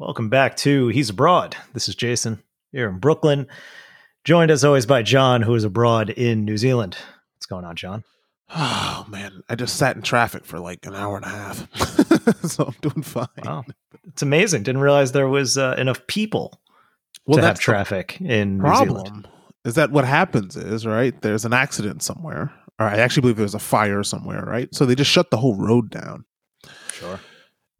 Welcome back to He's Abroad. This is Jason here in Brooklyn, joined as always by John, who is abroad in New Zealand. What's going on, John? Oh man, I just sat in traffic for like an hour and a half, so I'm doing fine. Wow, it's amazing. Didn't realize there was uh, enough people Well, to have traffic in New Zealand. problem. Is that what happens? Is right? There's an accident somewhere, or I actually believe there's a fire somewhere, right? So they just shut the whole road down. Sure.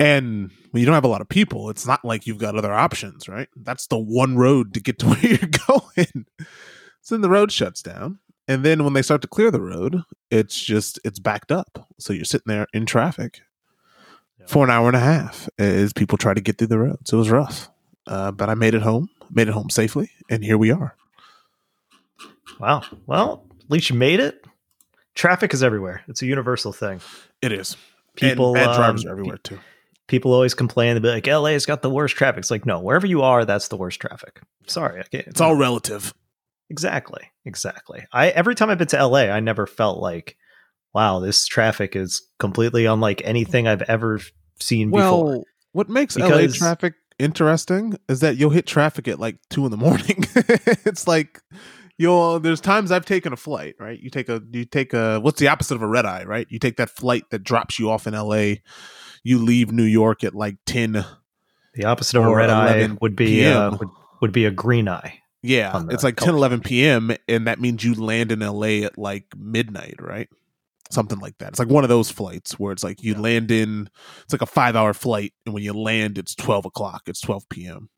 And when you don't have a lot of people, it's not like you've got other options, right? That's the one road to get to where you're going. so then the road shuts down. And then when they start to clear the road, it's just it's backed up. So you're sitting there in traffic Yeah. for an hour and a half as people try to get through the road. So it was rough. Uh, but I made it home, made it home safely, and here we are. Wow. Well, at least you made it. Traffic is everywhere. It's a universal thing. It is. People, and bad drivers um, are everywhere too. People always complain. They'll be like, LA's got the worst traffic. It's like, no, wherever you are, that's the worst traffic. Sorry. It's all relative. Exactly. Exactly. I every time I've been to LA, I never felt like, wow, this traffic is completely unlike anything I've ever seen Well, before. what makes LA traffic interesting is that you'll hit traffic at like two in the morning. it's like you'll there's times I've taken a flight, right? You take a you take a what's the opposite of a red eye, right? You take that flight that drops you off in LA. You leave New York at like ten. The opposite of a red eye would be uh, would, would be a green eye. Yeah, it's like 10, 11 p.m. and that means you land in LA at like midnight, right? Something like that. It's like one of those flights where it's like you Yeah. land in. It's like a five-hour flight, and when you land, it's twelve o'clock. It's twelve p.m.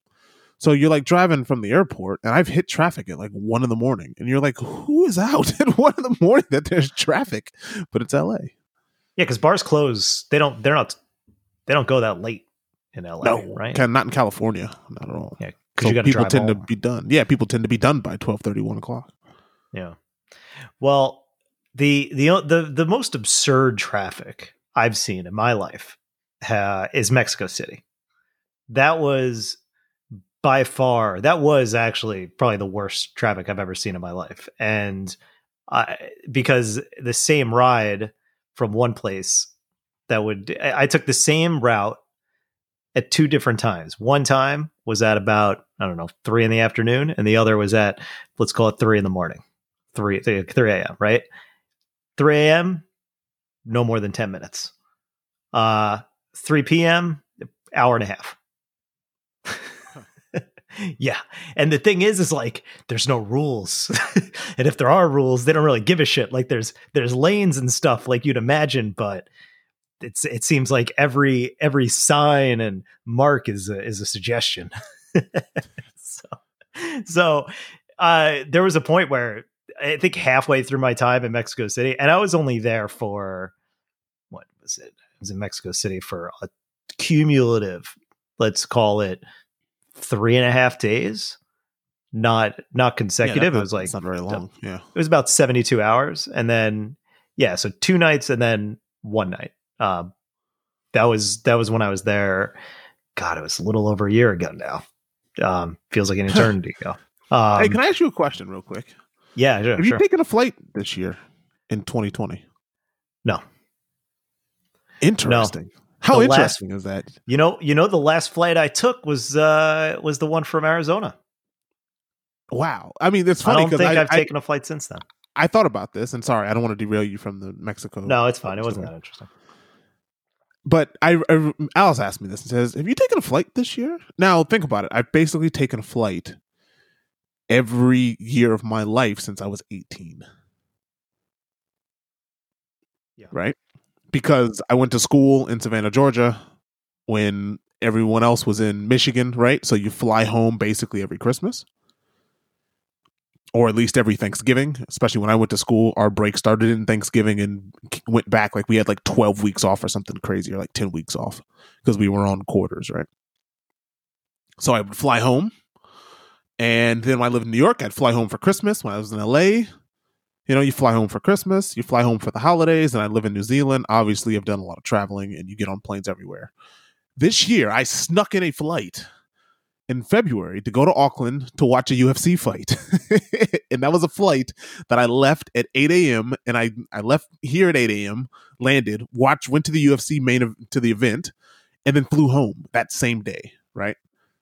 So you're like driving from the airport, and I've hit traffic at like one in the morning, and you're like, "Who is out at one in the morning that there's traffic?" But it's L.A. Yeah, because bars close. They don't. They're not. They don't go that late in LA, No, right? kind not in California, not at all. Yeah, because to people tend home. to be done. Yeah, people tend to be done by 12, 1 o'clock. Yeah. Well, the the the the most absurd traffic I've seen in my life uh, is Mexico City. That was by far that was actually probably the worst traffic I've ever seen in my life, and I, because the same ride from one place that would I I took the same route at two different times. One time was at about I don't know three in the afternoon, and the other was at let's call it three in the morning, three three, 3 a.m. Right, three a.m. No more than ten minutes. Uh, three p.m. hour and a half. yeah, and the thing is, is like there's no rules, and if there are rules, they don't really give a shit. Like there's there's lanes and stuff like you'd imagine, but it's it seems like every every sign and mark is a, is a suggestion. so so uh, there was a point where I think halfway through my time in Mexico City, and I was only there for what was it? I was in Mexico City for a cumulative, let's call it three and a half days. Not not consecutive. Yeah, it was like not very long. Yeah. it was about 72 hours and then yeah so two nights and then one night um that was that was when i was there god it was a little over a year ago now um feels like an eternity ago um hey, can I ask you a question real quick? yeah sure, Have sure. you taken a flight this year in 2020? No. Interesting. How The last- interesting is that? you know you know the last flight i took was uh was the one from arizona Wow. I mean, it's funny. i don't think I, i've I, taken a flight since then I thought about this, and sorry, I don't want to derail you from the Mexico. no it's fine it wasn't that interesting But I, I Alice asked me this and says, "Have you taken a flight this year?" Now think about it. I've basically taken a flight every year of my life since I was 18. Yeah. Right? Because I went to school in Savannah, Georgia when everyone else was in Michigan, right? So you fly home basically every Christmas. Or at least every Thanksgiving, especially when I went to school, our break started in Thanksgiving and went back like we had like 12 weeks off or something crazy or like 10 weeks off because we were on quarters, right? So I would fly home. And then when I lived in New York, I'd fly home for Christmas. When I was in LA, you know, you fly home for Christmas, you fly home for the holidays, and I live in New Zealand. Obviously, I've done a lot of traveling and you get on planes everywhere. This year, I snuck in a flight in February to go to Auckland to watch a UFC fight. and that was a flight that I left at 8 a.m. and I, I left here at 8 a.m., landed, watched, went to the UFC main to the event, and then flew home that same day, right?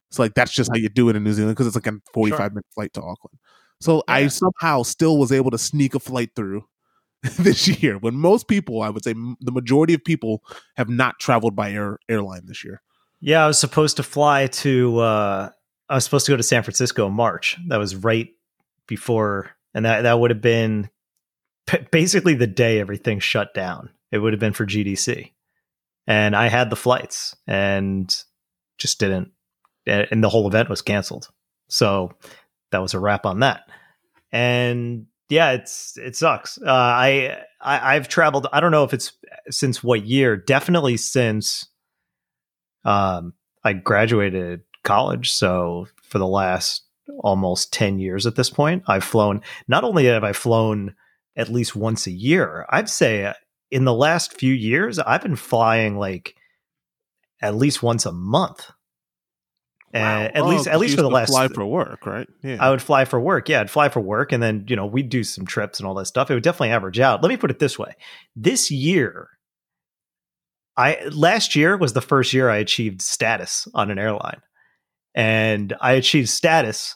It's like that's just how you do it in New Zealand because it's like a 45 Sure. minute flight to Auckland. So I somehow still was able to sneak a flight through this year when most people, I would say m- the majority of people have not traveled by air airline this year. Yeah, I was supposed to fly to. Uh, I was supposed to go to San Francisco in March. That was right before, and that that would have been basically the day everything shut down. It would have been for GDC, and I had the flights and just didn't, and and the whole event was canceled. So that was a wrap on that. And yeah, it's it sucks. Uh, I, I I've traveled. I don't know if it's since what year. Definitely since um, I graduated college. So for the last almost 10 years at this point, I've flown, not only have I flown at least once a year, I'd say uh, in the last few years, I've been flying like at least once a month. And at Oh, least, at least for the last fly for work, right? Yeah. I would fly for work. Yeah, I'd fly for work and then, you know, we'd do some trips and all that stuff. It would definitely average out. Let me put it this way. This year, I last year was the first year I achieved status on an airline. And I achieved status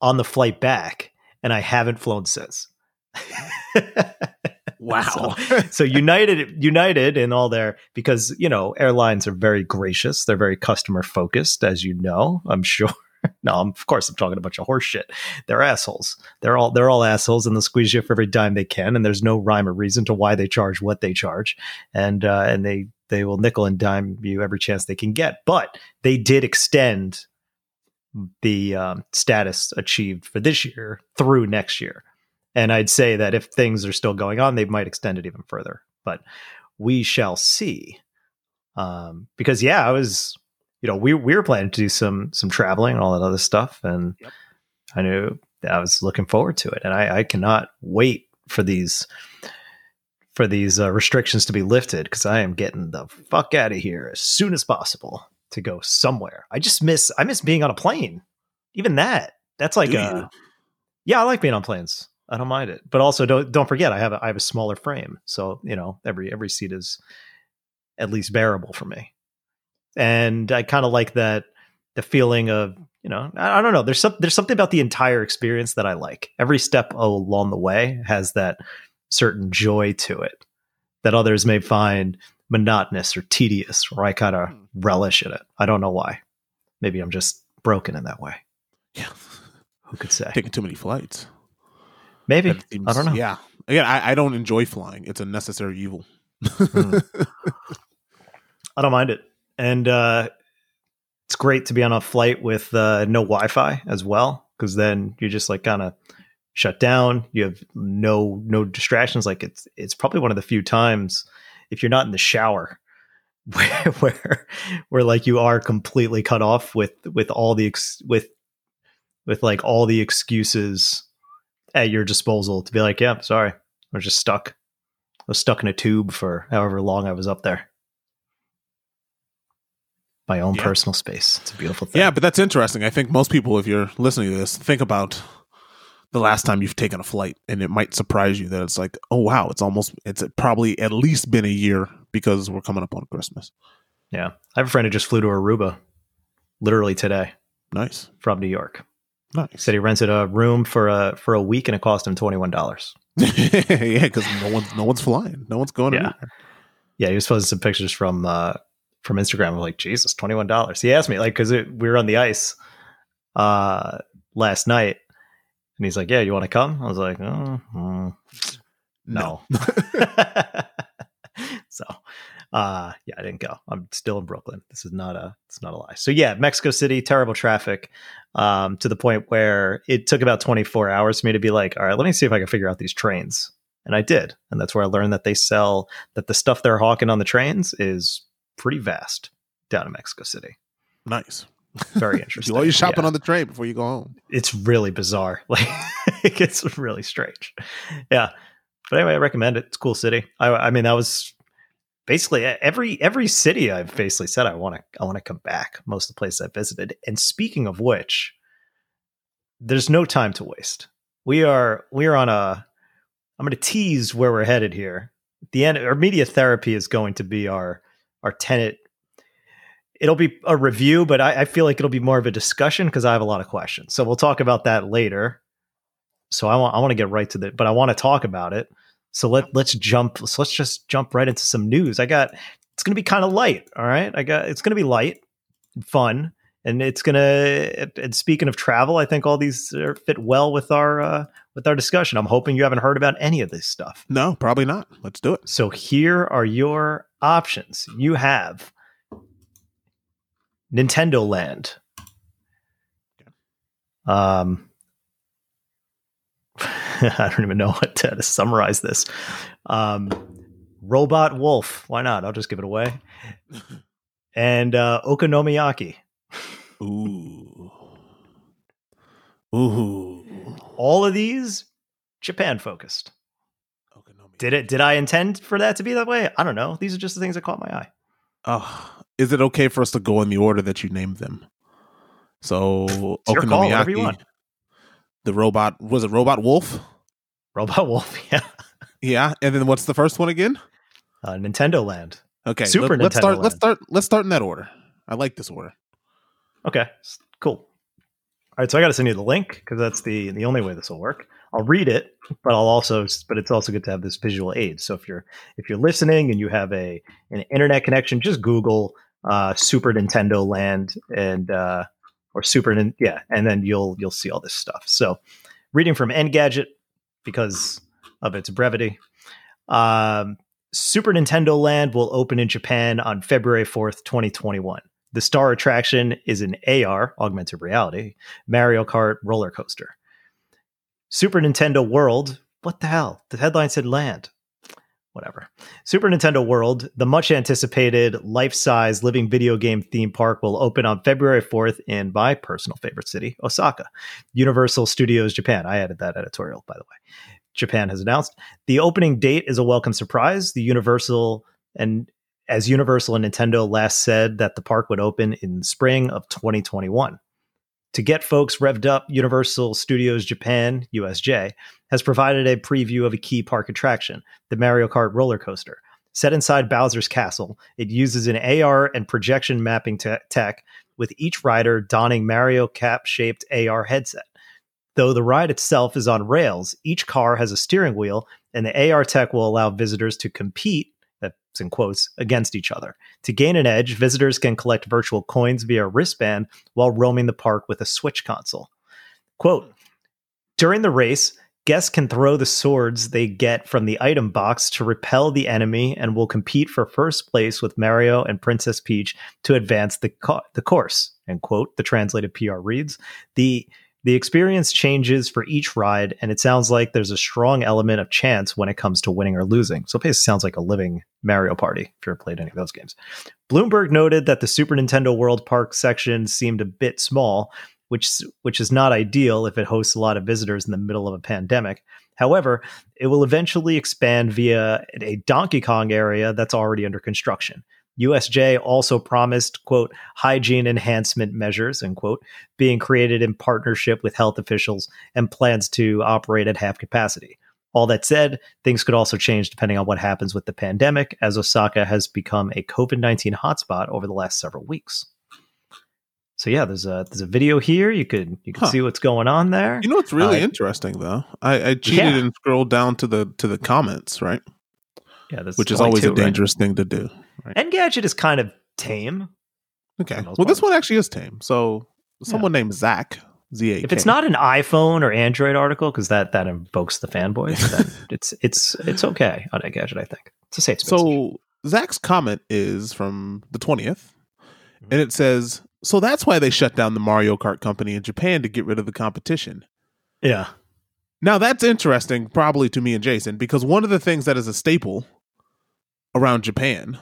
on the flight back and I haven't flown since. wow. so United United and all their because you know airlines are very gracious. They're very customer focused, as you know. I'm sure. No, I'm, of course I'm talking a bunch of horse shit. They're assholes. They're all they're all assholes, and they'll squeeze you for every dime they can. And there's no rhyme or reason to why they charge what they charge, and uh, and they they will nickel and dime you every chance they can get. But they did extend the um, status achieved for this year through next year. And I'd say that if things are still going on, they might extend it even further. But we shall see. Um, because yeah, I was, you know, we we were planning to do some some traveling and all that other stuff, and Yep. I knew I was looking forward to it, and I, I cannot wait for these for these uh, restrictions to be lifted because I am getting the fuck out of here as soon as possible to go somewhere. I just miss I miss being on a plane. Even that. That's like yeah, I like being on planes. I don't mind it. But also don't don't forget I have a I have a smaller frame. So, you know, every every seat is at least bearable for me. And I kind of like that the feeling of, you know, I, I don't know, there's some there's something about the entire experience that I like. Every step along the way has that certain joy to it that others may find monotonous or tedious or I kind of Hmm. relish in it. I don't know why. Maybe I'm just broken in that way. Yeah. Who could say? Taking too many flights. Maybe. Seems- I don't know. Yeah. Again, I, I don't enjoy flying. It's a necessary evil. Hmm. I don't mind it. And uh, it's great to be on a flight with uh, no Wi Fi as well, because then you're just like kind of shut down. You have no no distractions. Like it's it's probably one of the few times if you're not in the shower where where, where like you are completely cut off with with all the ex- with with like all the excuses at your disposal to be like, yeah, sorry, I was just stuck. I was stuck in a tube for however long I was up there. My own Yeah. personal space. It's a beautiful thing. Yeah, but that's interesting. I think most people, if you're listening to this, think about the last time you've taken a flight, and it might surprise you that it's like, oh wow, it's almost, it's probably at least been a year because we're coming up on Christmas. Yeah. I have a friend who just flew to Aruba literally today Nice, from New York. He nice. said he rented a room for a for a week and it cost him twenty one dollars. yeah, because no one's no one's flying, no one's going. Yeah. anywhere. Yeah, he was posting some pictures from uh from Instagram. I'm like, Jesus, twenty one dollars. He asked me like because we were on the ice uh last night, and he's like, Yeah, you want to come? I was like, oh, hmm, no. so uh yeah i didn't go. I'm still in brooklyn. This is not a it's not a lie. So yeah mexico city terrible traffic um to the point where it took about 24 hours for me to be like all right let me see if i can figure out these trains. And i did. And that's where i learned that they sell that the stuff they're hawking on the trains is pretty vast down in mexico city. Nice. Very Do interesting all your shopping Yeah on the train before you go home. it's really bizarre. Like it's really strange. Yeah. But anyway, I recommend it. It's a cool city. I, I mean, that was basically every every city I've basically said I want to I want to come back. Most of the places I visited. And speaking of which, there's no time to waste. We are we are on a. I'm going to tease where we're headed here. The end, our media therapy is going to be our our tenant. It'll be a review, but I, I feel like it'll be more of a discussion because I have a lot of questions. So we'll talk about that later. So I want I want to get right to the, but I want to talk about it. So let let's jump. So let's just jump right into some news. I got it's going to be kind of light. All right, I got it's going to be light, fun, and it's going to. And speaking of travel, I think all these are, fit well with our uh, with our discussion. I'm hoping you haven't heard about any of this stuff. No, probably not. Let's do it. So here are your options. You have Nintendo Land. Um, I don't even know what to, to summarize this. Um, Robot Wolf. Why not? I'll just give it away. and uh, Okonomiyaki. Ooh. Ooh. All of these Japan focused. Did it? Did I intend for that to be that way? I don't know. These are just the things that caught my eye. Oh, is it okay for us to go in the order that you named them? So your call, the robot was it Robot Wolf? Robot Wolf. Yeah. Yeah, and then what's the first one again? Uh, Nintendo Land. Okay, Super let, Nintendo start. Let's start. Let's start in that order. I like this order. Okay, cool. All right, so I got to send you the link because that's the the only way this will work. I'll read it, but I'll also, but it's also good to have this visual aid. So if you're if you're listening and you have a an internet connection, just Google uh, Super Nintendo Land and uh, or Super, yeah, and then you'll you'll see all this stuff. So reading from Engadget because of its brevity. Um, Super Nintendo Land will open in Japan on February 4th, 2021. The star attraction is an AR, augmented reality, Mario Kart roller coaster. Super Nintendo World, what the hell? The headline said land. Whatever. Super Nintendo World, the much anticipated life size living video game theme park, will open on February 4th in my personal favorite city, Osaka. Universal Studios Japan. I added that editorial, by the way. Japan has announced. The opening date is a welcome surprise. The Universal and as Universal and Nintendo last said that the park would open in spring of 2021. To get folks revved up, Universal Studios Japan, USJ, has provided a preview of a key park attraction, the Mario Kart roller coaster. Set inside Bowser's castle, it uses an AR and projection mapping te- tech, with each rider donning Mario cap shaped AR headset. Though the ride itself is on rails, each car has a steering wheel, and the AR tech will allow visitors to compete, that's in quotes, against each other. To gain an edge, visitors can collect virtual coins via wristband while roaming the park with a Switch console. Quote During the race, guests can throw the swords they get from the item box to repel the enemy and will compete for first place with Mario and Princess Peach to advance the, co- the course. End quote. The translated PR reads The the experience changes for each ride, and it sounds like there's a strong element of chance when it comes to winning or losing. So it sounds like a living Mario Party if you ever played any of those games. Bloomberg noted that the Super Nintendo World Park section seemed a bit small, which which is not ideal if it hosts a lot of visitors in the middle of a pandemic. However, it will eventually expand via a Donkey Kong area that's already under construction. USJ also promised, quote, hygiene enhancement measures, end quote, being created in partnership with health officials and plans to operate at half capacity. All that said, things could also change depending on what happens with the pandemic, as Osaka has become a COVID 19 hotspot over the last several weeks. So yeah, there's a there's a video here. You could you can Huh. see what's going on there. You know what's really Uh, interesting though? I, I cheated Yeah. and scrolled down to the to the comments, right? Yeah, Which is always two, a right? dangerous thing to do. Engadget is kind of tame. Okay. Well, this one actually is tame. So someone named Zach Z A. If it's not an iPhone or Android article, because that that invokes the fanboys, then it's it's it's okay on Engadget. I think it's a safe space. So Zach's comment is from the 20th, Mm-hmm. And it says, So that's why they shut down the Mario Kart company in Japan to get rid of the competition. yeah, Now that's interesting, probably to me and Jason, because one of the things that is a staple around Japan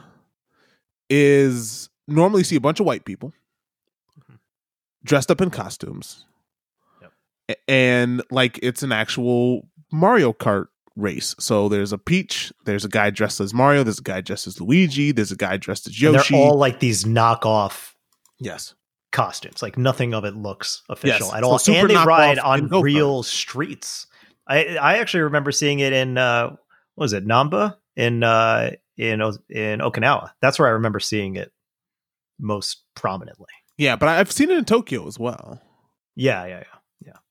is normally see a bunch of white people Mhm. dressed up in costumes. Yep. And like it's an actual Mario Kart race. So there's a Peach, there's a guy dressed as Mario, there's a guy dressed as Luigi, there's a guy dressed as And Yoshi. they're all like these knockoff yes. costumes. Like nothing of it looks official Yes. at all. and they ride on real streets. I I actually remember seeing it in uh, what was it Namba in uh, in O- in Okinawa. That's where I remember seeing it most prominently. Yeah, but I've seen it in Tokyo as well. Yeah, yeah, yeah.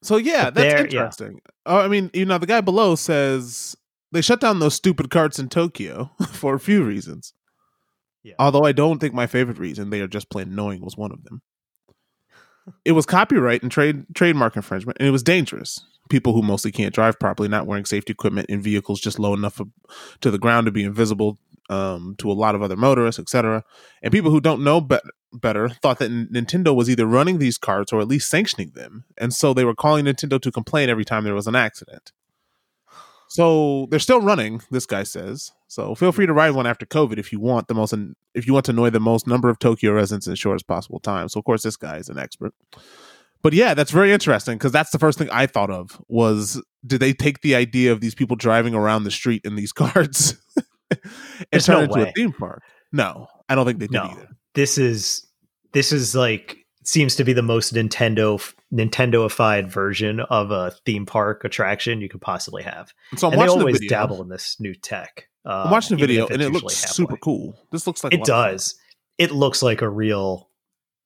So yeah, But that's there- yeah. interesting. Oh, I mean, you know, the guy below says they shut down those stupid carts in Tokyo for a few reasons. Yeah. Although I don't think my favorite reason they are just plain annoying was one of them. It was copyright and trade trademark infringement, and it was dangerous. People who mostly can't drive properly, not wearing safety equipment in vehicles just low enough to the ground to be invisible um, to a lot of other motorists, etc. And people who don't know bet better thought that N- Nintendo was either running these carts or at least sanctioning them, and so they were calling Nintendo to complain every time there was an accident. So they're still running, this guy says. So feel free to ride one after COVID if you want the most, if you want to annoy the most number of Tokyo residents in the shortest possible time. So of course this guy is an expert. But yeah, that's very interesting because that's the first thing I thought of was did they take the idea of these people driving around the street in these carts There's no way. a theme park? No, I don't think they did No. either. This is this is like seems to be the most Nintendo Nintendoified version of a theme park attraction you could possibly have. So I'm and they watching the always dabble in this new tech. I'm watching the um, video and it looks usually super cool. This looks like It lot of fun. does. It looks like a real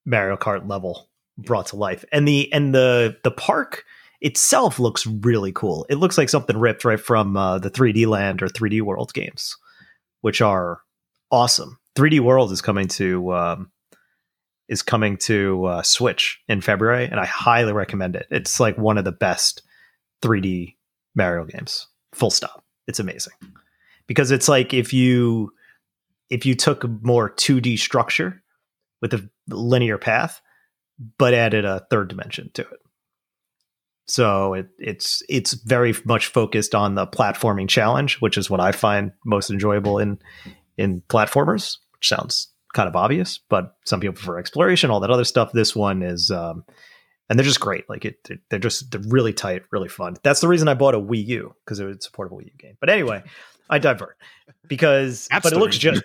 Mario Kart level brought to life. And the and the the park itself looks really cool. It looks like something ripped right from uh, the 3D Land or 3D World games, which are awesome. 3D World is coming to um, is coming to uh, Switch in February, and I highly recommend it. It's like one of the best 3D Mario games. Full stop. It's amazing because it's like if you if you took more 2D structure with a linear path, but added a third dimension to it. So it, it's it's very much focused on the platforming challenge, which is what I find most enjoyable in in platformers. Which sounds kind of obvious, but some people prefer exploration, all that other stuff. This one is, um, and they're just great. Like it, they're just they're really tight, really fun. That's the reason I bought a Wii U because it was a portable Wii U game. But anyway, I divert because, but it looks just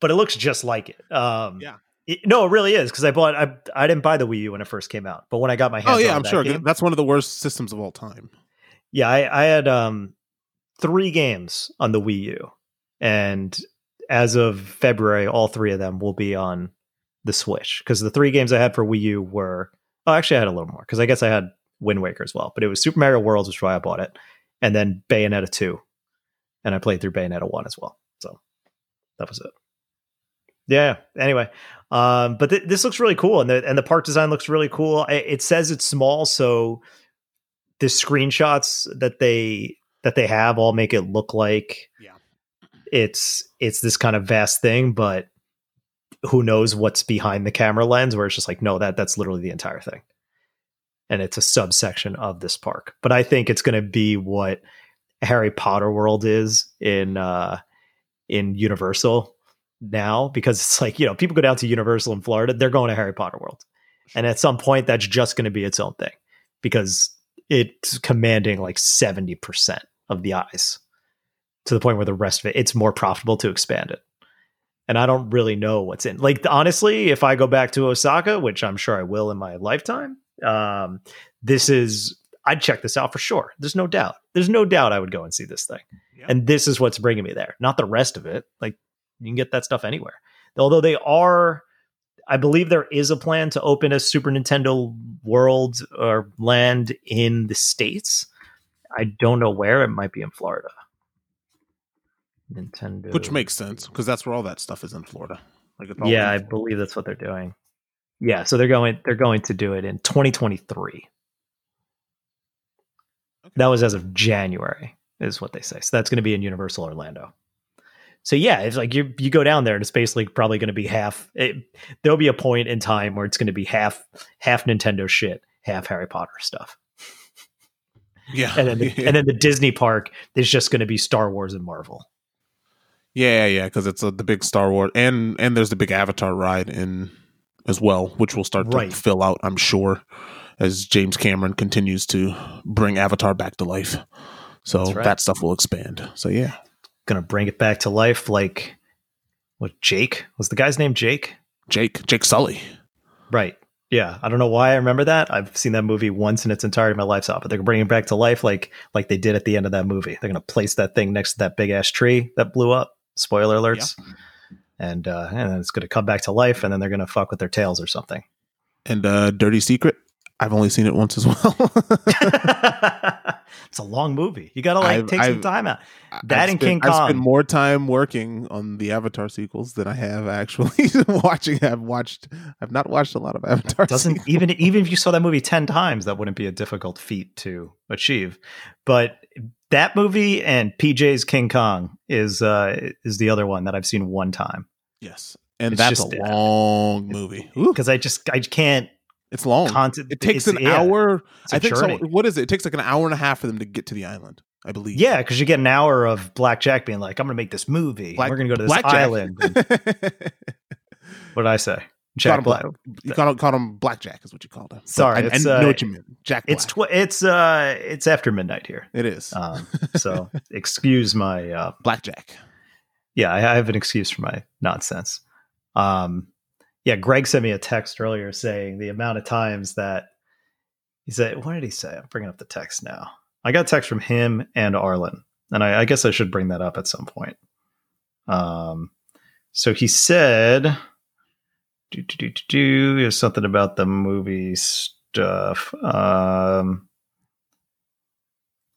but it looks just like it. Um, Yeah. It- no, it really is because I bought. I I didn't buy the Wii U when it first came out, but when I got my hands, oh yeah, on I'm that sure game- that's one of the worst systems of all time. yeah, I, I had um three games on the Wii U, and as of February, all three of them will be on the Switch because the three games I had for Wii U were. Oh, actually, I had a little more because I guess I had Wind Waker as well, but it was Super Mario World, which is why I bought it, and then Bayonetta two, and I played through Bayonetta one as well. So that was it. Yeah. Anyway, um, but th- this looks really cool, and the and the park design looks really cool. It, it says it's small, so the screenshots that they that they have all make it look like Yeah. it's it's this kind of vast thing, but who knows what's behind the camera lens? Where it's just like, no, that that's literally the entire thing, and it's a subsection of this park. But I think it's going to be what Harry Potter World is in uh, in Universal now, because it's like you know people go down to Universal in Florida, they're going to Harry Potter World, and at some point that's just going to be its own thing because it's commanding like seventy percent of the eyes to the point where the rest of it it's more profitable to expand it. And I don't really know what's in. Like honestly, if I go back to Osaka, which I'm sure I will in my lifetime, um, this is I'd check this out for sure. There's no doubt. There's no doubt I would go and see this thing. Yeah. And this is what's bringing me there, not the rest of it. Like you can get that stuff anywhere. Although they are, I believe there is a plan to open a Super Nintendo World or land in the states. I don't know where. It might be in Florida. Nintendo, Which makes sense because that's where all that stuff is in Florida. Like yeah, I believe that's what they're doing. Yeah, so they're going they're going to do it in 2023. That was as of January, is what they say. So that's going to be in Universal Orlando. So yeah, it's like you you go down there and it's basically probably going to be half. It, there'll be a point in time where it's going to be half half Nintendo shit, half Harry Potter stuff, yeah, and then the, yeah, and then the Disney park is just going to be Star Wars and Marvel. yeah, yeah, because it's uh, the big Star Wars and and there's the big Avatar ride in as well, which will start Right. to fill out, I'm sure, as James Cameron continues to bring Avatar back to life. So right. that stuff will expand. So yeah, Going to bring it back to life, like what Jake was the guy's name? Jake. Jake, Jake Sully. Right. Yeah. I don't know why I remember that. I've seen that movie once in its entirety. My life's out, but they're gonna it back to life, like like they did at the end of that movie. They're gonna place that thing next to that big ass tree that blew up. Spoiler alerts. and uh, and then it's going to come back to life, and then they're going to fuck with their tails or something. And uh, Dirty Secret, I've only seen it once as well. it's a long movie. You got to like I've- take some I've- time out. I've That and spent- King Kong. I've spent more time working on the Avatar sequels than I have actually watching. I've watched. I've not watched a lot of Avatar. Doesn't sequels. even even if you saw that movie ten times, that wouldn't be a difficult feat to achieve. But that movie and PJ's King Kong is uh is the other one that I've seen one time Yes, and It's that's just- a long movie. Because I just I can't it's long. content. it takes an yeah, hour. I think journey. so. What is it? It takes like an hour and a half for them to get to the island. I believe. Yeah, because you get an hour of Blackjack being like, "I'm going to make this movie. Black- We're going to go to this Blackjack. island." And- what did I say? Jack Black. Black- you called him, called him Blackjack, is what you called him. Sorry, I, I it's, know uh, what you meant. Jack. Black. It's tw- it's uh it's after midnight here. it is Um, so excuse my uh, Blackjack. yeah, I I have an excuse for my nonsense. Um, yeah, Greg sent me a text earlier saying the amount of times that he said, what did he say? I'm bringing up the text now. I got text from him and Arlen, and I, I guess I should bring that up at some point. Um, so he said, do, do, do, do, do, something about the movie stuff. Um,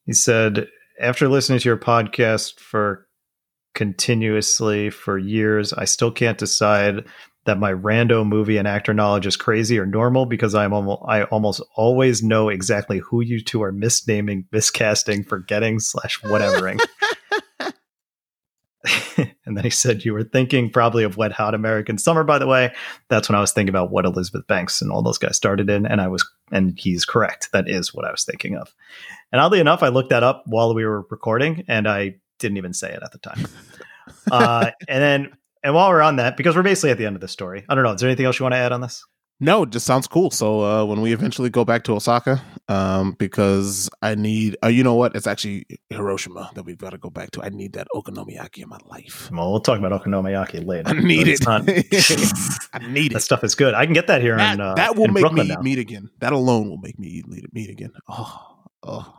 he said, after listening to your podcast for continuously for years. I still can't decide that my rando movie and actor knowledge is crazy or normal because I'm almost I almost always know exactly who you two are misnaming, miscasting, forgetting slash whatevering. and then he said you were thinking probably of Wet Hot American Summer. By the way, that's when I was thinking about what Elizabeth Banks and all those guys started in, and I was and he's correct. That is what I was thinking of. And oddly enough, I looked that up while we were recording, and I didn't even say it at the time. uh, and then, and while we're on that, because we're basically at the end of the story, I don't know. Is there anything else you want to add on this? No, it just sounds cool. So uh, when we eventually go back to Osaka, um, because I need, uh, you know what? It's actually Hiroshima that we've got to go back to. I need that okonomiyaki in my life. Well, we'll talk about okonomiyaki later. I need it. not- I need it. that stuff is good. I can get that here That, in uh, that will make Brooklyn me now. eat meat again. That alone will make me eat meat, meat again. Oh, oh,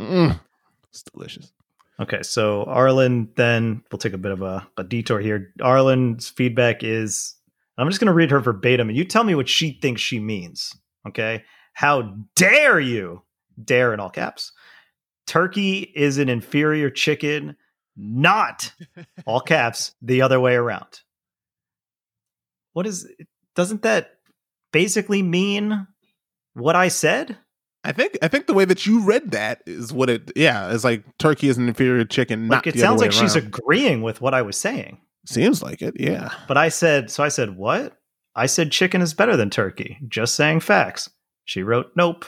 Mm. it's delicious. Okay, so Arlen, then we'll take a bit of a, a detour here. Arlen's feedback is I'm just going to read her verbatim, and you tell me what she thinks she means. Okay, how dare you? Dare in all caps. Turkey is an inferior chicken, not all caps the other way around. What is? Doesn't that basically mean what I said? I think I think the way that you read that is what it. Yeah, it's like turkey is an inferior chicken. Not Like it sounds like she's agreeing with what I was saying. Seems like it. Yeah. But I said, so I said, what? I said chicken is better than turkey. Just saying facts. She wrote, nope.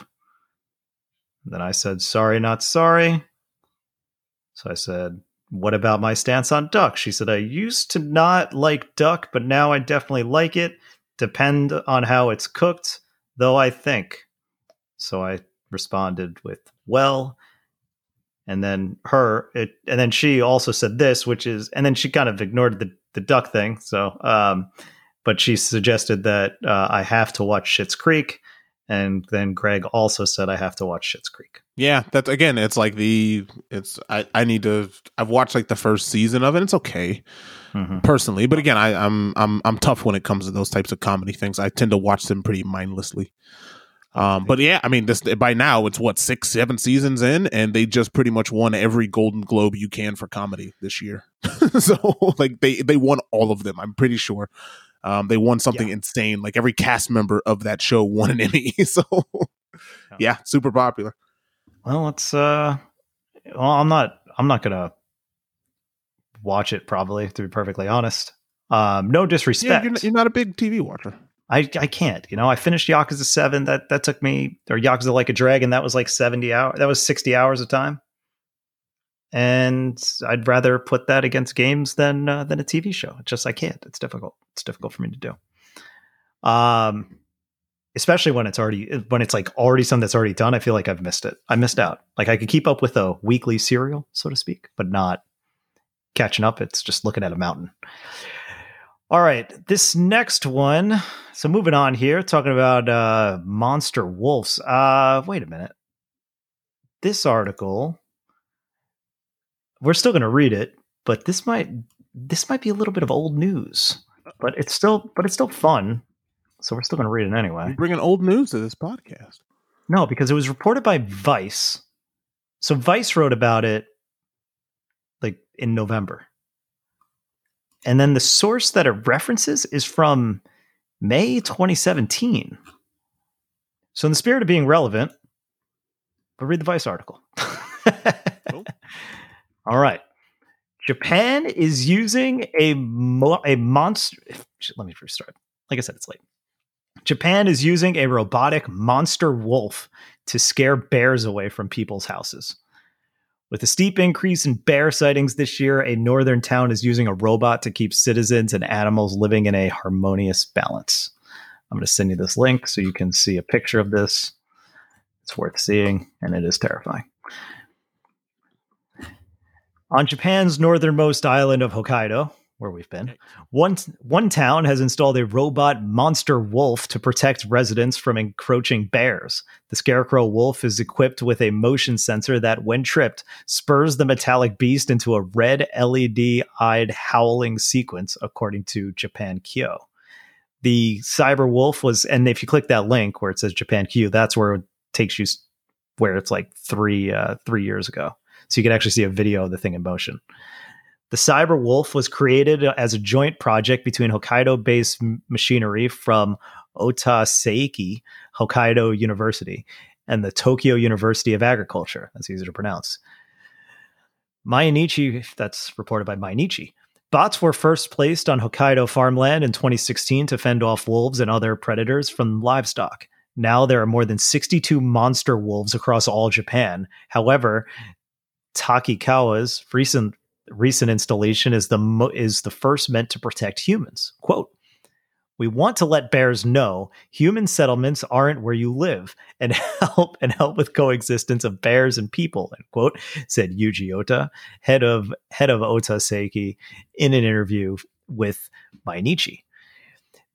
Then I said, sorry, not sorry. So I said, what about my stance on duck? She said, I used to not like duck, but now I definitely like it. Depend on how it's cooked, though I think. So I responded with, well, and then her it and then she also said this which is and then she kind of ignored the the duck thing so um but she suggested that uh, i have to watch Schitt's creek and then greg also said i have to watch Schitt's creek Yeah, that's again. It's like the. It's I. I need to. I've watched like the first season of it. It's okay Mhm. personally, but again, I, I'm I'm I'm tough when it comes to those types of comedy things. I tend to watch them pretty mindlessly. Um, but yeah, I mean, this by now it's what six, seven seasons in, and they just pretty much won every Golden Globe you can for comedy this year. so like they they won all of them. I'm pretty sure. Um, they won something insane. Like every cast member of that show won an Emmy. so yeah, super popular. well it's uh well i'm not i'm not gonna watch it probably to be perfectly honest um no Yeah, disrespect you're, not- you're not a big TV watcher. I, I can't. You know, I finished Yakuza Seven. That that took me or Yakuza Like a Dragon. That was like seventy hours. That was sixty hours of time. And I'd rather put that against games than uh, than a TV show. It's just I can't. It's difficult. It's difficult for me to do. Um, especially when it's already when it's like already something that's already done. I feel like I've missed it. I missed out. Like I could keep up with a weekly serial, so to speak, but not catching up. It's just looking at a mountain. All right, this next one. So moving on here, talking about uh, monster wolves. Uh, wait a minute. This article, we're still going to read it, but this might this might be a little bit of old news, but it's still but it's still fun. So we're still going to read it anyway. You bringing old news to this podcast? No, because it was reported by Vice. So Vice wrote about it like in November. And then the source that it references is from May 2017. So in the spirit of being relevant, but read the Vice article. cool. All right. Japan is using a mo- a monster. Let me restart. Like I said, it's late. Japan is using a robotic monster wolf to scare bears away from people's houses. With a steep increase in bear sightings this year, a northern town is using a robot to keep citizens and animals living in a harmonious balance. I'm going to send you this link so you can see a picture of this. It's worth seeing, and it is terrifying. On Japan's northernmost island of Hokkaido, where we've been, one, one town has installed a robot monster wolf to protect residents from encroaching bears. The scarecrow wolf is equipped with a motion sensor that, when tripped, spurs the metallic beast into a red LED eyed howling sequence, according to Japan Kyo. The cyber wolf was, and if you click that link where it says Japan Q, that's where it takes you where it's like three uh, three years ago so you can actually see a video of the thing in motion. The Cyber Wolf was created as a joint project between Hokkaido based machinery from Ota Seiki Hokkaido University and the Tokyo University of Agriculture. That's easy to pronounce. Mainichi, that's reported by Mainichi. Bots were first placed on Hokkaido farmland in 2016 to fend off wolves and other predators from livestock. Now there are more than 62 monster wolves across all Japan. However, Takikawa's recent recent installation is the mo- is the first meant to protect humans. Quote: We want to let bears know human settlements aren't where you live and help and help with coexistence of bears and people. End quote said Yuji Ota, head of head of Ota Seiki, in an interview with Mainichi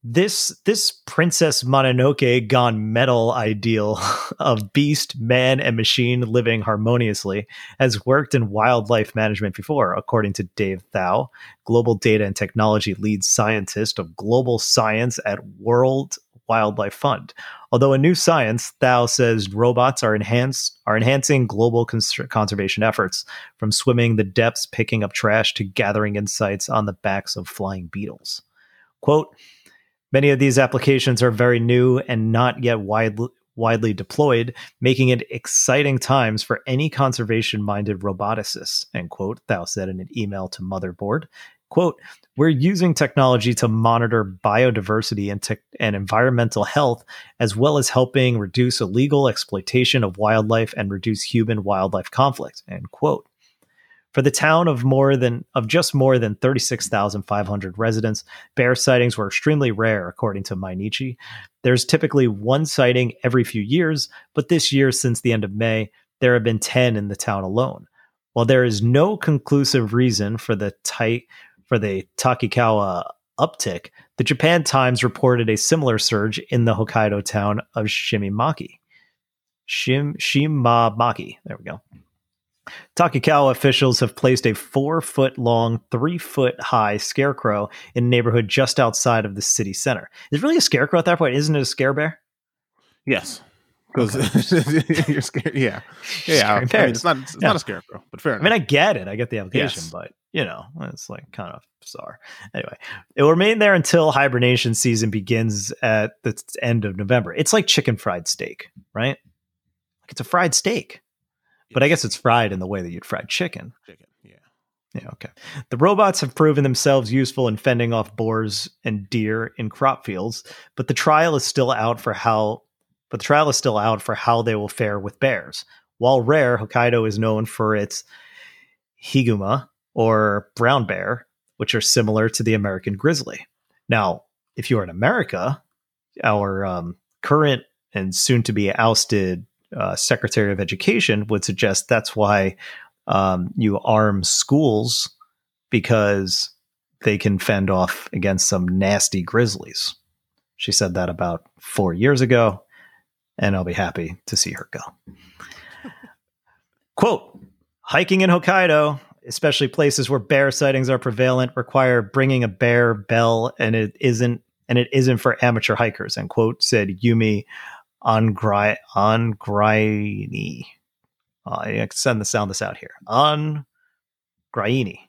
this this Princess Mononoke gone metal ideal of beast, man, and machine living harmoniously has worked in wildlife management before, according to Dave Thau, global data and technology lead scientist of global science at World Wildlife Fund. Although a new science, Thau says robots are enhanced are enhancing global cons- conservation efforts, from swimming the depths, picking up trash, to gathering insights on the backs of flying beetles. Quote Many of these applications are very new and not yet widely widely deployed, making it exciting times for any conservation-minded roboticists, end quote, Thau said in an email to Motherboard. Quote, we're using technology to monitor biodiversity and, te- and environmental health, as well as helping reduce illegal exploitation of wildlife and reduce human wildlife conflict, end quote. For the town of more than of just more than 36,500 residents, bear sightings were extremely rare according to Mainichi. There's typically one sighting every few years, but this year since the end of May, there have been 10 in the town alone. While there is no conclusive reason for the tight for the Takikawa uptick, the Japan Times reported a similar surge in the Hokkaido town of Shimimaki. Shim Shimamaki. There we go. Takikawa officials have placed a four foot long, three foot high scarecrow in a neighborhood just outside of the city center. Is really a scarecrow at that point? Isn't it a scare bear? Yes. Because okay. you're scared. Yeah. Yeah. I mean, it's not, it's yeah. not a scarecrow, but fair enough. I mean, I get it. I get the application, yes. but, you know, it's like kind of bizarre. Anyway, it will remain there until hibernation season begins at the end of November. It's like chicken fried steak, right? Like it's a fried steak. But I guess it's fried in the way that you'd fried chicken. Chicken, yeah. Yeah, okay. The robots have proven themselves useful in fending off boars and deer in crop fields, but the trial is still out for how but the trial is still out for how they will fare with bears. While rare, Hokkaido is known for its higuma or brown bear, which are similar to the American grizzly. Now, if you're in America, our um, current and soon to be ousted uh, Secretary of Education would suggest that's why um, you arm schools because they can fend off against some nasty grizzlies. She said that about four years ago, and I'll be happy to see her go. Quote Hiking in Hokkaido especially places where bear sightings are prevalent, require bringing a bear bell, and it isn't and it isn't for amateur hikers. End quote said Yumi Ongrai Ongraini. Uh, I send the sound this out here. Ongraini.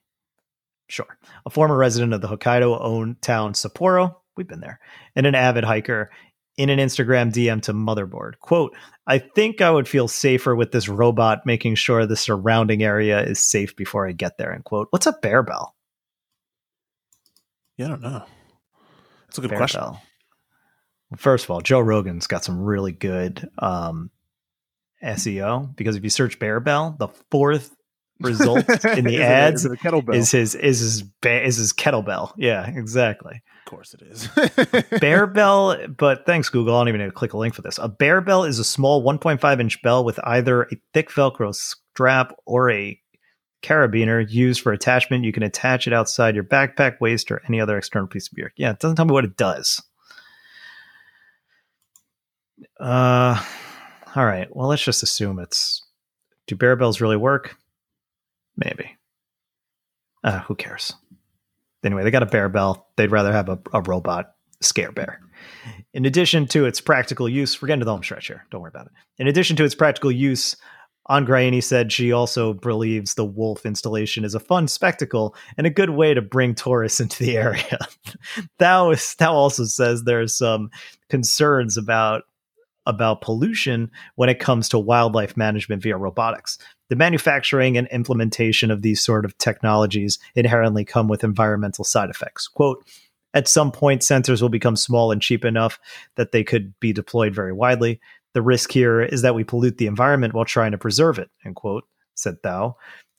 Sure. A former resident of the Hokkaido owned town Sapporo. We've been there. And an avid hiker in an Instagram DM to Motherboard. Quote, I think I would feel safer with this robot making sure the surrounding area is safe before I get there. End quote. What's a bear bell? Yeah, I don't know. That's a good bear question. Bell. First of all, Joe Rogan's got some really good um, SEO because if you search bear bell, the fourth result in the ads is, is his is his is his kettlebell. Yeah, exactly. Of course it is. bear bell, but thanks Google. I don't even need to click a link for this. A bear bell is a small 1.5 inch bell with either a thick Velcro strap or a carabiner used for attachment. You can attach it outside your backpack, waist, or any other external piece of gear. Yeah, it doesn't tell me what it does. Uh, all right. Well, let's just assume it's. Do bear bells really work? Maybe. Uh, who cares? Anyway, they got a bear bell. They'd rather have a, a robot scare bear. In addition to its practical use, we're getting to the home stretch here. Don't worry about it. In addition to its practical use, Angraini said she also believes the wolf installation is a fun spectacle and a good way to bring tourists into the area. Thao, Thao also says there's some concerns about about pollution when it comes to wildlife management via robotics. The manufacturing and implementation of these sort of technologies inherently come with environmental side effects. Quote, at some point, sensors will become small and cheap enough that they could be deployed very widely. The risk here is that we pollute the environment while trying to preserve it, end quote, said Thao.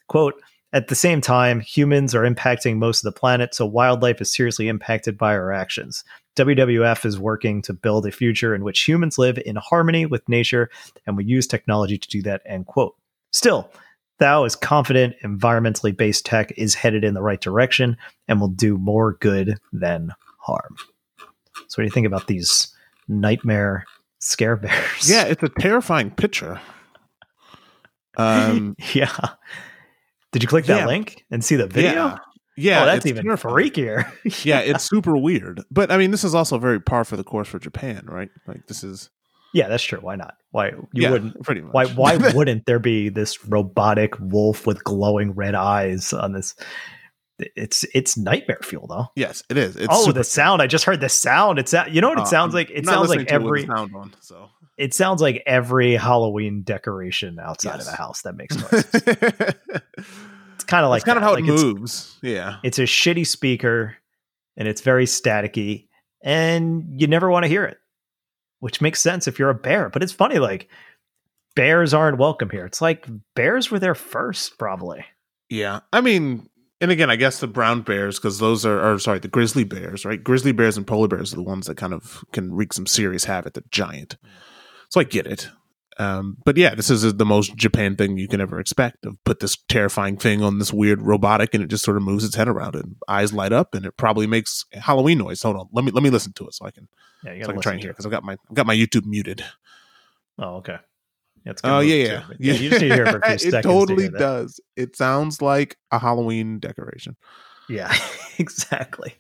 Quote, at the same time, humans are impacting most of the planet, so wildlife is seriously impacted by our actions. WWF is working to build a future in which humans live in harmony with nature, and we use technology to do that. End quote. Still, Thao is confident environmentally based tech is headed in the right direction and will do more good than harm. So, what do you think about these nightmare scare bears? Yeah, it's a terrifying picture. Um, yeah. Did you click that yeah. link and see the video? Yeah. Yeah, oh, that's even freakier. yeah, it's super weird. But I mean, this is also very par for the course for Japan, right? Like this is. Yeah, that's true. Why not? Why you yeah, wouldn't? Pretty much. Why? Why wouldn't there be this robotic wolf with glowing red eyes on this? It's it's nightmare fuel though. Yes, it is. It's oh, the sound! I just heard the sound. It's you know what it uh, sounds like. It sounds like every sound on. So it sounds like every Halloween decoration outside yes. of the house that makes noise. It's kind of like kind that. of how like it moves. Yeah, it's a shitty speaker, and it's very staticky, and you never want to hear it, which makes sense if you're a bear. But it's funny, like bears aren't welcome here. It's like bears were there first, probably. Yeah, I mean, and again, I guess the brown bears, because those are, are sorry, the grizzly bears, right? Grizzly bears and polar bears are the ones that kind of can wreak some serious havoc. The giant, so I get it. Um, but yeah, this is the most Japan thing you can ever expect. Of put this terrifying thing on this weird robotic, and it just sort of moves its head around, and eyes light up, and it probably makes Halloween noise. Hold on, let me let me listen to it so I can yeah, you so I can try and hear because I've got my I've got my YouTube muted. Oh, okay. Yeah, oh yeah, yeah. yeah. You just need to hear it for a few It totally to does. It sounds like a Halloween decoration. Yeah, exactly.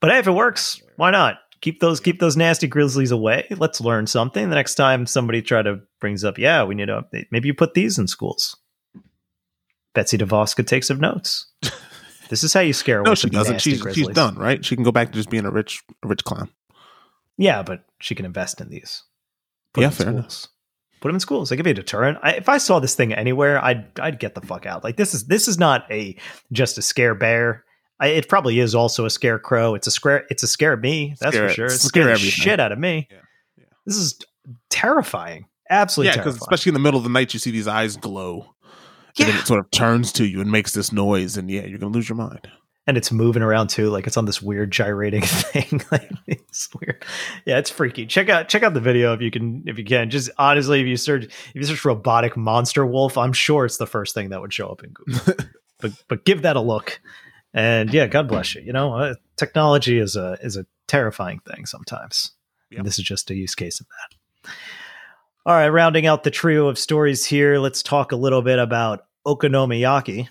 But hey, if it works, why not? Keep those keep those nasty grizzlies away. Let's learn something. The next time somebody try to brings up, yeah, we need to maybe you put these in schools. Betsy DeVos could take some notes. this is how you scare. away. no, she doesn't. She's she's done right. She can go back to just being a rich a rich clown. Yeah, but she can invest in these. Put yeah, fair schools. enough. Put them in schools. They could be a deterrent. I, if I saw this thing anywhere, I'd I'd get the fuck out. Like this is this is not a just a scare bear I, it probably is also a scarecrow. It's a scare. It's a scare me. That's scare, for sure. It's scare everything. shit out of me. Yeah, yeah. This is terrifying. Absolutely. Yeah, because especially in the middle of the night, you see these eyes glow, yeah. and then it sort of turns to you and makes this noise, and yeah, you're gonna lose your mind. And it's moving around too, like it's on this weird gyrating thing. like it's weird. Yeah, it's freaky. Check out check out the video if you can if you can. Just honestly, if you search if you search robotic monster wolf, I'm sure it's the first thing that would show up in Google. but but give that a look. And yeah, God bless you. You know, uh, technology is a is a terrifying thing sometimes. Yep. And this is just a use case of that. All right, rounding out the trio of stories here, let's talk a little bit about okonomiyaki.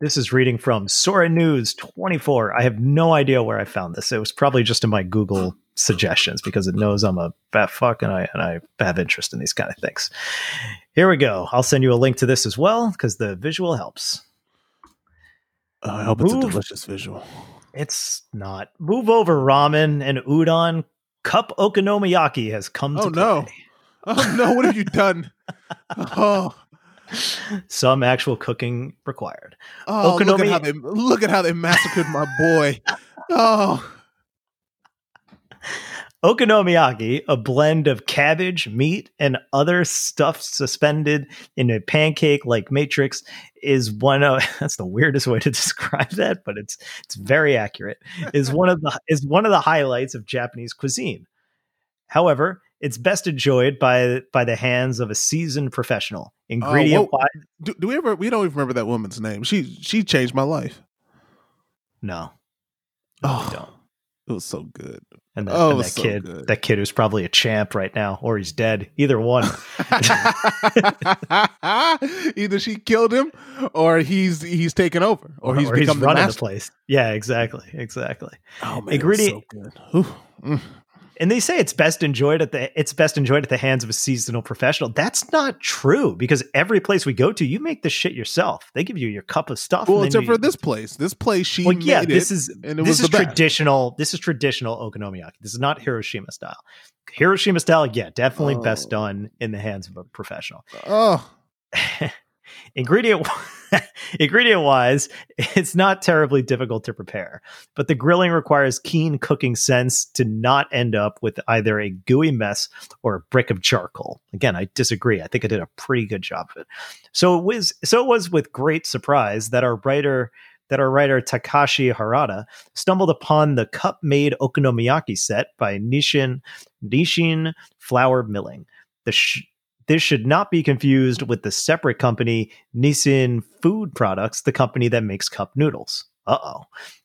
This is reading from Sora News 24. I have no idea where I found this. It was probably just in my Google suggestions because it knows I'm a fat fuck and I and I have interest in these kind of things. Here we go. I'll send you a link to this as well because the visual helps. Uh, I hope it's a delicious visual. It's not. Move over ramen and udon. Cup okonomiyaki has come to. Oh, to no. play. Oh no! What have you done? Oh, Some actual cooking required. oh look at how they look at how they massacred my boy. Oh, Okonomiyaki, a blend of cabbage, meat, and other stuff suspended in a pancake like matrix, is one of that's the weirdest way to describe that, but it's it's very accurate. Is one of the is one of the highlights of Japanese cuisine. However, it's best enjoyed by by the hands of a seasoned professional. Oh, Ingredient whoa. wise, do, do we ever? We don't even remember that woman's name. She she changed my life. no. No, Oh, don't. it was so good. And that, Oh, and that so kid, good. that kid who's probably a champ right now, or he's dead. Either one. Either she killed him, or he's he's taken over, or, he's become the running the, master. place. Yeah, exactly, exactly. Oh man, so good. Ooh, mm. And they say it's best enjoyed at the it's best enjoyed at the hands of a seasonal professional. That's not true because every place we go to, you make the shit yourself. They give you your cup of stuff. Well, except you- for this place. This place, she Well, made yeah, this is this is best. traditional. This is traditional okonomiyaki. This is not Hiroshima style. Hiroshima style, yeah, definitely best Oh. done in the hands of a professional. Oh, ingredient ingredient wise it's not terribly difficult to prepare but the grilling requires keen cooking sense to not end up with either a gooey mess or a brick of charcoal. Again i disagree. I think i did a pretty good job of it. So it was so it was with great surprise that our writer that our writer Takashi Harada stumbled upon the cup made okonomiyaki set by Nisshin Nisshin Flour Milling. The sh- this should not be confused with the separate company Nissin Food Products, the company that makes cup noodles. Uh oh.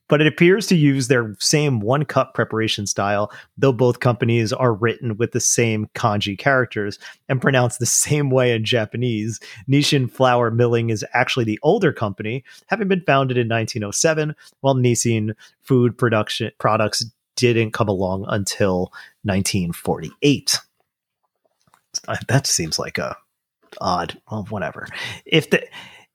But it appears to use their same one cup preparation style, though both companies are written with the same kanji characters and pronounced the same way in Japanese. Nisshin Flour Milling is actually the older company, having been founded in 1907, while Nissin Food Production Products didn't come along until 1948 uh, that seems like a odd well whatever. If the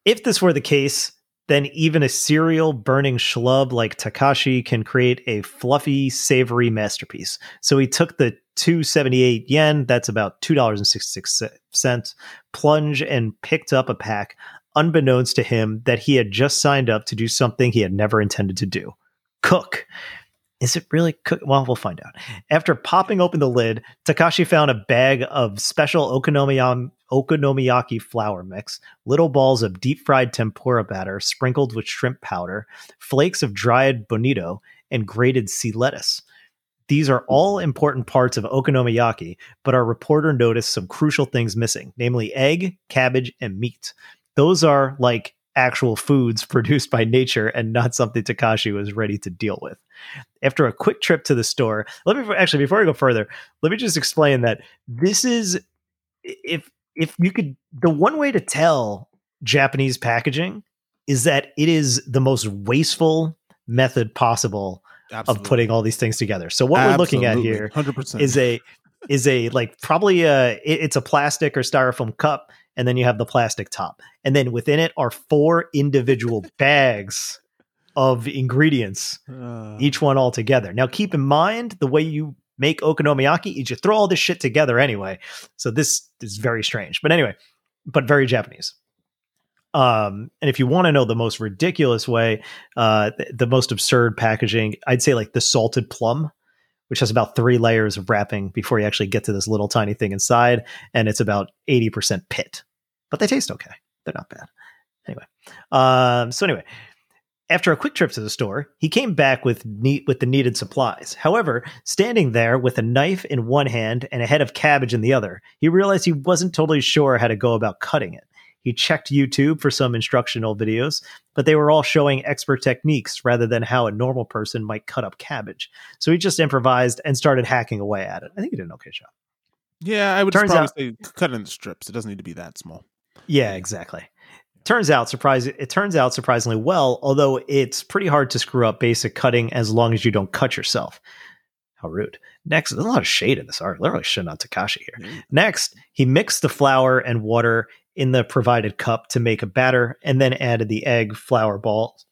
if this were the case then even a serial burning schlub like takashi can create a fluffy savory masterpiece. So he took the 278 yen that's about $2.66 plunge and picked up a pack unbeknownst to him that he had just signed up to do something he had never intended to do. Cook is it really cook? Well, we'll find out. After popping open the lid, Takashi found a bag of special okonomiyaki, okonomiyaki flour mix, little balls of deep fried tempura batter sprinkled with shrimp powder, flakes of dried bonito, and grated sea lettuce. These are hmm. all important parts of okonomiyaki, but our reporter noticed some crucial things missing, namely egg, cabbage, and meat. Those are like actual foods produced by nature and not something Takashi was ready to deal with. After a quick trip to the store let me actually before i go further let me just explain that this is if if you could the one way to tell japanese packaging is that it is the most wasteful method possible of putting all these things together. So what we're looking at here hundred percent, is a is a like probably a it- it's a plastic or styrofoam cup and then you have the plastic top and then within it are four individual bags of ingredients Uh, each one all together. Now, keep in mind the way you make okonomiyaki is you throw all this shit together anyway. So this is very strange, but anyway, but very Japanese. Um, and if you want to know the most ridiculous way, uh, th- the most absurd packaging, I'd say like the salted plum, which has about three layers of wrapping before you actually get to this little tiny thing inside, and it's about eighty percent pit, but they taste okay. They're not bad. Anyway, um, so anyway, after a quick trip to the store, he came back with neat with the needed supplies. However, standing there with a knife in one hand and a head of cabbage in the other, he realized he wasn't totally sure how to go about cutting it. He checked YouTube for some instructional videos, but they were all showing expert techniques rather than how a normal person might cut up cabbage. So he just improvised and started hacking away at it. I think he did an okay job. yeah, I would Turns probably out- say cut it in strips. It doesn't need to be that small. Yeah, exactly. turns out surprising it turns out surprisingly well although it's pretty hard to screw up basic cutting as long as you don't cut yourself how rude next there's a lot of shade in this art literally shit on takashi here next he mixed the flour and water in the provided cup to make a batter and then added the egg flour balls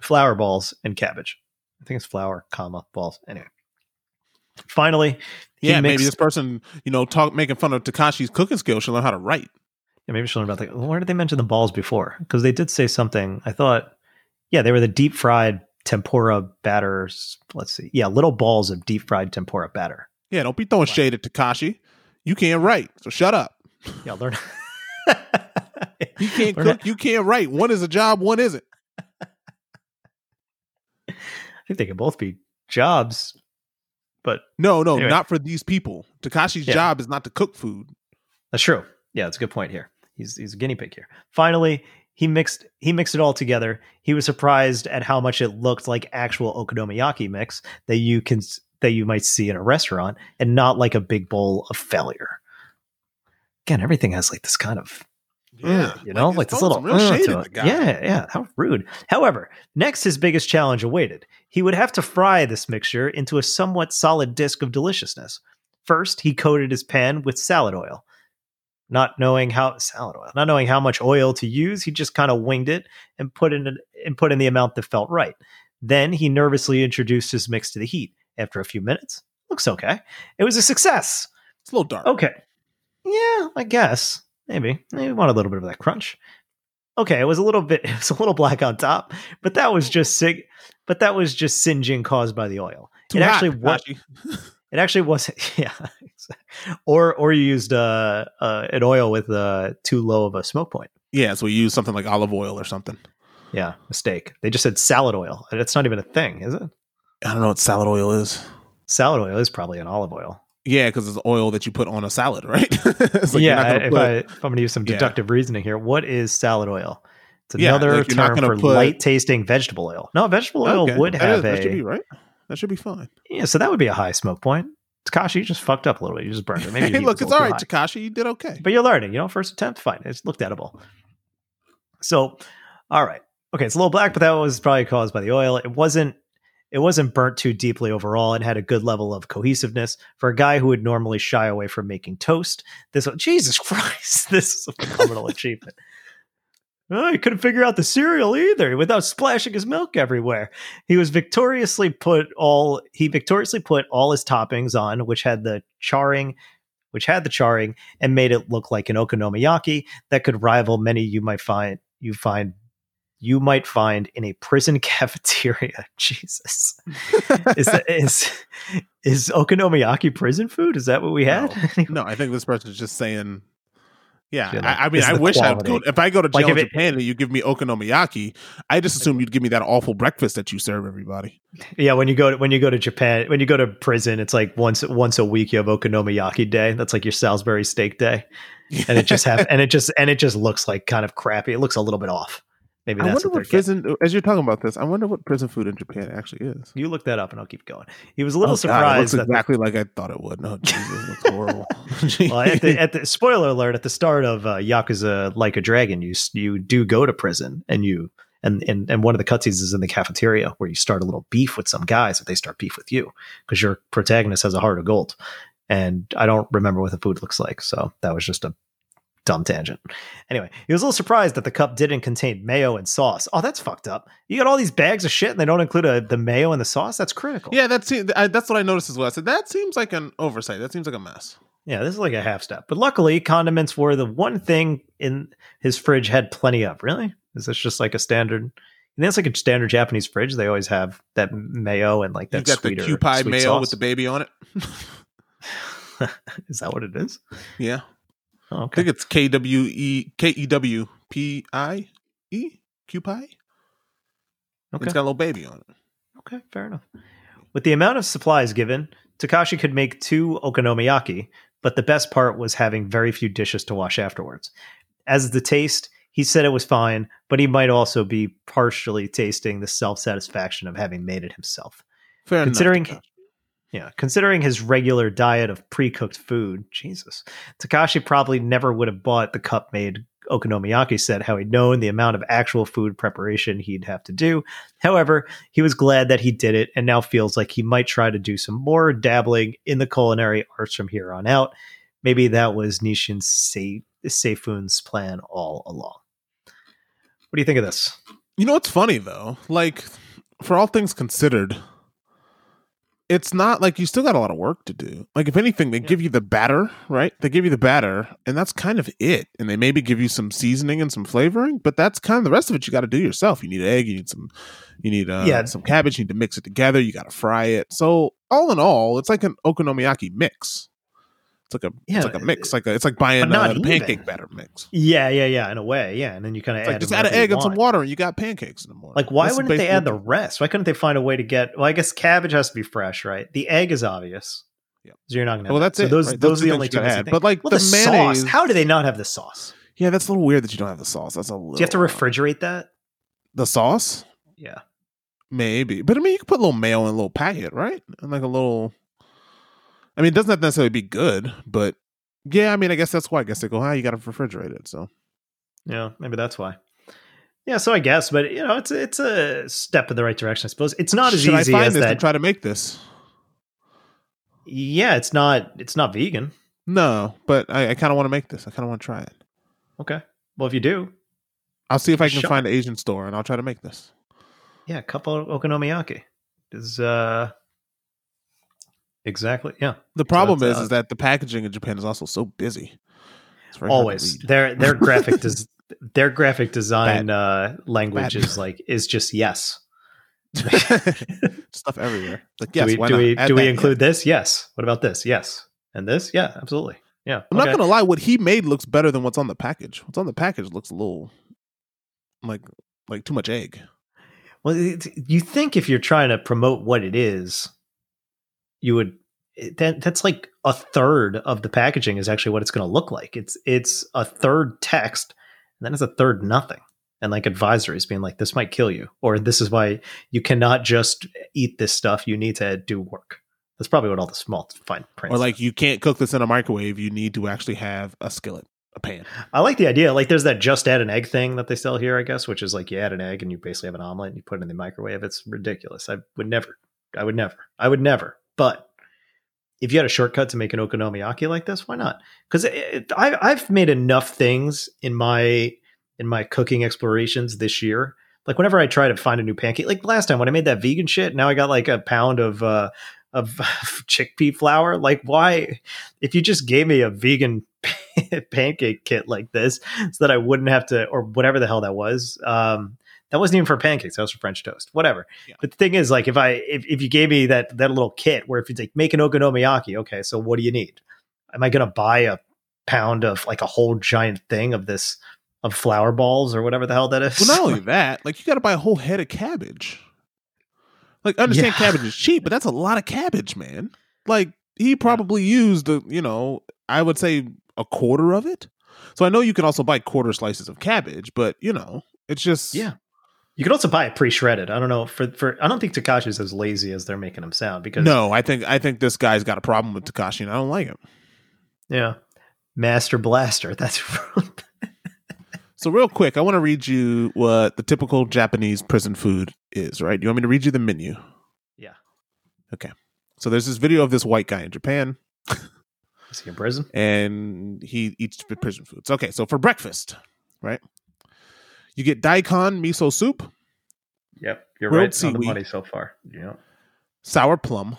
flour balls and cabbage i think it's flour comma balls anyway finally Yeah, maybe this person, you know, talk making fun of Takashi's cooking skills should learn how to write. Yeah, maybe she'll learn about the. Where did they mention the balls before? Because they did say something. I thought, yeah, they were the deep fried tempura batters. Let's see. Yeah, little balls of deep fried tempura batter. Yeah, don't be throwing shade at Takashi. You can't write, so shut up. Yeah, learn. He can't cook, you can't write. One is a job, one isn't. I think they can both be jobs, but No, no, Anyway. not for these people. Takashi's Yeah. job is not to cook food. that's true. Yeah, that's a good point here. He's he's a guinea pig here. Finally, he mixed he mixed it all together. He was surprised at how much it looked like actual okonomiyaki mix that you can that you might see in a restaurant and not like a big bowl of failure. Again, everything has like this kind of yeah, mm. you know, like, he's this little real "Ugh" shade to it. guy. Yeah, yeah. How rude. However, next his biggest challenge awaited. He would have to fry this mixture into a somewhat solid disc of deliciousness. First, he coated his pan with salad oil. Not knowing how salad oil, not knowing how much oil to use, he just kind of winged it and put in an, and put in the amount that felt right. Then he nervously introduced his mix to the heat. After a few minutes, looks okay. It was a success. It's a little dark. Okay. Yeah, I guess. Maybe. Maybe want a little bit of that crunch. Okay, it was a little bit it was a little black on top, but that was just sig but that was just singeing caused by the oil. Too it hot, actually was it actually wasn't yeah. or or you used uh, uh an oil with uh too low of a smoke point. Yeah, so we use something like olive oil or something. Yeah, mistake. They just said salad oil. It's not even a thing, is it? I don't know what salad oil is. Salad oil is probably an olive oil. Yeah, because it's oil that you put on a salad, right? Like you're yeah, if, put- I, if I'm going to use some Yeah. deductive reasoning here, what is salad oil? It's Yeah, another like you're not term for put- light tasting vegetable oil. No, vegetable oil Okay, would that have is- that should a be right. That should be fine. yeah, so that would be a high smoke point. Takashi, you just fucked up a little bit. You just burned it. Maybe hey, look, it's a all right. Takashi. You did okay. but you're learning. You know, first attempt, fine. It's looked edible. So, all right, okay, it's a little black, but that was probably caused by the oil. It wasn't. It wasn't burnt too deeply overall and had a good level of cohesiveness for a guy who would normally shy away from making toast. This Jesus Christ, this is a phenomenal achievement. Oh, he couldn't figure out the cereal either without splashing his milk everywhere. He was victoriously put all he victoriously put all his toppings on, which had the charring, which had the charring, and made it look like an okonomiyaki that could rival many you might find you find you might find in a prison cafeteria. Jesus, is that, is is okonomiyaki prison food? Is that what we had? No, I think this person is just saying. Yeah, like, I, I mean, I wish I'd go. If I go to jail if in Japan and you give me okonomiyaki, I just assume you'd give me that awful breakfast that you serve everybody. Yeah, when you go to when you go to Japan, when you go to prison, it's like once once a week you have okonomiyaki day. That's like your Salisbury steak day, and it just have and it just and it just looks like kind of crappy. It looks a little bit off. Maybe I wonder what what getting. prison. As you're talking about this, I wonder what prison food in Japan actually is. You look that up, and I'll keep going. He was a little Oh, God, it looks surprised the- exactly like I thought it would. No, Jesus, it looks horrible. well, at the, at the spoiler alert at the start of uh, Yakuza Like a Dragon, you you do go to prison, and you and and and one of the cutscenes is in the cafeteria where you start a little beef with some guys, but they start beef with you because your protagonist has a heart of gold. And I don't remember what the food looks like, so that was just a dumb tangent. Anyway, he was a little surprised that the cup didn't contain mayo and sauce. Oh, that's fucked up. You got all these bags of shit, and they don't include a, the mayo and the sauce. That's critical. yeah, that's that's what I noticed as well. I said that seems like an oversight. That seems like a mess. Yeah, this is like a half step. But luckily, condiments were the one thing in his fridge had plenty of. Really? Is this just like a standard? I think it's like a standard Japanese fridge. They always have that mayo and like that. You got the sweeter Kewpie mayo sauce. with the baby on it. is that what it is? Yeah, Oh, I think it's K W E K E W P I E Kewpie. Okay. It's got a little baby on it. Okay, fair enough. With the amount of supplies given, Takashi could make two okonomiyaki, but the best part was having very few dishes to wash afterwards. As the taste, he said it was fine, but he might also be partially tasting the self satisfaction of having made it himself. Fair Considering- enough. Yeah, considering his regular diet of pre-cooked food, Jesus, Takashi probably never would have bought the cup-made okonomiyaki set how he'd known the amount of actual food preparation he'd have to do. However, he was glad that he did it and now feels like he might try to do some more dabbling in the culinary arts from here on out. Maybe that was Nisshin Se- Seifun's plan all along. What do you think of this? You know what's funny though? Like, for all things considered, it's not like you still got a lot of work to do. Like, if anything, they Yeah. give you the batter, right? They give you the batter, and that's kind of it. And they maybe give you some seasoning and some flavoring, but that's kind of the rest of it. You got to do yourself. You need egg. You need some. You need uh, Yeah. some cabbage. You need to mix it together. You got to fry it. So all in all, it's like an okonomiyaki mix. It's like a Yeah, it's like a mix. Like a, it's like buying uh, even. pancake batter mix. Yeah, yeah, yeah. In a way, yeah. And then you kind of add like just add an egg and some water, and you got pancakes in the morning. Like, why That's wouldn't they add the rest? Why couldn't they find a way to get? Well, I guess cabbage has to be fresh, right? The egg is obvious. Yeah. So you're not gonna. Well, that's that. it. So those right? those are the only two you gotta add. things. But like well, the, the, mayonnaise, sauce. How do they not have the sauce? yeah, that's a little weird that you don't have the sauce. That's a little. Do you have to refrigerate that? the sauce? Yeah. Maybe, but I mean, you can put a little mayo in a little packet, right? And like a little. I mean, it doesn't necessarily be good, but yeah, I mean, I guess that's why. I guess they go, "Ah, you got to refrigerate it." So Yeah, maybe that's why. Yeah, so I guess, but you know, it's it's a step in the right direction, I suppose. It's not as should easy I find as this that. and try to make this? yeah, it's not it's not vegan. No, but I, I kind of want to make this. I kind of want to try it. Okay. Well, if you do, I'll see if I can Sure. find an Asian store, and I'll try to make this. yeah, couple of okonomiyaki is uh exactly yeah. The problem that's, is, uh, is that the packaging in Japan is also so busy. It's very Always their their graphic des- their graphic design uh language Bad. is like is just yes. stuff everywhere. Like, yes, do we do we do we yeah. include this? Yes. What about this? Yes. And this? Yeah, absolutely. Yeah. I'm okay. not gonna lie. What he made looks better than what's on the package. What's on the package looks a little like like too much egg. Well, it, you think if you're trying to promote what it is, you would that that's like a third of the packaging is actually what it's going to look like. It's it's a third text, and then it's a third nothing, and like advisories being like, "This might kill you," or "This is why you cannot just eat this stuff. You need to do work." That's probably what all the small fine print. Or like you can't cook this in a microwave. You need to actually have a skillet, a pan. I like the idea. Like, there's that just add an egg thing that they sell here, I guess, which is like you add an egg and you basically have an omelet and you put it in the microwave. It's ridiculous. I would never. I would never. I would never. But if you had a shortcut to make an okonomiyaki like this, why not? Because I've made enough things in my in my cooking explorations this year. Like whenever I try to find a new pancake, like last time when I made that vegan shit, now I got like a pound of uh, of chickpea flour. Like why? If you just gave me a vegan pancake kit like this so that I wouldn't have to, or whatever the hell that was. Um, that wasn't even for pancakes. That was for French toast. Whatever. Yeah. But the thing is, like, if I if, if you gave me that that little kit where if it's like make an okonomiyaki, okay, so what do you need? Am I gonna buy a pound of like a whole giant thing of this of flour balls or whatever the hell that is? Well, not only that, like you got to buy a whole head of cabbage. Like, I understand Yeah. cabbage is cheap, but that's a lot of cabbage, man. Like, he probably used the, you know, I would say a quarter of it. So I know you can also buy quarter slices of cabbage, but you know, it's just Yeah. You could also buy it pre-shredded. I don't know for for. I don't think Takashi's as lazy as they're making him sound because No, I think I think this guy's got a problem with Takashi, and I don't like him. yeah, Master Blaster. That's So real quick, I want to read you what the typical Japanese prison food is. Right? Do you want me to read you the menu? yeah. Okay. So there's this video of this white guy in Japan, Is he in prison? and he eats prison foods. Okay, so for breakfast, right? You get daikon miso soup, Yep, you're Grilled right on the seaweed. money so far. Yeah. sour plum,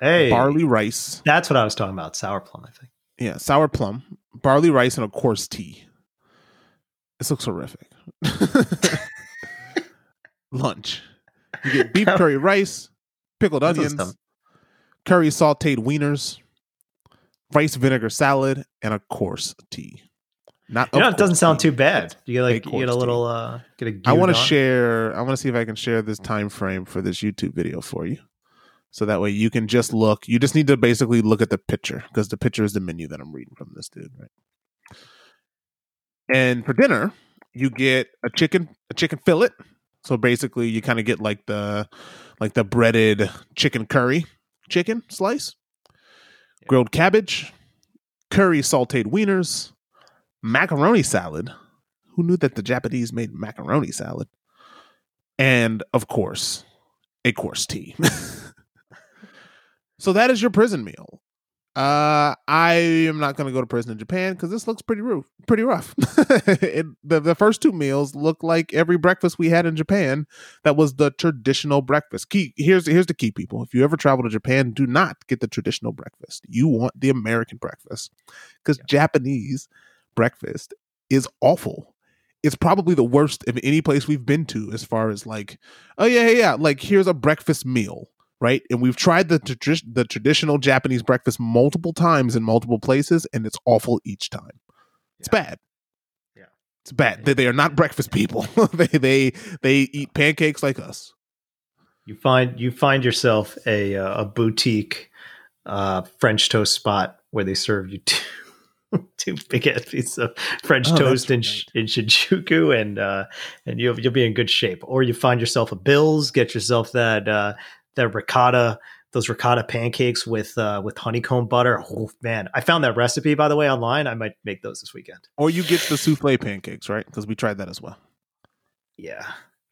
Hey, barley rice. That's what I was talking about. Sour plum. I think. Yeah, sour plum, barley rice, and of course tea. This looks horrific. Lunch. You get beef curry rice, pickled That onions, curry sauteed wieners, rice vinegar salad, and of course tea. Not You know, it doesn't sound too bad. You get like you get a little uh get a. I want to share. I want to see if I can share this time frame for this YouTube video for you, so that way you can just look. You just need to basically look at the picture because the picture is the menu that I'm reading from this dude, right? And for dinner, you get a chicken, a chicken fillet. So basically, you kind of get like the like the breaded chicken curry, chicken slice, grilled cabbage, curry sauteed wieners, macaroni salad. Who knew that the Japanese made macaroni salad? And of course, a course tea. so that is your prison meal. Uh, I am not going to go to prison in Japan because this looks pretty rough. Pretty rough. it, the the first two meals look like every breakfast we had in Japan. That was the traditional breakfast. Key here's here's the key, people. If you ever travel to Japan, do not get the traditional breakfast. You want the American breakfast because yeah. Japanese breakfast is awful. It's probably the worst of any place we've been to as far as like, oh yeah, yeah, yeah. like here's a breakfast meal right? And we've tried the the traditional Japanese breakfast multiple times in multiple places, and it's awful each time. It's yeah. bad. Yeah, it's bad. They, they are not breakfast people. they they they eat pancakes like us. You find you find yourself a uh, a boutique uh, French toast spot where they serve you two two big ass pieces of French oh, toast in, right. in Shinjuku, and uh, and you'll you'll be in good shape. Or you find yourself a Bills, get yourself that uh, the ricotta those ricotta pancakes with uh, with honeycomb butter. Oh man, I found that recipe by the way online. I might make those this weekend. Or you get the souffle pancakes, right? Because we tried that as well. Yeah,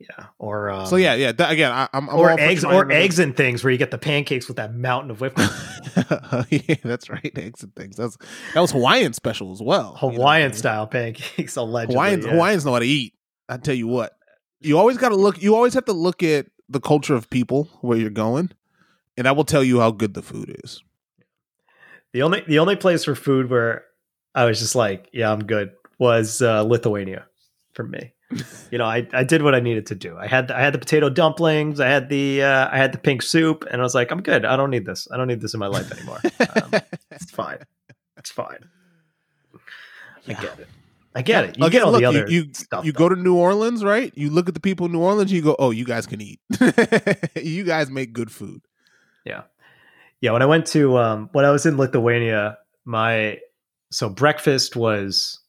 yeah. Or um, so yeah, yeah. That, again, I, am or eggs or eggs and things where you get the pancakes with that mountain of whipped cream. yeah, that's right. Eggs and things. That's that was Hawaiian special as well. Hawaiian you know? style pancakes, allegedly. Hawaiians, yeah. Hawaiians know how to eat. I tell you what, you always got to look. You always have to look at the culture of people where you're going, and that will tell you how good the food is. The only the only place for food where I was just like, yeah, I'm good was uh, Lithuania for me. You know, I, I did what I needed to do. I had the, I had the potato dumplings, I had the uh, I had the pink soup, and I was like, I'm good. I don't need this. I don't need this in my life anymore. Um, it's fine. It's fine. I get it. I get it. You Again, get all look, the other you, you, stuff. You go to New Orleans, right? You look at the people in New Orleans, you go, "Oh, you guys can eat. you guys make good food." Yeah, yeah. When I went to um, when I was in Lithuania, my so breakfast was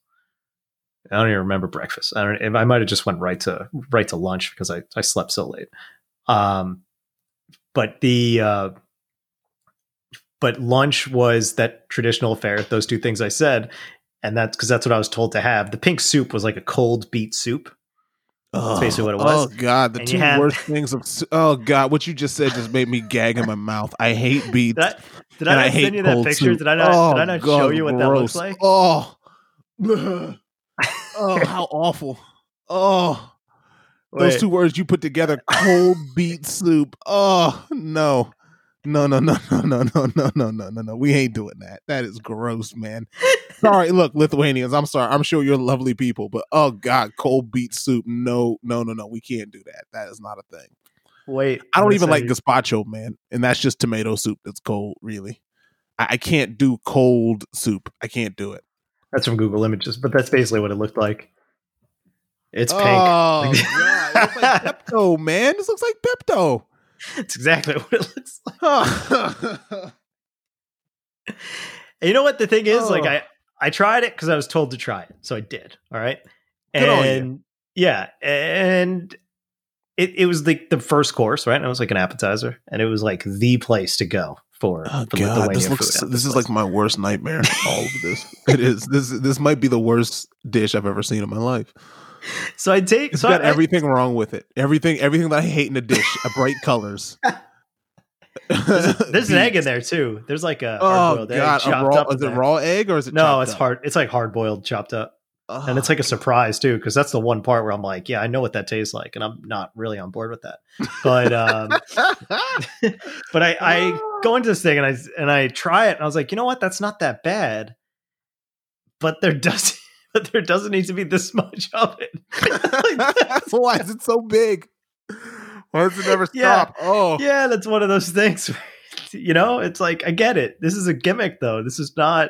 I don't even remember breakfast. I don't. I might have just went right to right to lunch because I I slept so late. Um, but the uh, but lunch was that traditional affair. Those two things I said, and that's because that's what I was told to have. The pink soup was like a cold beet soup. That's oh, basically what it was. Oh god, the and two had, worst things of oh god, what you just said just made me gag in my mouth. I hate beets. Did I, did I, I send you that picture? Soup. Did I not? Oh, did I not god, show you what gross. that looks like? Oh, oh, how awful! Oh, Wait. those two words you put together: cold beet soup. Oh no, no, no, no, no, no, no, no, no, no, no, no. We ain't doing that. That is gross, man. sorry, look, Lithuanians. I'm sorry. I'm sure you're lovely people, but oh god, cold beet soup. No, no, no, no. We can't do that. That is not a thing. Wait, I don't even like gazpacho, man, and that's just tomato soup that's cold. Really, I, I can't do cold soup. I can't do it. That's from Google Images, but that's basically what it looked like. It's oh, pink. Oh, yeah, it looks like Pepto, man. This looks like Pepto. It's exactly what it looks like. you know what the thing is? Oh. Like I, I tried it because I was told to try it, so I did. All right, Good and yeah, and it it was like the first course, right? And it was like an appetizer, and it was like the place to go for. Oh god, this looks. This, this is like my worst nightmare. All of this, it is. This this might be the worst dish I've ever seen in my life. So I take. It's so got I, everything wrong with it. Everything, everything that I hate in a dish. A bright colors. there's, there's an egg in there too. There's like a oh god, a raw, is it raw egg or is it? No, it's up? hard. It's like hard boiled, chopped up, oh, and it's like a surprise too because that's the one part where I'm like, yeah, I know what that tastes like, and I'm not really on board with that. But um, but I I go into this thing and I and I try it and I was like, you know what, that's not that bad, but there does but there doesn't need to be this much of it. like, Why is it so big? Why does it never stop? Yeah, oh, yeah, that's one of those things. you know, it's like I get it. This is a gimmick, though. This is not.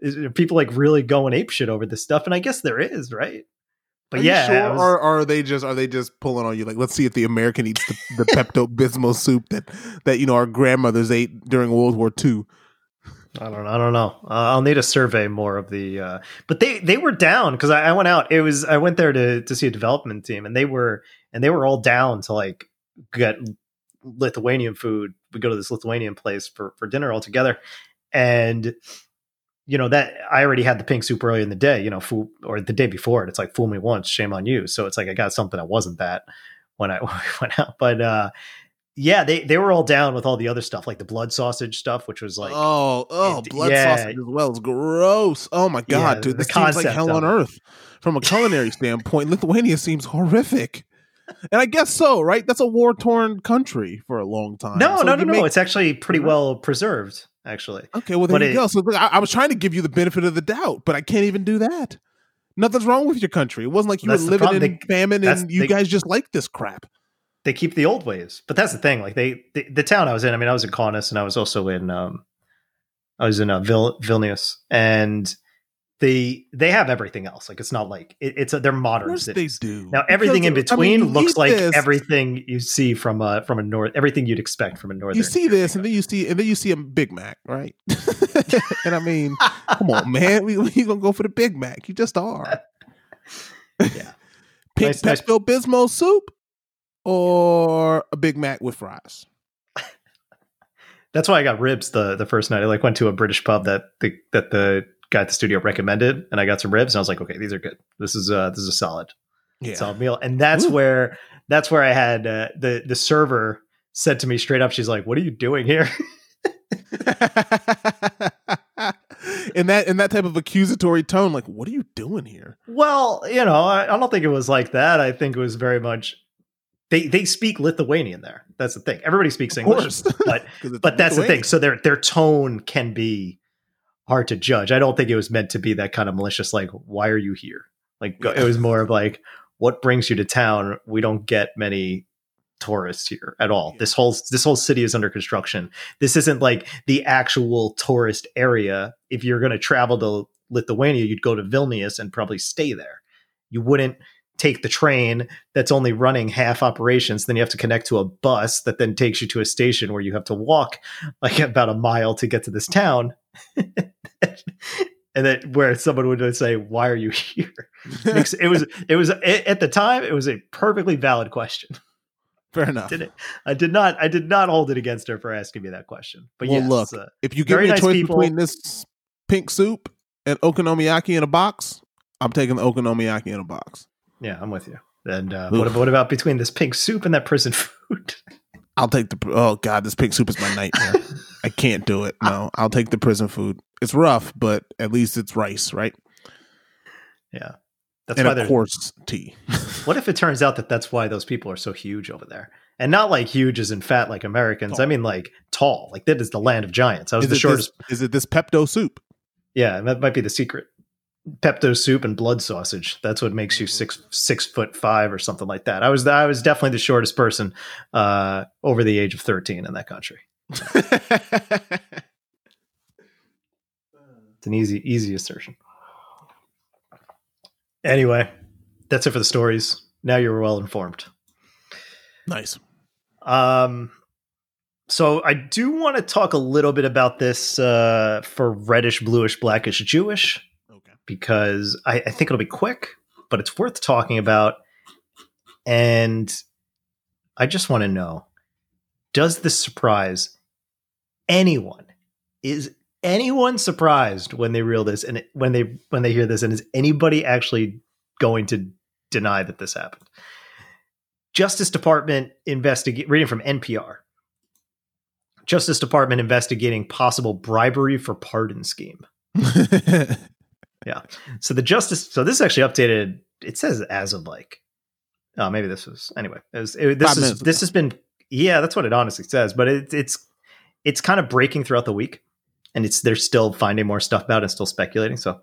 Is, people like really going ape shit over this stuff? And I guess there is, right? But are yeah, sure? was, or, or, are they just are they just pulling on you? Like, let's see if the American eats the, the Pepto Bismol soup that that you know our grandmothers ate during World War II. I don't. I don't know. Uh, I'll need a survey more of the. Uh, but they they were down because I, I, went out. It was I went there to to see a development team, and they were and they were all down to like get Lithuanian food. We go to this Lithuanian place for for dinner all together, and you know that I already had the pink soup early in the day. You know, fool or the day before, and it's like fool me once, shame on you. So it's like I got something that wasn't that when I, went out, but uh, yeah, they they were all down with all the other stuff, like the blood sausage stuff, which was like oh oh it- blood yeah. sausage as well. It's gross. Oh my god, Yeah, dude, the this seems like hell on earth. From a culinary standpoint, Lithuania seems horrific. And I guess so, right? That's a war torn country for a long time. no, So no, no, no. make- It's actually pretty Mhm. well preserved, actually. Okay, well there But you it- go. So I, I was trying to give you the benefit of the doubt, but I can't even do that. Nothing's wrong with your country. It wasn't like you were living in They- famine and you they- guys just like this crap. They keep the old ways, but that's the thing. Like they, the, the town I was in. I mean, I was in Kaunas, and I was also in, um, I was in uh, Vil- Vilnius, and they they have everything else. Like it's not like it, it's a, they're modern they do. Now everything in Because, I mean, between looks like this, everything you see from a from a north everything you'd expect from a northern. You see this, and then you see, and then you see a Big Mac, right? and I mean, come on, man, we we gonna go for the Big Mac. You just are. Yeah. Pink Nice- nice- Pepto Bismol soup or a Big Mac with fries. That's why I got ribs the the first night. I like went to a British pub that the that the guy at the studio recommended, and I got some ribs, and I was like, okay, these are good. This is uh this is a solid Yeah. solid meal, and that's Ooh. where that's where I had uh, the the server said to me straight up, she's like, "What are you doing here?" in that in that type of accusatory tone, like, what are you doing here? well, you know, I, I don't think it was like that. I think it was very much they they speak Lithuanian there. That's the thing. Everybody speaks English, but but that's the thing. So their their tone can be hard to judge. I don't think it was meant to be that kind of malicious. Like, why are you here? Like, it was more of like, what brings you to town? We don't get many tourists here at all. Yeah. This whole this whole city is under construction. This isn't like the actual tourist area. If you're going to travel to Lithuania, you'd go to Vilnius and probably stay there. You wouldn't take the train that's only running half operations then you have to connect to a bus that then takes you to a station where you have to walk like about a mile to get to this town and then where someone would say why are you here it was it was at the time it was a perfectly valid question Fair enough. did it i did not i did not hold it against her for asking me that question but Well, yes, look, uh, If you give me a nice choice people. between this pink soup and okonomiyaki in a box, I'm taking the okonomiyaki in a box. yeah i'm with you and uh, what, what about between this pink soup and that prison food I'll take the. Oh God, this pink soup is my nightmare. I can't do it. No, I'll take the prison food. It's rough, but at least it's rice, right? yeah that's and why of course, tea. What if it turns out that that's why those people are so huge over there? And not like huge as in fat like Americans. I mean like tall. Like that is the land of giants. I was is the shortest. This, is it this Pepto soup? Yeah, that might be the secret. Pepto soup and blood sausage. That's what makes you six six foot five or something like that. I was I was definitely the shortest person uh, over the age of thirteen in that country. It's an easy easy assertion. Anyway, that's it for the stories. Now you're well informed. nice. Um, so I do want to talk a little bit about this uh, for reddish, bluish, blackish, Jewish Okay. Because I, I think it'll be quick, but it's worth talking about. And I just want to know: Does this surprise anyone? Is anyone surprised when they real this and when they when they hear this? And is anybody actually going to deny that this happened? Justice Department investigate reading from NPR. Justice Department investigating possible bribery for pardon scheme. So the justice. So this is actually updated. It says as of like, oh, maybe this was anyway. It was, it, this Five is this has been yeah, that's what it honestly says. But it, it's it's kind of breaking throughout the week, and it's they're still finding more stuff about and still speculating. So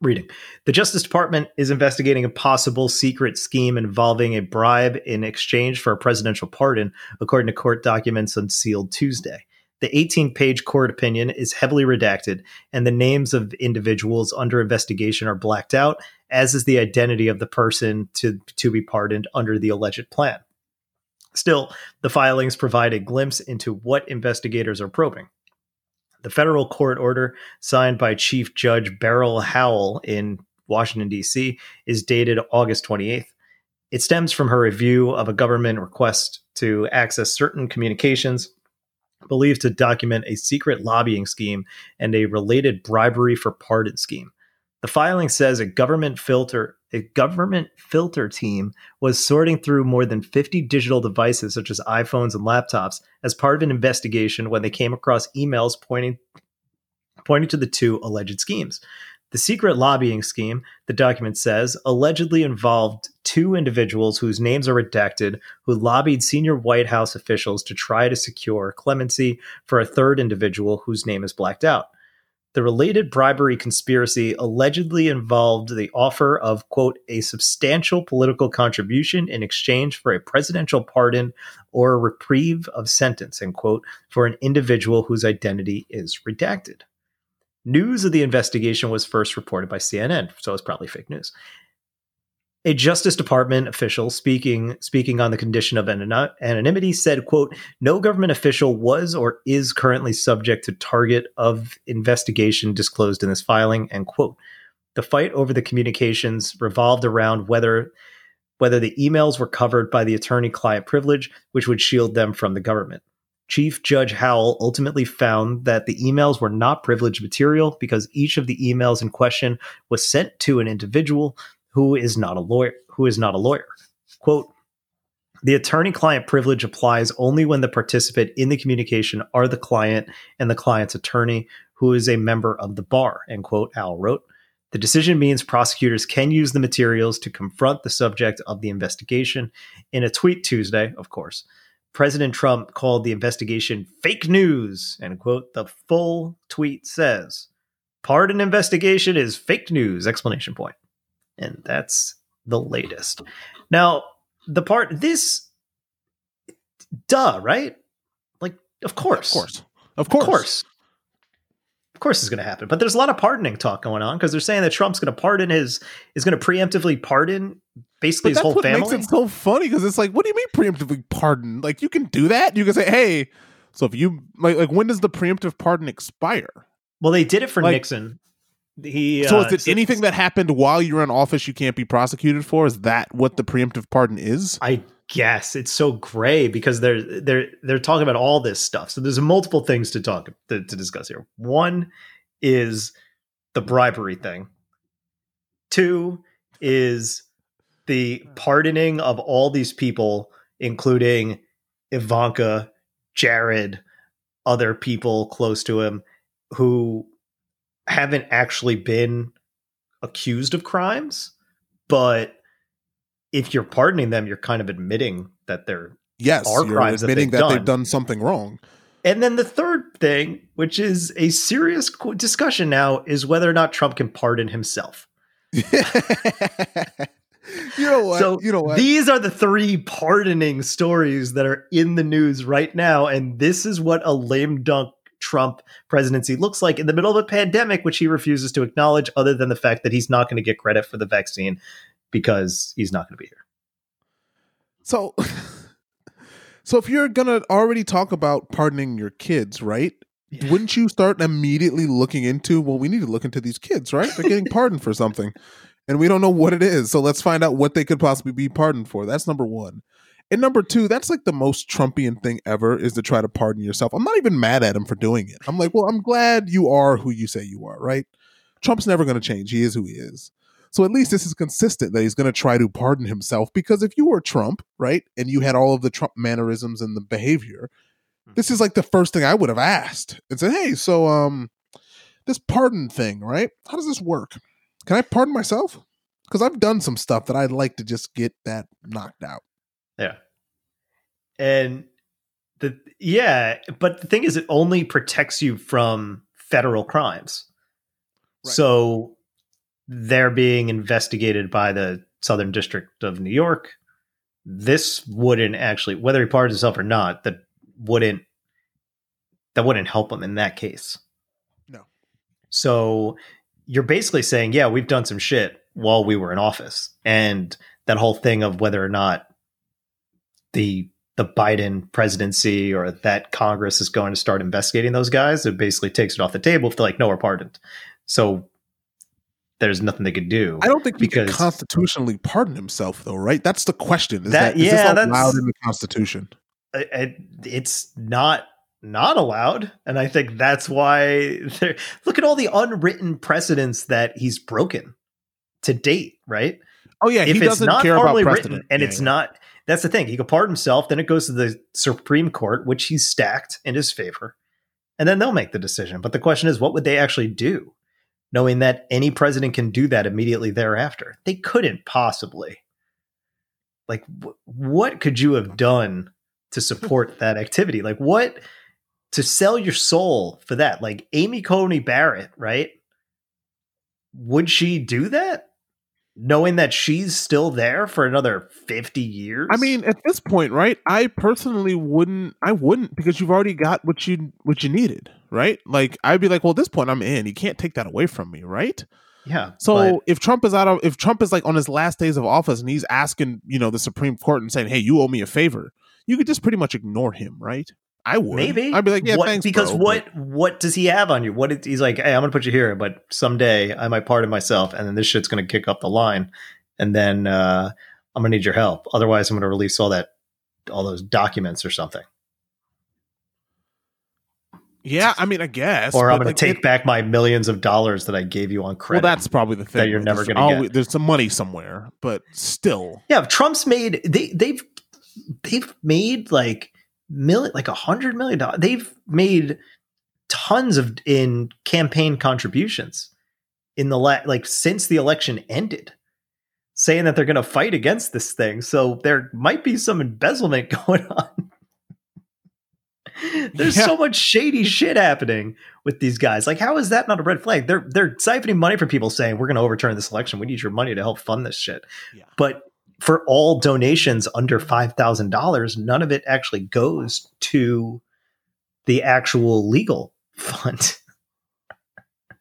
reading the Justice Department is investigating a possible secret scheme involving a bribe in exchange for a presidential pardon, according to court documents unsealed Tuesday. The 18 page court opinion is heavily redacted, and the names of individuals under investigation are blacked out, as is the identity of the person to, to be pardoned under the alleged plan. Still, the filings provide a glimpse into what investigators are probing. The federal court order, signed by Chief Judge Beryl Howell in Washington, D.C., is dated August 28th. It stems from her review of a government request to access certain communications believed to document a secret lobbying scheme and a related bribery for pardon scheme. The filing says a government filter a government filter team was sorting through more than 50 digital devices such as iPhones and laptops as part of an investigation when they came across emails pointing pointing to the two alleged schemes. The secret lobbying scheme, the document says, allegedly involved two individuals whose names are redacted who lobbied senior White House officials to try to secure clemency for a third individual whose name is blacked out. The related bribery conspiracy allegedly involved the offer of, quote, a substantial political contribution in exchange for a presidential pardon or a reprieve of sentence, end quote, for an individual whose identity is redacted. News of the investigation was first reported by CNN, so it's probably fake news. A Justice Department official speaking speaking on the condition of anonymity said, quote, no government official was or is currently subject to target of investigation disclosed in this filing, end quote. The fight over the communications revolved around whether whether the emails were covered by the attorney client privilege, which would shield them from the government. Chief Judge Howell ultimately found that the emails were not privileged material because each of the emails in question was sent to an individual who is not a lawyer who is not a lawyer. Quote the attorney client privilege applies only when the participant in the communication are the client and the client's attorney, who is a member of the bar, end quote, Howell wrote. The decision means prosecutors can use the materials to confront the subject of the investigation. In a tweet Tuesday, of course, President Trump called the investigation fake news. And quote, the full tweet says, pardon investigation is fake news, explanation point. And that's the latest. Now, the part, this, duh, right? Like, of course. Of course. Of course. Of course. Of course is going to happen. But there's a lot of pardoning talk going on because they're saying that Trump's going to pardon his, is going to preemptively pardon basically his whole that's what family. makes it so funny because it's like, what do you mean preemptively pardon? Like you can do that. You can say, hey, so if you like, like when does the preemptive pardon expire? well, they did it for Like- Nixon. He so uh, is it anything that happened while you're in office you can't be prosecuted for? Is that what the preemptive pardon is? I guess it's so gray because they're they're they're talking about all this stuff. So there's multiple things to talk to, to discuss here. One is the bribery thing. Two is the pardoning of all these people, including Ivanka, Jared, other people close to him who haven't actually been accused of crimes, but if you're pardoning them, you're kind of admitting that they're. Yes, Are crimes that admitting they've that they've done. done something wrong. And then the third thing, which is a serious discussion now, is whether or not Trump can pardon himself. you know what? So you know what? these are the three pardoning stories that are in the news right now, and this is what a lame dunk Trump presidency looks like in the middle of a pandemic, which he refuses to acknowledge, other than the fact that he's not going to get credit for the vaccine because he's not going to be here. So, so if you're gonna already talk about pardoning your kids, right? Yeah. Wouldn't you start immediately looking into? Well, we need to look into these kids, right? They're getting pardoned for something, and we don't know what it is. So let's find out what they could possibly be pardoned for. That's number one. And number two, that's like the most Trumpian thing ever is to try to pardon yourself. I'm not even mad at him for doing it. I'm like, well, I'm glad you are who you say you are, right? Trump's never going to change. He is who he is. So at least this is consistent that he's going to try to pardon himself because if you were Trump, right, and you had all of the Trump mannerisms and the behavior, this is like the first thing I would have asked and said, "Hey, so um this pardon thing, right? How does this work? Can I pardon myself? Cuz I've done some stuff that I'd like to just get that knocked out." Yeah. And the yeah, but the thing is it only protects you from federal crimes. Right. So they're being investigated by the Southern District of New York. This wouldn't actually whether he pardons himself or not, that wouldn't that wouldn't help him in that case. No. So you're basically saying, yeah, we've done some shit while we were in office. And that whole thing of whether or not the the Biden presidency or that Congress is going to start investigating those guys, it basically takes it off the table if they're like, no, we're pardoned. So there's nothing they could do. I don't think he could constitutionally pardon himself, though, right? That's the question. Is That- that, is yeah, that's- allowed in the Constitution? I- I- it's not not allowed and i think that's why look at all the unwritten precedents that he's broken to date right? Oh yeah, if he it's doesn't not care about formally written and Yeah, it's yeah. not that's the thing he could pardon himself then it goes to the supreme court which he's stacked in his favor and then they'll make the decision. But the question is what would they actually do knowing that any president can do that immediately thereafter? They couldn't possibly. Like wh- what could you have done to support that activity? Like what to sell your soul for that like amy coney barrett right would she do that knowing that she's still there for another 50 years I mean, at this point, right? I personally wouldn't. I wouldn't because you've already got what you what you needed, right? Like I'd be like, well, at this point, I'm in. You can't take that away from me, right? yeah So but- if Trump is out of, if Trump is like on his last days of office and he's asking, you know, the Supreme Court and saying, "Hey, you owe me a favor," you could just pretty much ignore him, right? I would. maybe I'd be like, yeah, What- thanks, because bro, what what does he have on you what is, he's like hey i'm gonna put you here but someday i might pardon myself and then this shit's gonna kick up the line and then uh i'm gonna need your help otherwise i'm gonna release all that all those documents or something yeah, I mean, I guess, or i'm but, gonna take it- back my millions of dollars that i gave you on credit. Well, that's probably the thing. That you're never gonna get. There's some money somewhere, but still, Yeah, Trump's made they they've they've made like million like a hundred million dollars. They've made tons of in campaign contributions in the la- like since the election ended, saying that they're going to fight against this thing. So there might be some embezzlement going on. There's Yeah. so much shady shit happening with these guys. Like, how is that not a red flag? They're they're siphoning money from people, saying we're going to overturn this election. We need your money to help fund this shit. Yeah. But for all donations under five thousand dollars, none of it actually goes to the actual legal fund.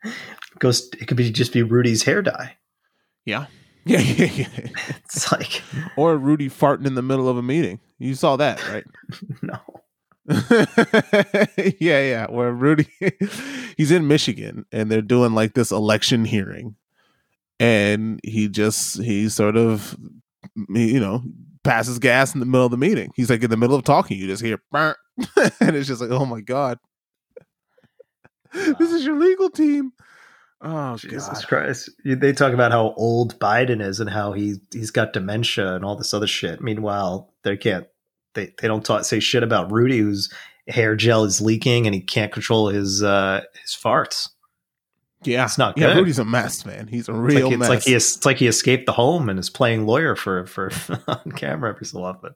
It goes. It could be just be Rudy's hair dye. yeah, yeah, yeah, yeah. It's like or Rudy farting in the middle of a meeting. You saw that, right? no. yeah, yeah. Where Rudy, he's in Michigan, and they're doing like this election hearing, and he just he sort of, you know, passes gas in the middle of the meeting. He's like in the middle of talking, you just hear, "Burr," and it's just like, oh my god, this is your legal team. Oh Jesus god, Christ! They talk about how old Biden is and how he he's got dementia and all this other shit. Meanwhile, they can't. They they don't talk say shit about Rudy, whose hair gel is leaking and he can't control his uh his farts. Yeah, It's not yeah. Rudy's a mess, man. He's a It's real like, it's mess. like he it's like he escaped the home and is playing lawyer for for on camera every so often.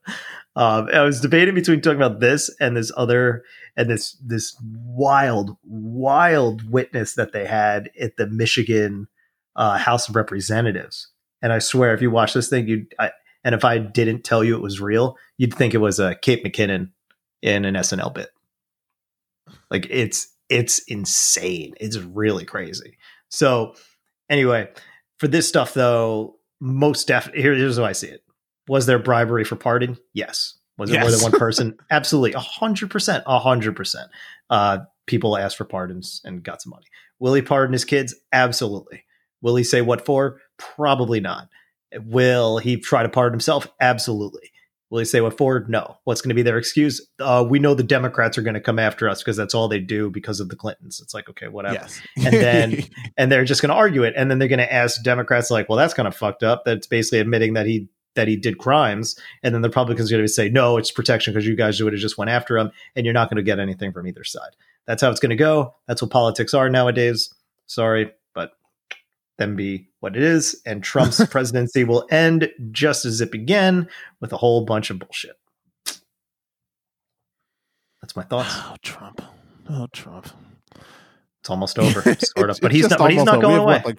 Um, I was debating between talking about this and this other and this this wild wild witness that they had at the Michigan uh, House of Representatives. And I swear, if you watch this thing, you I, and if I didn't tell you it was real, you'd think it was a uh, Kate McKinnon in an SNL bit. Like it's it's insane. It's really crazy. So anyway, for this stuff though, most definitely here, here's how I see it. Was there bribery for pardon? Yes. Was it more than one person? Absolutely. A hundred percent. A hundred percent. Uh people asked for pardons and got some money. Will he pardon his kids? Absolutely. Will he say what for? Probably not. Will he try to pardon himself? Absolutely. Will he say what for? No. What's going to be their excuse? Uh, we know the Democrats are going to come after us because that's all they do because of the Clintons. It's like, okay, whatever yes, And then- and they're just going to argue it and then they're going to ask democrats like well that's kind of fucked up that's basically admitting that he that he did crimes and then the republicans are going to say no it's protection because you guys would have just went after him and you're not going to get anything from either side that's how it's going to go that's what politics are nowadays sorry them be what it is and trump's presidency will end just as it began with a whole bunch of bullshit that's my thoughts oh Trump, oh Trump. it's almost over sort of but he's not but he's not. We going have, away what, like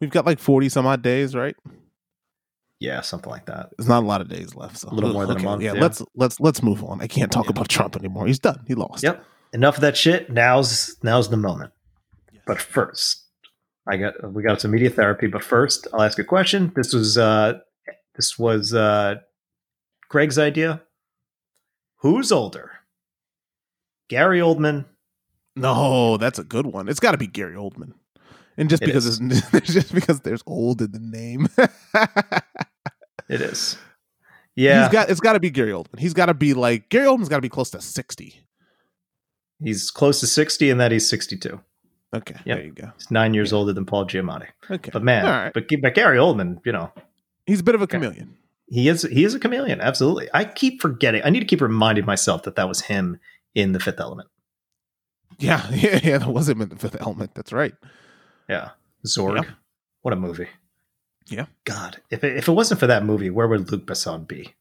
we've got like forty some odd days, right? yeah something like that There's not a lot of days left. So A little more than a month, Yeah, yeah. let's let's let's move on. I can't talk Yeah. about Trump anymore. He's done. He lost. Yep. Enough of that shit. Now's now's the moment. Yes. But first, I got we got some media therapy. But first, I'll ask a question. This was uh this was uh Greg's idea. Who's older? Gary Oldman. No, that's a good one. It's got to be Gary Oldman. And just It because is. it's just because there's old in the name. It is. Yeah, He's got it's gotta be Gary Oldman. He's gotta be like Gary Oldman's gotta be close to sixty. he's close to sixty, and that he's sixty-two. Okay. Yep. There you go. He's nine years older than Paul Giamatti. Okay. But man, right. but, but Gary Oldman, you know, He's a bit of a chameleon. he is he is a chameleon. Absolutely. I keep forgetting. I need to keep reminding myself that that was him in The Fifth Element. Yeah, yeah, yeah. That was him in the fifth element. That's right. Yeah, Zorg. Yep. What a movie. Yeah. God, if it, if it wasn't for that movie, where would Luc Besson be?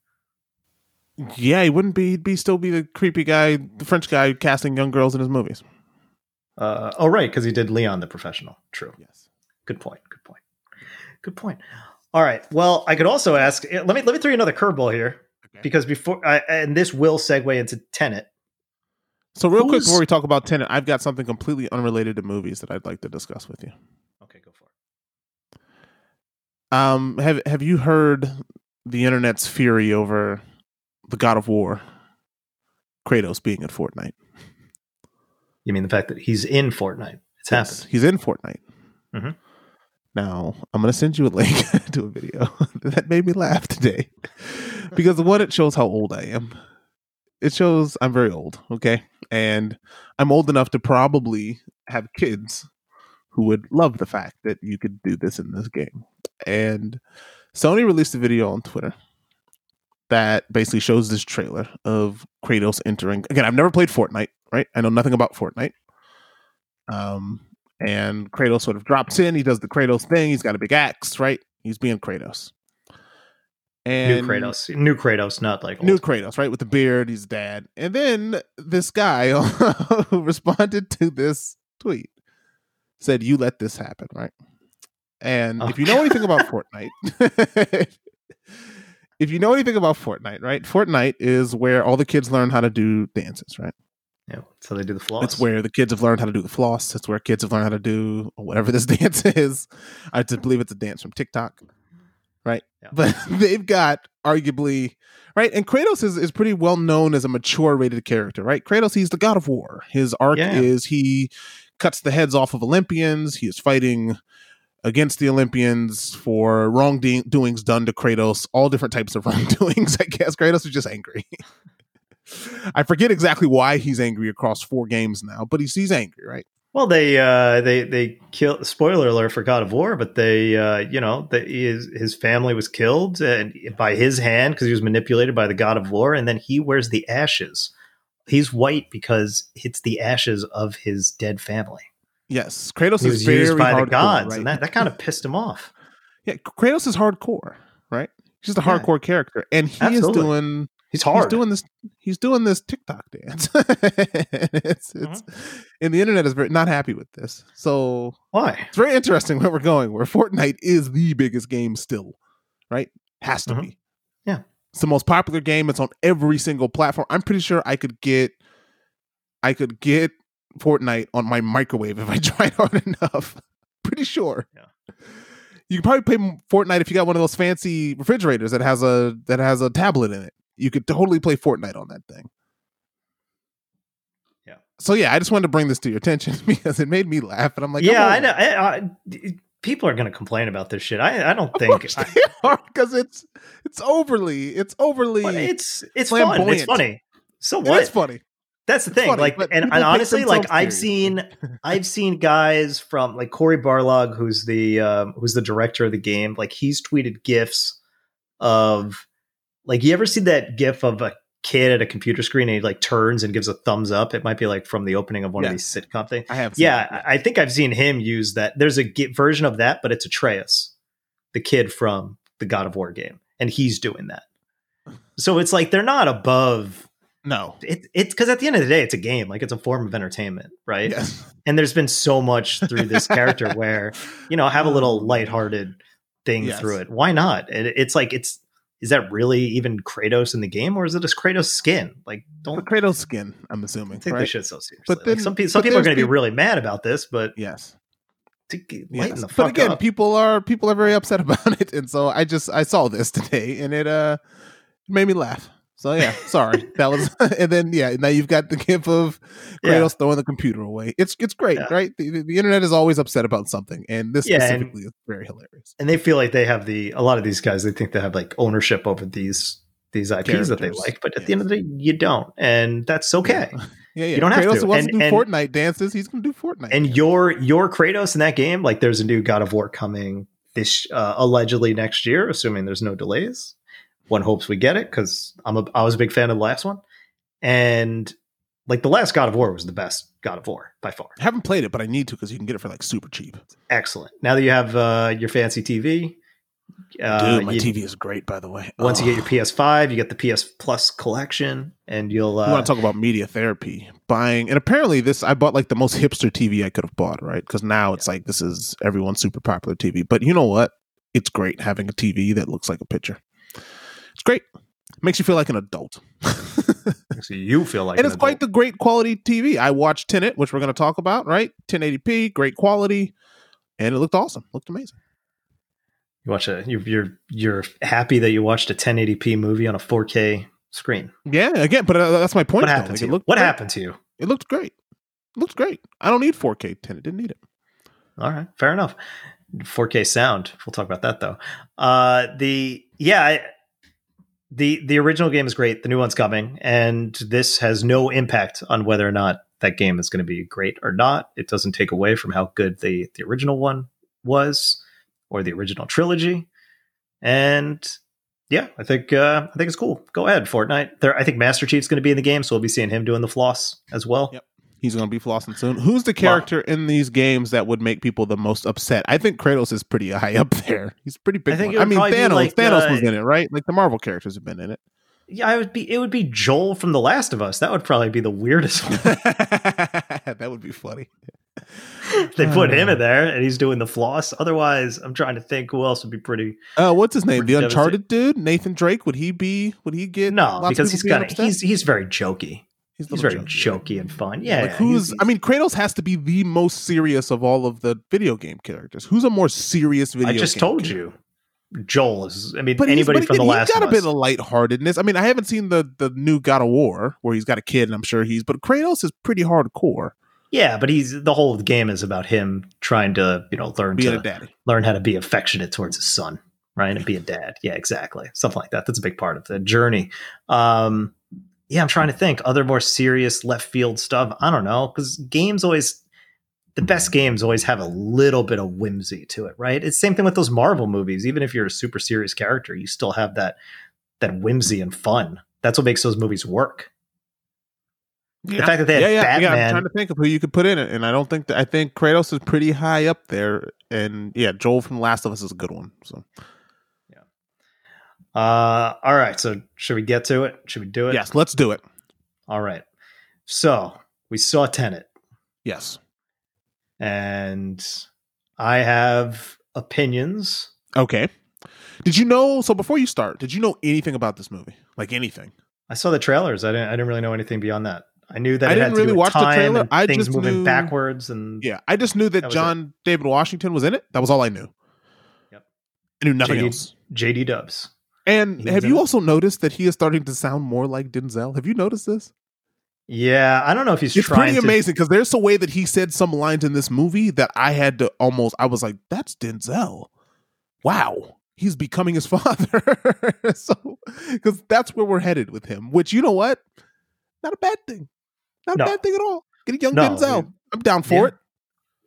Yeah, he wouldn't be he'd be still be the creepy guy, the French guy casting young girls in his movies. Uh, oh, right, because he did Leon the Professional. True. Yes. Good point. Good point. Good point. All right. Well, I could also ask. eh, Let me let me throw you another curveball here Okay. because before, I, and this will segue into Tenet. So real quick before we talk about Tenet, I've got something completely unrelated to movies that I'd like to discuss with you. Okay, go for it. Um, have have you heard the internet's fury over the God of War, Kratos being at Fortnite? You mean the fact that he's in Fortnite? It's Yes, happened. He's in Fortnite. Mhm. Now I'm going to send you a link to a video that made me laugh today because one, it shows how old I am. It shows I'm very old. Okay, and I'm old enough to probably have kids who would love the fact that you could do this in this game. And Sony released a video on Twitter that basically shows this trailer of Kratos entering. Again, I've never played Fortnite, right? I know nothing about Fortnite. Um, and Kratos sort of drops in. He does the Kratos thing. He's got a big axe, right? He's being Kratos. And New Kratos. New Kratos, not like New old. Kratos, right? With the beard, he's dad. And then this guy who responded to this tweet said, You let this happen, right? And Oh, if you know anything about Fortnite, if you know anything about Fortnite, right? Fortnite is where all the kids learn how to do dances, right? Yeah, so they do the floss. It's where the kids have learned how to do the floss. It's where kids have learned how to do whatever this dance is. I just believe it's a dance from TikTok, right? Yeah. But they've got arguably right, and Kratos is, is pretty well known as a mature rated character, right? Kratos, he's the god of war. His arc Yeah. is he cuts the heads off of Olympians. He is fighting against the Olympians for wrongdoings done to Kratos, all different types of wrongdoings. I guess Kratos is just angry. I forget exactly why he's angry across four games now, but he's he's angry, right? Well, they uh, they they kill. Spoiler alert for God of War, but they uh, you know the, his his family was killed and by his hand because he was manipulated by the God of War, and then he wears the ashes. He's white because it's the ashes of his dead family. Yes, Kratos He is used by the hardcore, gods, right? and that, that kind of pissed him off. yeah, Kratos is hardcore, right? He's just a Yeah. hardcore character, and he Absolutely. is doing He's hard. he's doing this he's doing this TikTok dance. it's it's Mm-hmm. and the internet is very not happy with this. So Why? it's very interesting where we're going. Where Fortnite is the biggest game still, right? Has to Mhm. be. Yeah. It's the most popular game. It's on every single platform. I'm pretty sure I could get I could get Fortnite on my microwave if I tried hard enough. pretty sure. Yeah. You could probably play Fortnite if you got one of those fancy refrigerators that has a that has a tablet in it. You could totally play Fortnite on that thing. Yeah. So yeah, I just wanted to bring this to your attention because it made me laugh, and I'm like, yeah, I know. I, I, people are going to complain about this shit. I, I don't think. Because it's it's overly it's overly but it's it's fun. It's funny. So what? is funny. That's the It's thing. funny, like, and, and honestly, like I've seriously. seen, I've seen guys from like Cory Barlog, who's the um, who's the director of the game. Like he's tweeted gifs of, like, you ever see that gif of a kid at a computer screen and he like turns and gives a thumbs up? It might be like from the opening of one of these sitcom things. I have seen Yeah, it, I think I've seen him use that. There's a version of that, but it's Atreus, the kid from the God of War game, and he's doing that. So it's like they're not above no. it, it's because at the end of the day, it's a game. Like it's a form of entertainment, right? Yes. And there's been so much through this character where you know have a little lighthearted thing Yes. through it. Why not? It, it's like it's is that really even Kratos in the game, or is it just Kratos skin? Like, don't Kratos skin, I'm assuming. I think right? they should so seriously. But Like, then- some people, some but people are going to be really mad about this, but Yes. yes. But again, up. people are people are very upset about it, and so I just I saw this today, and it uh made me laugh. So yeah, sorry. That was and then yeah, now you've got the gif of Kratos Yeah. throwing the computer away. It's it's great, Yeah. right? The, the, internet is always upset about something, and this Yeah, and- specifically is very hilarious. and they feel like they have the a lot of these guys they think they have like ownership over these these IPs that they like, but at the end of the day, you don't, and that's okay. Yeah, yeah. You don't have to. wants And- to do and- Fortnite dances. He's going to do Fortnite. And dances. your your Kratos in that game, like there's a new God of War coming this uh, allegedly next year, assuming there's no delays. One hopes we get it because I'm a I was a big fan of the last one, and like the last God of War was the best God of War by far. I haven't played it, but I need to because you can get it for like super cheap. Excellent. Now that you have uh, your fancy TV, uh, Dude, my you- TV is great, by the way. once you get your PS5, you get the PS Plus collection, and you'll. Uh, you want to talk about media therapy buying and apparently this i bought like the most hipster tv i could have bought right because now it's like this is everyone's super popular tv but you know what it's great having a tv that looks like a picture it's great makes you feel like an adult so you feel like and an it's quite the great quality tv i watched tenet which we're going to talk about right 1080p great quality and it looked awesome looked amazing You watch a you're, you're you're happy that you watched a 1080p movie on a 4K screen. yeah again but uh, that's my point What happened Like, to you? What great. happened to you? it looked great it looked great i don't need 4k 10 it didn't need it All right, fair enough. 4K sound. We'll talk about that though. Uh, the yeah, I, the the original game is great. The new one's coming, and this has no impact on whether or not that game is going to be great or not. It doesn't take away from how good the the original one was, or the original trilogy. And yeah, I think uh, I think it's cool. Go ahead, Fortnite. There, I think Master Chief's going to be in the game, so we'll be seeing him doing the floss as well. Yep. He's going to be flossing soon. Who's the character in these games that would make people the most upset? I think Kratos is pretty high up there. He's pretty big. I I mean, Thanos. like, Thanos uh, was in it, right? Like the Marvel characters have been in it. Yeah, I would be. It would be Joel from The Last of Us. That would probably be the weirdest one. that would be funny. they put him in there, and he's doing the floss. Otherwise, I'm trying to think who else would be pretty. Uh, what's his name? The Uncharted dude, Nathan Drake. Would he be? Would he get? No, because he's kind he's he's very jokey. He's, He's very jokey. and fun. Yeah, like who's? he's- I mean, Kratos has to be the most serious of all of the video game characters. Who's a more serious video? Game character? I just told character? you, Joel is. I mean, But anybody but from The Last he's got a bit of lightheartedness. I mean, I haven't seen the the new God of War where he's got a kid, and I'm sure he's. But Kratos is pretty hardcore yeah, but he's the whole of the game is about him trying to you know learn being to a daddy. learn how to be affectionate towards his son, right? And be a dad. Yeah, exactly. Something like that. That's a big part of the journey. Um, yeah, I'm trying to think other more serious left field stuff. I don't know because games always the best games always have a little bit of whimsy to it, right? It's the same thing with those Marvel movies. Even if you're a super serious character, you still have that that whimsy and fun. That's what makes those movies work. Yeah. The fact that they had yeah, yeah, yeah. I'm trying to think of who you could put in it, and I don't think that I think Kratos is pretty high up there. And yeah, Joel from The Last of Us is a good one. So Uh, all right. So should we get to it? Should we do it? yes, let's do it. All right. So we saw Tenet. Yes. and I have opinions. Okay. Did you know? So before you start, did you know anything about this movie? Like anything? I saw the trailers. I didn't. I didn't really know anything beyond that. I knew that I it didn't to really do with watch the trailer. I things just moving knew- backwards, and Yeah, I just knew that, That John David Washington was in it. That was all I knew. Yep. I knew nothing JD else. JD Dubs. And have you it. also noticed that he is starting to sound more like Denzel? Have you noticed this? Yeah, I don't know if he's It's pretty to. amazing because there's a way that he said some lines in this movie that I had to almost I was like, that's Denzel. Wow. He's becoming his father. so because that's where we're headed with him, which you know what? Not a bad thing. Not No. a bad thing at all. Get a young No, Denzel. we- I'm down for Yeah. it.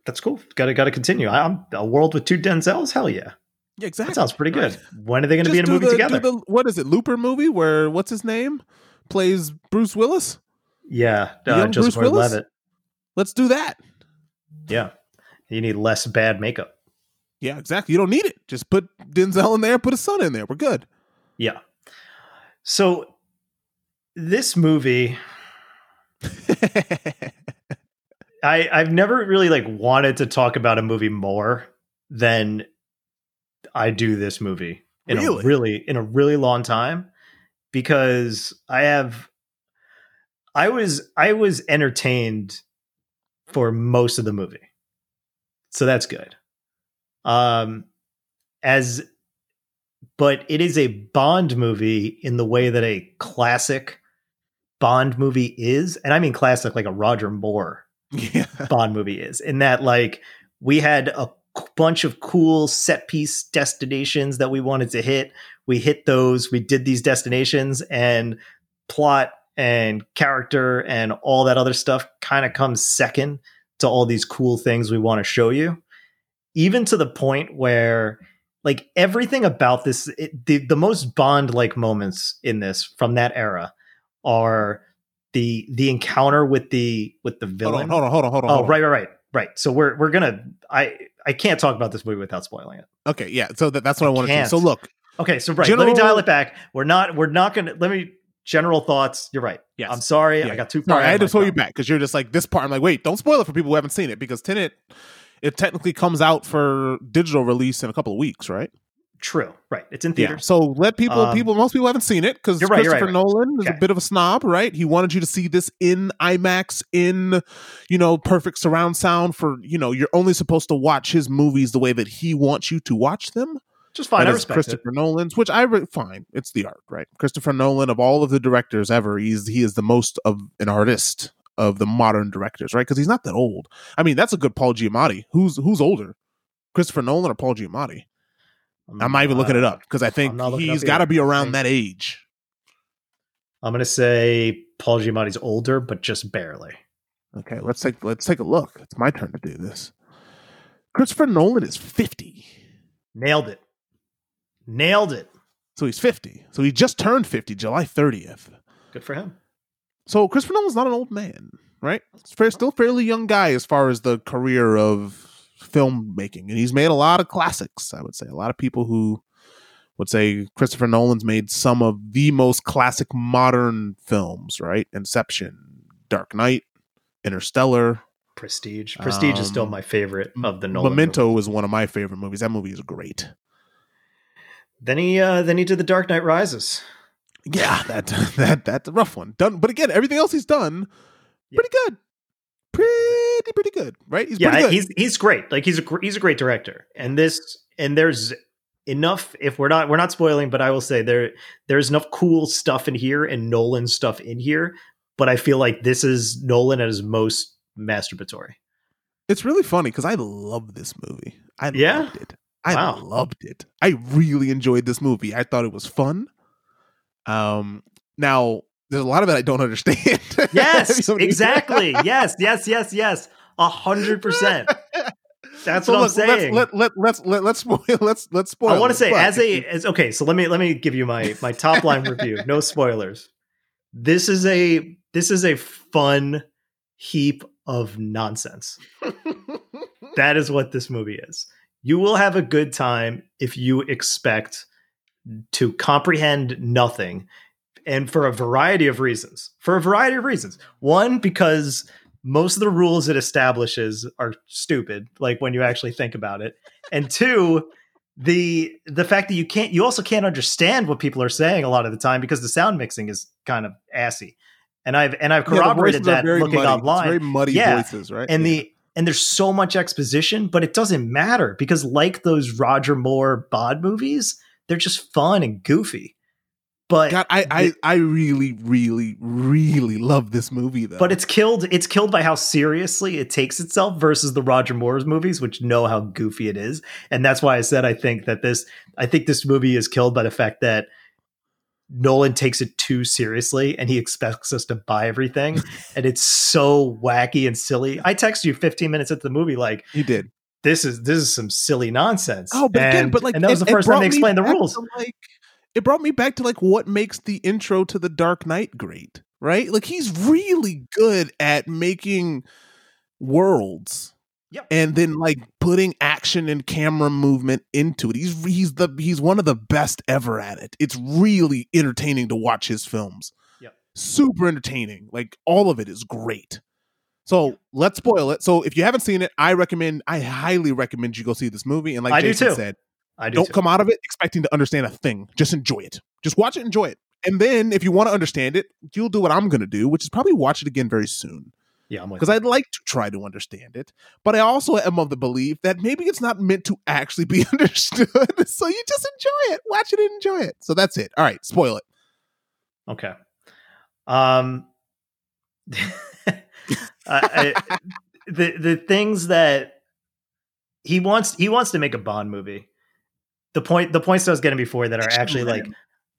That's cool. Got to got to continue. I'm a world with two Denzels. Hell yeah, Yeah, exactly. that sounds pretty good. Right. When are they going to be in a movie the- together? the- what is it? Looper movie where what's his name plays Bruce Willis? yeah, uh, Bruce Willis? Let's do that. Yeah, you need less bad makeup. Yeah, exactly. You don't need it. Just put Denzel in there, put a son in there. We're good. Yeah. So this movie, I I've never really like wanted to talk about a movie more than I do this movie in Really? a really in a really long time because I have I was I was entertained for most of the movie. So that's good. Um as but it is a Bond movie in the way that a classic Bond movie is, and I mean classic like a Roger Moore Yeah. Bond movie is, in that like we had a bunch of cool set piece destinations that we wanted to hit. We hit those, we did these destinations, and plot and character and all that other stuff kind of comes second to all these cool things we want to show you. Even to the point where like everything about this it, the the most bond like moments in this from that era are the the encounter with the with the villain. Hold on, hold on, hold on, hold on. oh hold on. right right right right so we're we're gonna i i can't talk about this movie without spoiling it Okay, yeah. So that, that's what I, I wanted to. can't. So look, okay so right let me dial it back we're not we're not gonna let me general thoughts you're right yes. i'm sorry Yeah. i got too far I had to slow you back because you're just like this part. I'm like, wait, don't spoil it for people who haven't seen it because Tenet, it technically comes out for digital release in a couple of weeks, right? True right it's in Yeah. So let people, Um, people, most people haven't seen it because right, you're right, Christopher right. Nolan is Okay. a bit of a snob, right? He wanted you to see this in IMAX, in you know, perfect surround sound. For you know, you're only supposed to watch his movies the way that he wants you to watch them. just fine That i respect Christopher Nolan's, which I re- fine. It's the art, right? Christopher Nolan of all of the directors ever, he's he is the most of an artist of the modern directors, right? Because he's not that old. I mean, that's a good Paul Giamatti. Who's who's older, Christopher Nolan or Paul Giamatti? It I'm not even looking it up because I think I'm he's got to be around mm. that age. i'm gonna say paul giamatti's older but just barely Okay, let's take let's take a look. It's my turn to do this. Christopher Nolan is 50. nailed it nailed it So he's 50. So he just turned 50 July 30th. good for him So Christopher Nolan's not an old man, right? Still fairly young guy as far as the career of filmmaking, and he's made a lot of classics. I would say a lot of people who would say Christopher Nolan's made some of the most classic modern films, right? Inception, Dark Knight, Interstellar, prestige prestige is still Um, my favorite of the Nolan Memento movies. is one of my favorite movies. That movie is great. then he uh then he did the dark knight rises Yeah, that that that's a rough one. Done, but again, everything else he's done, Yeah. pretty good, pretty pretty good, right? He's yeah, pretty good. he's he's great. Like he's a he's a great director, and this and there's enough. If we're not we're not spoiling, but I will say there there's enough cool stuff in here and Nolan stuff in here. But I feel like this is Nolan at his most masturbatory. It's really funny because I love this movie. I Yeah? loved it. I Wow. loved it. I really enjoyed this movie. I thought it was fun. Um, now there's a lot of it I don't understand. Yes, You know what I mean? exactly. yes, yes, yes, yes. A hundred percent. That's So what I'm saying. Let's let, let, let's let, let's spoil let's let's spoil. I want to say but as a as okay, so let me let me give you my my top line review. No spoilers. This is a this is a fun heap of nonsense. That is what this movie is. You will have a good time if you expect to comprehend nothing and for a variety of reasons. For a variety of reasons. One because most of the rules it establishes are stupid like when you actually think about it. And two, the the fact that you can't you also can't understand what people are saying a lot of the time because the sound mixing is kind of assy. And I've and I've corroborated are that very looking muddy. It's online very muddy Yeah. voices, right? and Yeah. the and there's so much exposition, but it doesn't matter because like those Roger Moore Bond movies, they're just fun and goofy. But God, I, I I really really really love this movie though. but it's killed it's killed by how seriously it takes itself versus the Roger Moore's movies, which know how goofy it is. And that's why I said I think that this I think this movie is killed by the fact that Nolan takes it too seriously and he expects us to buy everything. and it's so wacky and silly. I text you 15 minutes into the movie like you did. this is this is some silly nonsense. Oh, but again, And- but like, and that was the first time they explained the rules. to, like, it brought me back to like what makes the intro to the Dark Knight great, right? Like he's really good at making worlds. Yep. And then like putting action and camera movement into it. He's he's the he's one of the best ever at it. It's really entertaining to watch his films. Yep. Super entertaining. Like all of it is great. So let's spoil it. So if you haven't seen it, I recommend, I highly recommend you go see this movie. And like I Jason said, I do don't too. come out of it expecting to understand a thing. Just enjoy it. Just watch it, enjoy it. And then if you want to understand it, you'll do what I'm going to do, which is probably watch it again very soon. Yeah, because. I'd like to try to understand it, but I also am of the belief that maybe it's not meant to actually be understood. so you just enjoy it, watch it, and enjoy it. So that's it. All right, spoil it. Okay. Um, I, I, the the things that he wants he wants to make a Bond movie. The point the points I was getting before that They are actually let like him.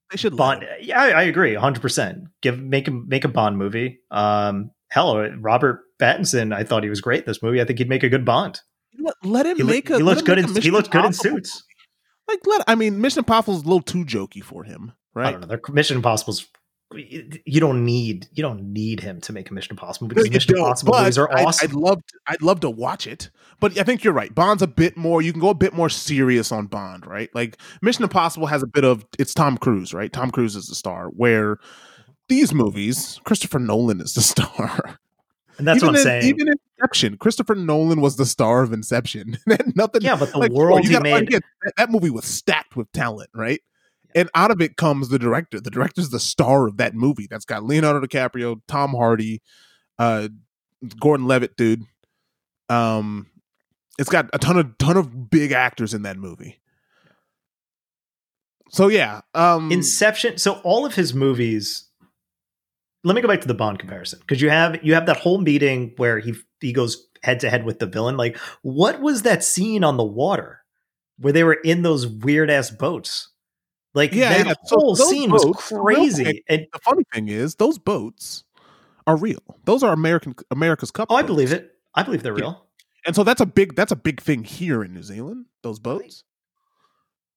They should Bond. Yeah, I, I agree, hundred percent. Give make him make a Bond movie. Um, hell, Robert Pattinson. I thought he was great in this movie. I think he'd make a good Bond. You know what? Let him He, make a. he let looks good in he looks good in suits. Like let. I mean, Mission Impossible is a little too jokey for him, right? I don't know. Their Mission Impossible's you don't need you don't need him to make a Mission Impossible because Mission Impossible movies are I'd- awesome. I'd, love, to, I'd love to watch it, but I think you're right. Bond's a bit more. You can go a bit more serious on Bond, right? Like Mission Impossible has a bit of. It's Tom Cruise, right? Tom Cruise is the star. Where these movies, Christopher Nolan is the star. and that's even what I'm in, saying. Even Inception, Christopher Nolan was the star of Inception. Nothing. yeah, but the like, oh, world you he made. that movie was stacked with talent, right? And out of it comes the director. The director's the star of that movie. That's got Leonardo DiCaprio, Tom Hardy, uh, Gordon Levitt, dude. Um, it's got a ton of ton of big actors in that movie. So yeah, um, Inception. So all of his movies. Let me go back to the Bond comparison because you have you have that whole meeting where he he goes head to head with the villain. Like, what was that scene on the water where they were in those weird ass boats? Like Yeah, that yeah. Whole those scene boats- was crazy. quick, and the funny thing is, those boats are real. Those are American America's Cup. oh, I believe it. I believe they're real. and so that's a big that's a big thing here in New Zealand. Those boats.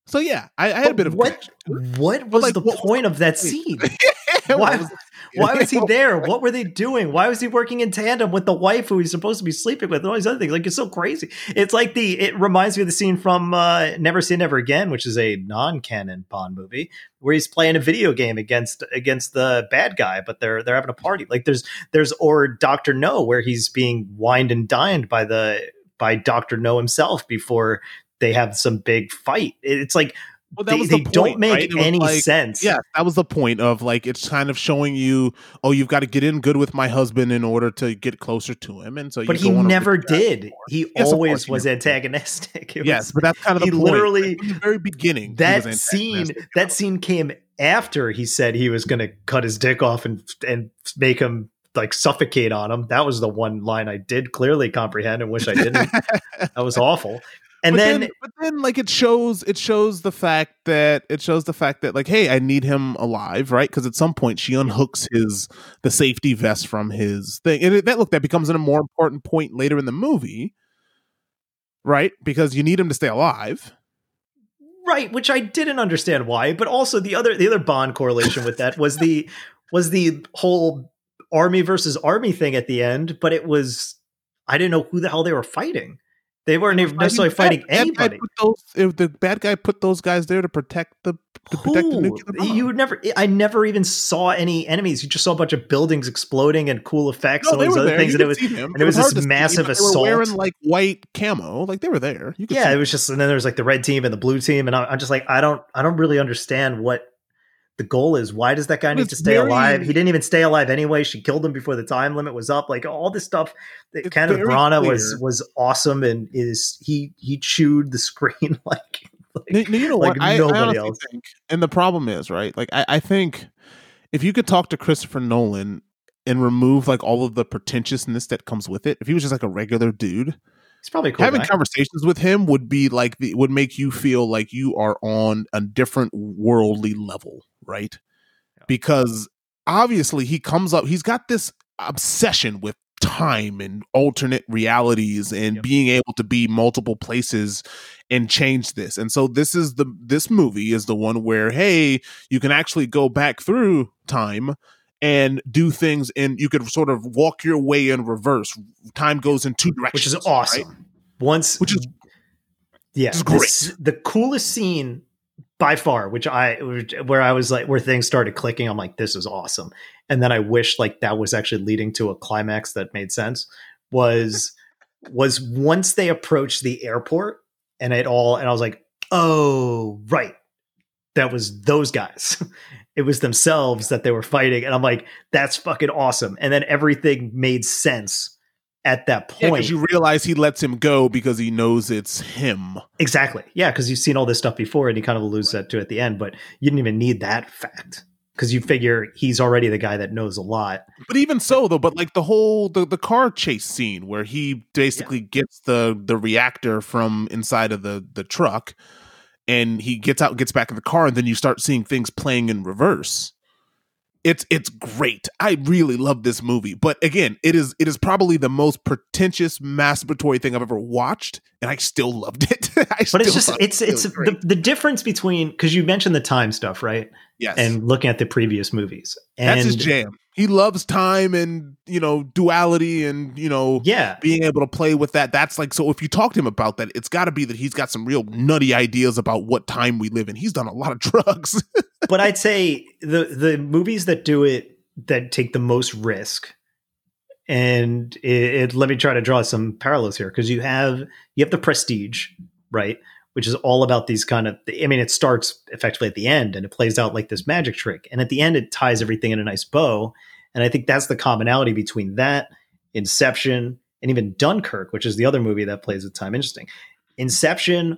So yeah, I, I had a bit of what? What was like, the what point of that scene? Why- was- Why was he there? What were they doing? Why was he working in tandem with the wife who he's supposed to be sleeping with? And all these other things. Like it's so crazy. It's like the. It reminds me of the scene from uh, Never Say Never Again, which is a non-canon Bond movie where he's playing a video game against against the bad guy, but they're they're having a party. Like there's there's or Doctor No where he's being wined and dined by the by Doctor No himself before they have some big fight. It's like Well, that they, was the they point, don't make right? Any like- sense. Yeah, that was the point of like it's kind of showing you, oh, you've got to get in good with my husband in order to get closer to him, and so. but he never did. He Yes, always he was antagonistic. It Yes, but that's kind of the he point. literally- Like, the very beginning. that was scene that scene came after he said he was going to cut his dick off and and make him like suffocate on him. That was the one line I did clearly comprehend and wish I didn't. that was awful. And but then, but then, like it shows, it shows the fact that it shows the fact that, like, hey, I need him alive, right? Because at some point she unhooks his the safety vest from his thing, and it, that look that becomes a more important point later in the movie, right? Because you need him to stay alive. right, which I didn't understand why, but also the other the other Bond correlation with that was the was the whole army versus army thing at the end, but it was I didn't know who the hell they were fighting. They weren't even necessarily fighting Bad- bad guy anybody. those, if the bad guy put those guys there to protect the to protect the nuclear bomb. You would never. I never even saw any enemies. You just saw a bunch of buildings exploding and cool effects No, and all these other there. things. You And it was see and it was this to see, massive they were assault. wearing like white camo. Like they were there. You could yeah, see it was just. And then there was like the red team and the blue team, and I, I'm just like, I don't, I don't really understand what the goal is. Why does that guy need to stay very- alive? He didn't even stay alive anyway. She killed him before the time limit was up. Like all this stuff. That It's Kenneth Branagh was clear. was awesome, and is he he chewed the screen like. like you know like what? I, I nobody honestly else. think, and the problem is, right? Like, I, I think if you could talk to Christopher Nolan and remove like all of the pretentiousness that comes with it, if he was just like a regular dude, He's probably cool. having guy. conversations with him would be like the would make you feel like you are on a different worldly level, right? Yeah. Because obviously he comes up, he's got this obsession with time and alternate realities and Yep. being able to be multiple places and change this. And so this is the this movie is the one where hey, you can actually go back through time and do things and you could sort of walk your way in reverse. Time goes in two directions. which is awesome. right? Once, Which is yeah, is great. s- The, coolest scene by far, which I where I was like, where things started clicking. I'm like, this is awesome. And then I wish like that was actually leading to a climax that made sense. Was was once they approached the airport and it all, and I was like, oh right, that was those guys. it was themselves that they were fighting. And I'm like, that's fucking awesome. And then everything made sense at that point. Yeah, you realize he lets him go because he knows it's him. Exactly. Yeah, because you've seen all this stuff before and he kind of alludes that to at the end, but you didn't even need that fact because you figure he's already the guy that knows a lot. But even so, though, but like the whole the, the car chase scene where he basically yeah. gets the the reactor from inside of the the truck, and he gets out, gets back in the car, and then you start seeing things playing in reverse it's it's great. I really love this movie, but again, it is it is probably the most pretentious masturbatory thing I've ever watched, and I still loved it. but it's just it's it's the, the difference between because you mentioned the time stuff, right? Yes, and looking at the previous movies, and that's his jam. He loves time and you know duality and you know yeah being able to play with that. That's like so. If you talk to him about that, it's got to be that he's got some real nutty ideas about what time we live in. He's done a lot of drugs. but I'd say the the movies that do it that take the most risk and it, it, let me try to draw some parallels here because you have you have the prestige right which is all about these kind of i mean it starts effectively at the end and it plays out like this magic trick. And at the end it ties everything in a nice bow. And i think that's the commonality between that inception and even dunkirk which is the other movie that plays with time. Interesting. Inception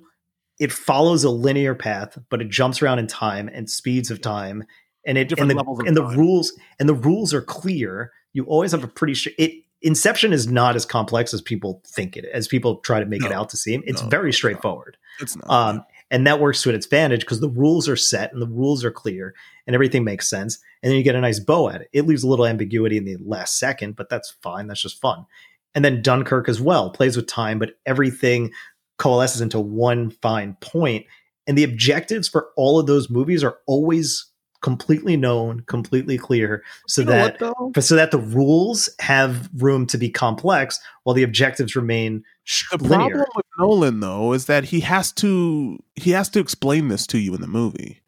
it follows a linear path, but it jumps around in time and speeds of time, and it Different and the, and the rules and the rules are clear. You always have a pretty sh- it. Inception is not as complex as people think it, as people try to make no, it out to seem. It's no, very straightforward. It's not. Um, and that works to its advantage because the rules are set and the rules are clear and everything makes sense. And then you get a nice bow at it. It leaves a little ambiguity in the last second, but that's fine. That's just fun. And then Dunkirk as well plays with time, but everything coalesces into one fine point. And the objectives for all of those movies are always completely known, completely clear, so you that what, so that the rules have room to be complex while the objectives remain the linear. problem with Nolan though is that he has to he has to explain this to you in the movie.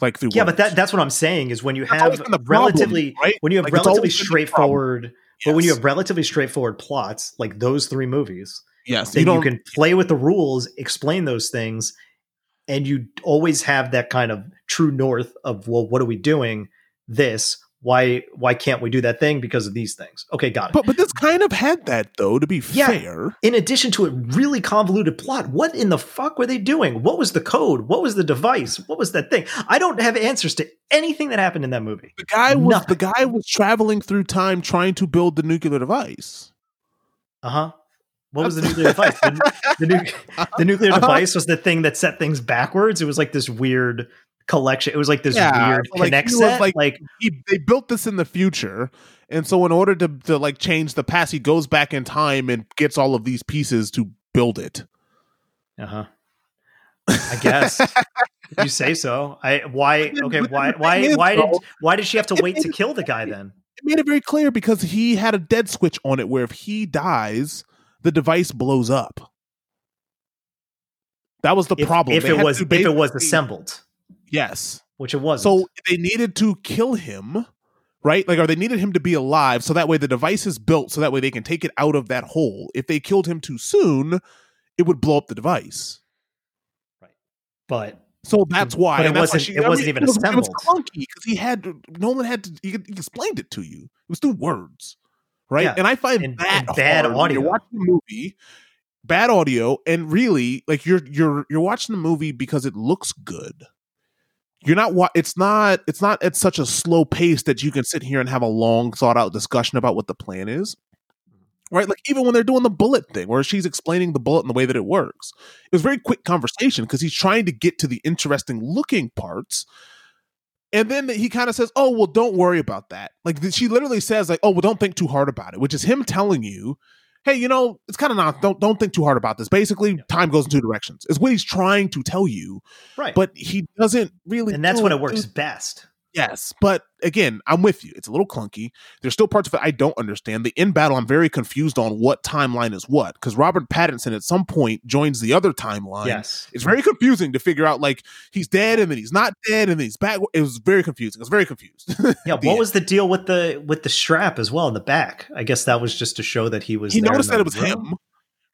Like through Yeah, words. but that that's what I'm saying is when you have problem, relatively right? when you have like relatively straightforward yes. but when you have relatively straightforward plots like those three movies, Yes, you, you can play with the rules, explain those things, and you always have that kind of true north of well, what are we doing? This why why can't we do that thing because of these things? Okay got it. But but this kind of had that though to be yeah, fair. in addition to a really convoluted plot what in the fuck were they doing? What was the code? What was the device? What was that thing? I don't have answers to anything that happened in that movie. The guy was Nothing. the guy was traveling through time trying to build the nuclear device. Uh-huh what was the nuclear device? The, the, nu- the nuclear uh-huh. device was the thing that set things backwards. It was like this weird collection. It was like this yeah, weird like connect set. Like, like he, they built this in the future, and so in order to to like change the past, he goes back in time and gets all of these pieces to build it. Uh huh. I guess you say so. I why okay why why why did why did she have to wait to kill the guy then? It made it very clear because he had a dead switch on it where if he dies, the device blows up. That was the if, problem. If they it was if it was assembled. Yes. Which it was. So they needed to kill him, right? Like or they needed him to be alive so that way the device is built so that way they can take it out of that hole. If they killed him too soon, it would blow up the device. Right. But so that's why. But it wasn't. She, it wasn't even it was, assembled. It was clunky because he had Nolan had to. He, explained it to you. It was through words right? Yeah. And I find and, that and bad audio. You're watching the movie, bad audio, and really like you're you're you're watching the movie because it looks good. You're not wa- it's not it's not at such a slow pace that you can sit here and have a long thought out discussion about what the plan is. Right? Like even when they're doing the bullet thing where she's explaining the bullet and the way that it works. It was very quick conversation because he's trying to get to the interesting looking parts and then he kind of says, "Oh, well, don't worry about that." Like she literally says, "Like, oh, well, don't think too hard about it," which is him telling you, "Hey, you know, it's kind of not. Don't don't think too hard about this." Basically, time goes in two directions. Is what he's trying to tell you, right? But he doesn't really, and that's when it works best. Yes, but again, I'm with you. It's a little clunky. There's still parts of it I don't understand. The in battle, I'm very confused on what timeline is what because Robert Pattinson at some point joins the other timeline. Yes, it's very confusing to figure out like he's dead and then he's not dead and then he's back. It was very confusing. I was very confused. yeah, what end. was the deal with the with the strap as well in the back? I guess that was just to show that he was. He noticed that it was room. him.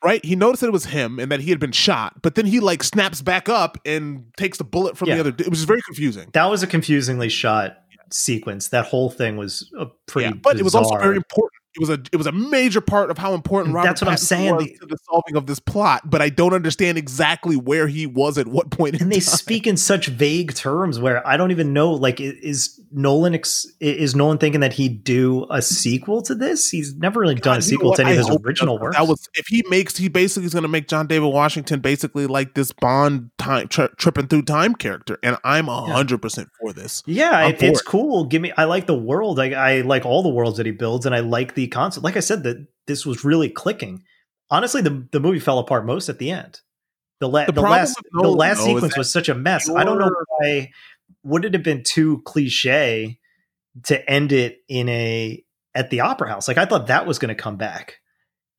Right? He noticed that it was him and that he had been shot, but then he like snaps back up and takes the bullet from Yeah. the other. It was very confusing. That was a confusingly shot sequence. That whole thing was a pretty. Yeah, but it was also very important. It was a it was a major part of how important mm, Robert that's what I'm saying, to the solving of this plot. But I don't understand exactly where he was at what point. In and they time. speak in such vague terms where I don't even know. Like, is Nolan ex- is Nolan thinking that he'd do a sequel to this? He's never really done God, a sequel to any I of his original works. That was if he makes he basically is going to make John David Washington basically like this Bond time tri- tripping through time character, and I'm a hundred percent for this. Yeah, it, for it's it. cool. Give me. I like the world. I, I like all the worlds that he builds, and I like the concept. Like I said, that this was really clicking. Honestly, the the movie fell apart most at the end. The, la- The the, last with the last sequence was such a mess. I don't know why. Would it have been too cliche to end it in a at the opera house? Like I thought that was going to come back,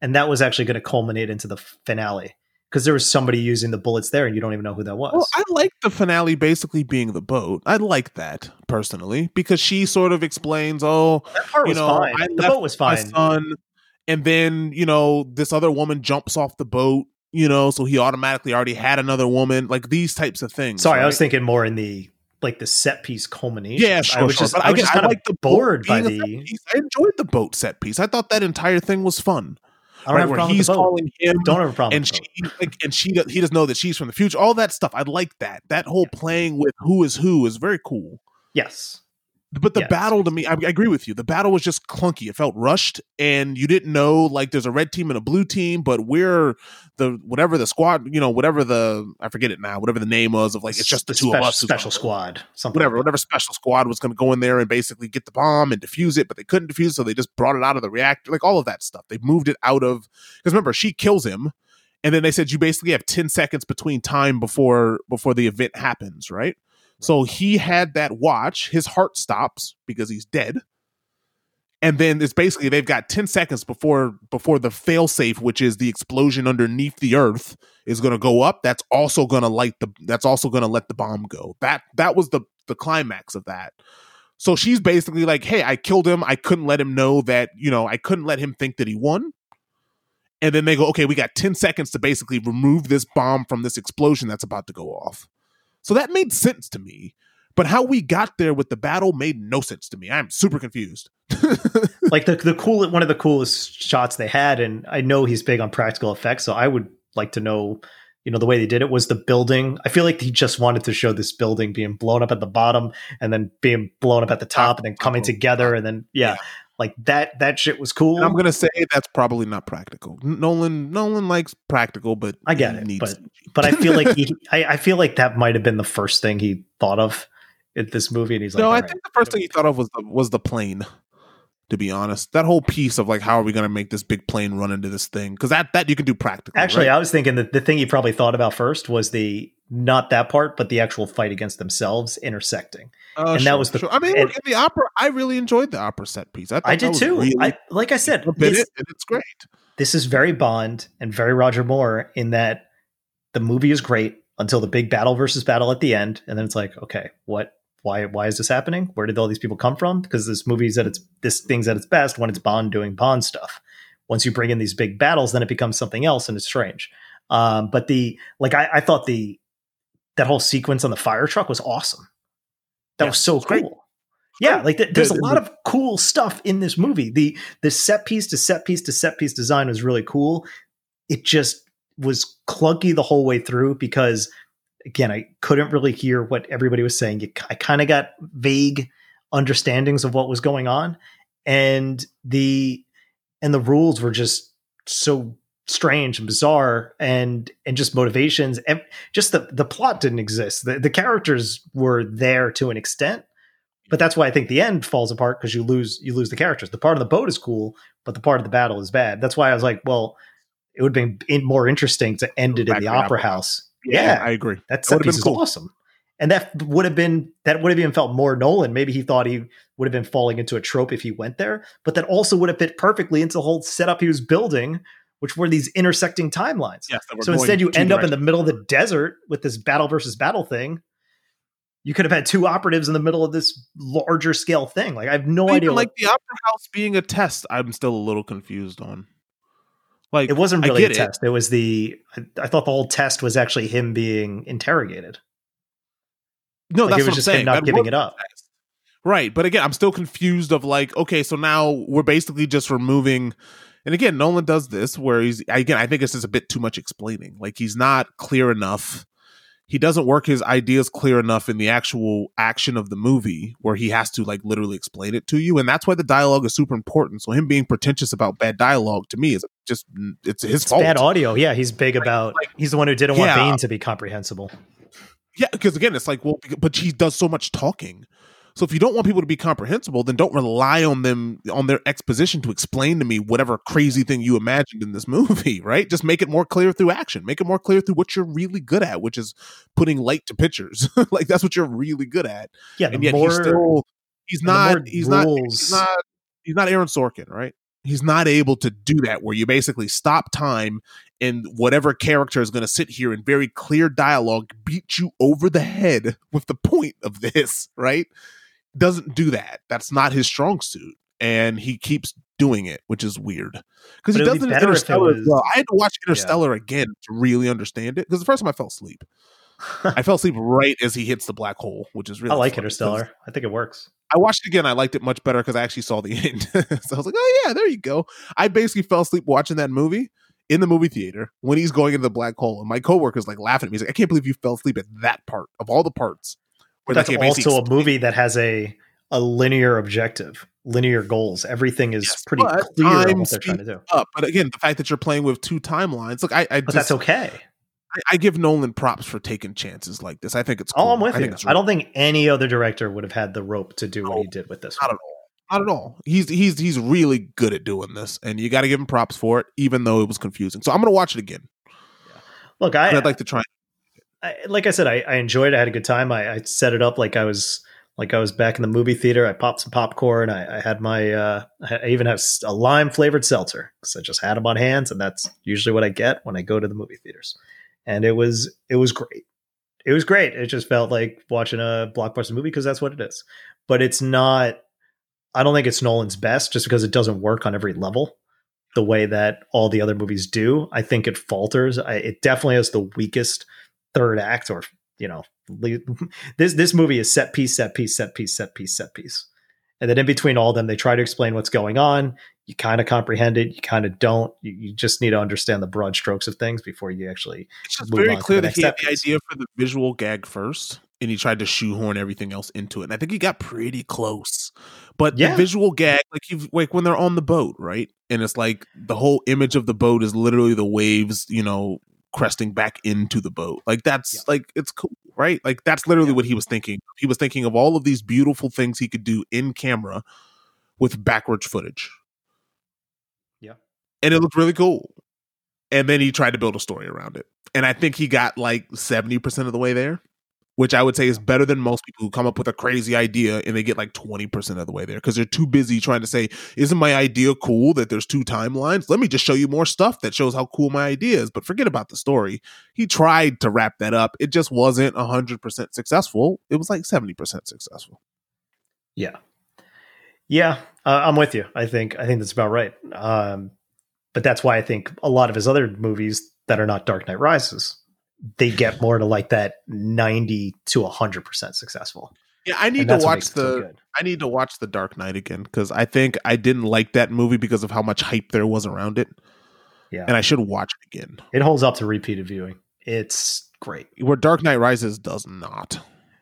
and that was actually going to culminate into the finale because there was somebody using the bullets there, and you don't even know who that was. Well, I like the finale basically being the boat. I like that personally because she sort of explains, "Oh, that part you was know, fine. I the boat was my fine. son," and then you know this other woman jumps off the boat. You know, so he automatically already had another woman. Like these types of things. Sorry, I was thinking more in the like the set piece culmination. Yeah, sure, I was sure. just, But I was again, just kind of like the bored by being a set the. I enjoyed the boat set piece. I thought that entire thing was fun. I don't right, have a where he's calling him, Don't have a problem. and she like, and she he doesn't know that she's from the future. All that stuff, I like that. That whole playing with who is who is very cool. Yes, But the Yes. battle to me, I, I agree with you. The battle was just clunky. It felt rushed, and you didn't know like there's a red team and a blue team, but we're the whatever the squad, you know, whatever the I forget it now, whatever the name was of like it's just the, two special, of us, Special squad, something. whatever, like whatever special squad was going to go in there and basically get the bomb and defuse it, but they couldn't defuse, it, so they just brought it out of the reactor, like all of that stuff. They moved it out of because remember she kills him, and then they said you basically have ten seconds between time before before the event happens, right? So he had that watch. His heart stops because he's dead. And then it's basically they've got 10 seconds before before the failsafe, which is the explosion underneath the earth, is gonna go up. That's also gonna light the that's also gonna let the bomb go. That that was the the climax of that. So she's basically like, hey, I killed him. I couldn't let him know that, you know, I couldn't let him think that he won. And then they go, okay, we got 10 seconds to basically remove this bomb from this explosion that's about to go off. So that made sense to me. But how we got there with the battle made no sense to me. I'm super confused. like the the cool one of the coolest shots they had, and I know he's big on practical effects, so I would like to know. You know the way they did it was the building. I feel like he just wanted to show this building being blown up at the bottom and then being blown up at the top and then coming together and then yeah, Yeah. Like that. That shit was cool. And I'm gonna say that's probably not practical. Nolan Nolan likes practical, but I get it, needs but but I feel like he, I, I feel like that might have been the first thing he thought of at this movie, and he's like, no, I right, think the first thing he thought of was the was the plane. To be honest, that whole piece of like how are we gonna make this big plane run into this thing? Because that that you can do practically. Actually, right? I was thinking that the thing he probably thought about first was the not that part, but the actual fight against themselves intersecting. Uh, and that was the- sure. I mean, and- in the opera, I really enjoyed the opera set piece. I, I did too. Really, I, like I said, this, it, it's great. this is very Bond and very Roger Moore in that the movie is great until the big battle versus battle at the end, and then it's like, okay, what? Why? Why is this happening? Where did all these people come from? Because this movie's at its this thing's at its best when it's Bond doing Bond stuff. Once you bring in these big battles, then it becomes something else, and it's strange. Um, but the like, I, I thought the that whole sequence on the fire truck was awesome. That Yeah, was so it's great. cool. Yeah, like th- there's a lot of cool stuff in this movie. The the set piece to set piece to set piece design was really cool. It just was clunky the whole way through because again, I couldn't really hear what everybody was saying. You, I kind of got vague understandings of what was going on, and the and the rules were just so strange and bizarre, and and just motivations and just the the plot didn't exist. The the characters were there to an extent, but that's why I think the end falls apart because you lose you lose the characters. The part of the boat is cool, but the part of the battle is bad. That's why I was like, well, it would have been in- more interesting to end it in Back the the opera opera house. Yeah, I agree. that set piece been is cool. awesome. And that would have been that would have even felt more Nolan. Maybe he thought he would have been falling into a trope if he went there, but that also would have fit perfectly into the whole setup he was building, which were these intersecting timelines. Yes, So instead, you end up in the middle of the desert with this battle versus battle thing. You could have had two operatives in the middle of this larger scale thing. Like I have no Even idea. like the opera house being a test. I'm still a little confused on. Like It wasn't really a get it. test. It was the. I, I thought the whole test was actually him being interrogated. No, Like, that's it was what I'm just saying. him not That giving it up. Right, but again, I'm still confused. Of like, okay, so now we're basically just removing. And again, Nolan does this where he's again. I think it's just a bit too much explaining. Like he's not clear enough. He doesn't work his ideas clear enough in the actual action of the movie where he has to like literally explain it to you. And that's why the dialogue is super important. So him being pretentious about bad dialogue to me is just it's his It's fault. bad audio. Yeah, he's big about. like- he's the one who didn't want Yeah. Bane to be comprehensible. Yeah, because again, it's like, well, but he does so much talking. So if you don't want people to be comprehensible, then don't rely on them on their exposition to explain to me whatever crazy thing you imagined in this movie, right? Just make it more clear through action. Make it more clear through what you're really good at, which is putting light to pictures. like that's what you're really good at. Yeah, And yet more he's still he's not he's not he's not he's not Aaron Sorkin, right? He's not able to do that where you basically stop time and whatever character is going to sit here in very clear dialogue beat you over the head with the point of this, right? Doesn't do that. That's not his strong suit. And he keeps doing it, which is weird. Because he it would does be it in better it Interstellar as was- well. I had to watch Interstellar again to really understand it. Because the first time I fell asleep. I fell asleep right as he hits the black hole, which is really I like Interstellar. I think it works. I watched it again. I liked it much better because I actually saw the end. so I was like, oh yeah, there you go. I basically fell asleep watching that movie in the movie theater when he's going into the black hole, and my coworker's like laughing at me. He's like, I can't believe you fell asleep at that part of all the parts. Where That's also a movie that has a a linear objective, linear goals. Everything is Yes, pretty clear on what they're trying to do. up. But again, the fact that you're playing with two timelines, look, I, I But just that's okay. I, I give Nolan props for taking chances like this. I think it's. Cool. Oh, I'm with I you. I don't think any other director would have had the rope to do what he did with this not one. at all. Not at all. He's he's he's really good at doing this, and you got to give him props for it, even though it was confusing. So I'm gonna watch it again. Look, I, I'd like to try. I like I said, I, I enjoyed. it. I had a good time. I, I set it up like I was like I was back in the movie theater. I popped some popcorn. I, had my. Uh, I even have a lime flavored seltzer because I just had them on hands, and that's usually what I get when I go to the movie theaters. And it was it was great. It was great. It just felt like watching a blockbuster movie because that's what it is. But it's not. I don't think it's Nolan's best just because it doesn't work on every level the way that all the other movies do. I think it falters. I, it definitely has the weakest third act, or you know, this this movie is set piece, set piece, set piece, set piece, set piece, and then in between all of them, they try to explain what's going on. You kind of comprehend it, you kind of don't. You, you just need to understand the broad strokes of things before you actually. It's just very clear that he had the idea for the visual gag first, and he tried to shoehorn everything else into it. And I think he got pretty close. But Yeah. the visual gag, like you like when they're on the boat, right? And it's like the whole image of the boat is literally the waves, you know, cresting back into the boat. Like that's Yeah. like it's cool, right? Like that's literally Yeah. what he was thinking. He was thinking of all of these beautiful things he could do in camera with backwards footage. Yeah. And it looked really cool. And then he tried to build a story around it. And I think he got like 70% of the way there, which I would say is better than most people who come up with a crazy idea and they get like 20% of the way there because they're too busy trying to say, Isn't my idea cool that there's two timelines? Let me just show you more stuff that shows how cool my idea is. But forget about the story. He tried to wrap that up. It just wasn't 100% successful. It was like 70% successful. Yeah, yeah, uh, I'm with you. I think I think that's about right. Um, but that's why I think a lot of his other movies that are not Dark Knight Rises, they get more to like that 90 to 100 percent successful. Yeah, I need to watch the. I need to watch the Dark Knight again because I think I didn't like that movie because of how much hype there was around it, Yeah, and I should watch it again. it holds up to repeated viewing. It's great. Where Dark Knight Rises does not.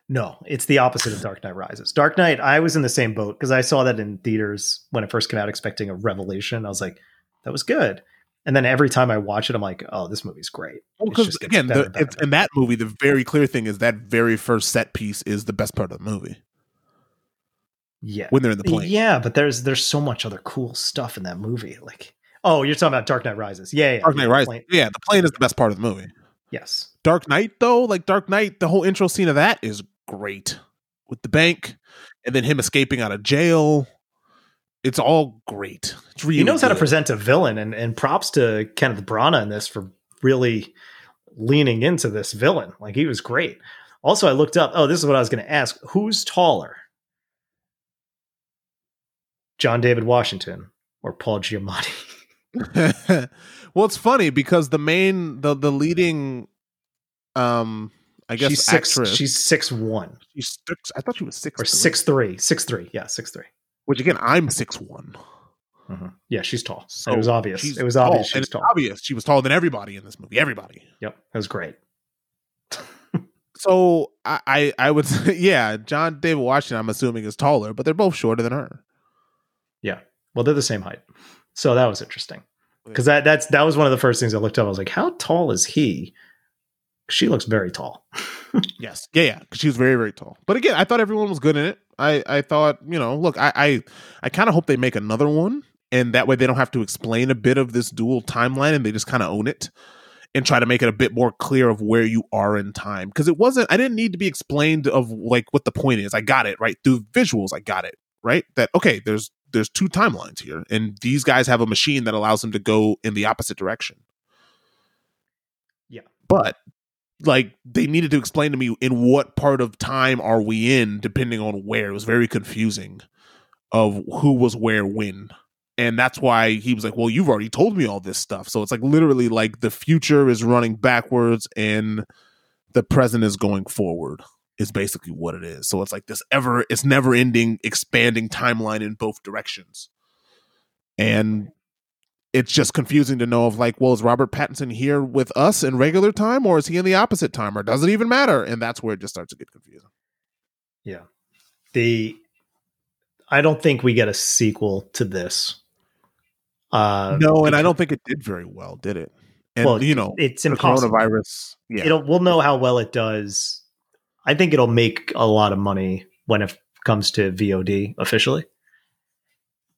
No, it's the opposite of Dark Knight Rises. Dark Knight, I was in the same boat because I saw that in theaters when it first came out, expecting a revelation. I was like, that was good. And then every time I watch it, I'm like, oh, this movie's great. Because again, better the, and better in that movie, the very clear thing is that very first set piece is the best part of the movie Yeah. when they're in the plane. Yeah, but there's there's so much other cool stuff in that movie. Like, oh, you're talking about Dark Knight Rises. Yeah, yeah. Dark yeah, Knight Rises, Plane- yeah, the plane is the best part of the movie. Yes. Dark Knight, though, like Dark Knight, the whole intro scene of that is great with the bank and then him escaping out of jail. It's all great. It's really he knows how to present a villain, and and props to Kenneth Branagh in this for really leaning into this villain. Like he was great. Also, I looked up. Oh, this is what I was going to ask: Who's taller, John David Washington or Paul Giamatti? well, it's funny because the main the the leading um I guess she's six. actress She's six one she's six, I thought she was six or six three. Six three. Yeah, six three. Which again I'm six one. Mm-hmm. Yeah, she's tall. So it was obvious. It was tall, obvious she was tall. Obvious she was taller than everybody in this movie. Everybody. Yep, That was great. So I I, I would say yeah, John David Washington I'm assuming is taller, but they're both shorter than her. Yeah. Well, they're the same height, so that was interesting. Because that that's that was one of the first things I looked up. I was like, how tall is he? She looks very tall. Yes. Yeah, yeah. she was very, very tall. But again, I thought everyone was good in it. I, I thought, you know, look, I I, I kind of hope they make another one. And that way they don't have to explain a bit of this dual timeline and they just kind of own it and try to make it a bit more clear of where you are in time. Because it wasn't I didn't need to be explained of like what the point is. I got it, right? Through visuals, I got it. Right? That okay, there's there's two timelines here. And these guys have a machine that allows them to go in the opposite direction. Yeah. But like they needed to explain to me in what part of time are we in depending on where. It was very confusing of who was where when. And that's why he was like well you've already told me all this stuff. So it's like literally like the future is running backwards and the present is going forward is basically what it is. So it's like this ever it's never ending expanding timeline in both directions. And it's just confusing to know of like, well, is Robert Pattinson here with us in regular time or is he in the opposite time or does it even matter? And that's where it just starts to get confusing. Yeah. The I don't think we get a sequel to this. Uh no, and I don't think it did very well, did it? And well, you know, it's the impossible. coronavirus. Yeah. It'll we'll know how well it does. I think it'll make a lot of money when it comes to VOD officially.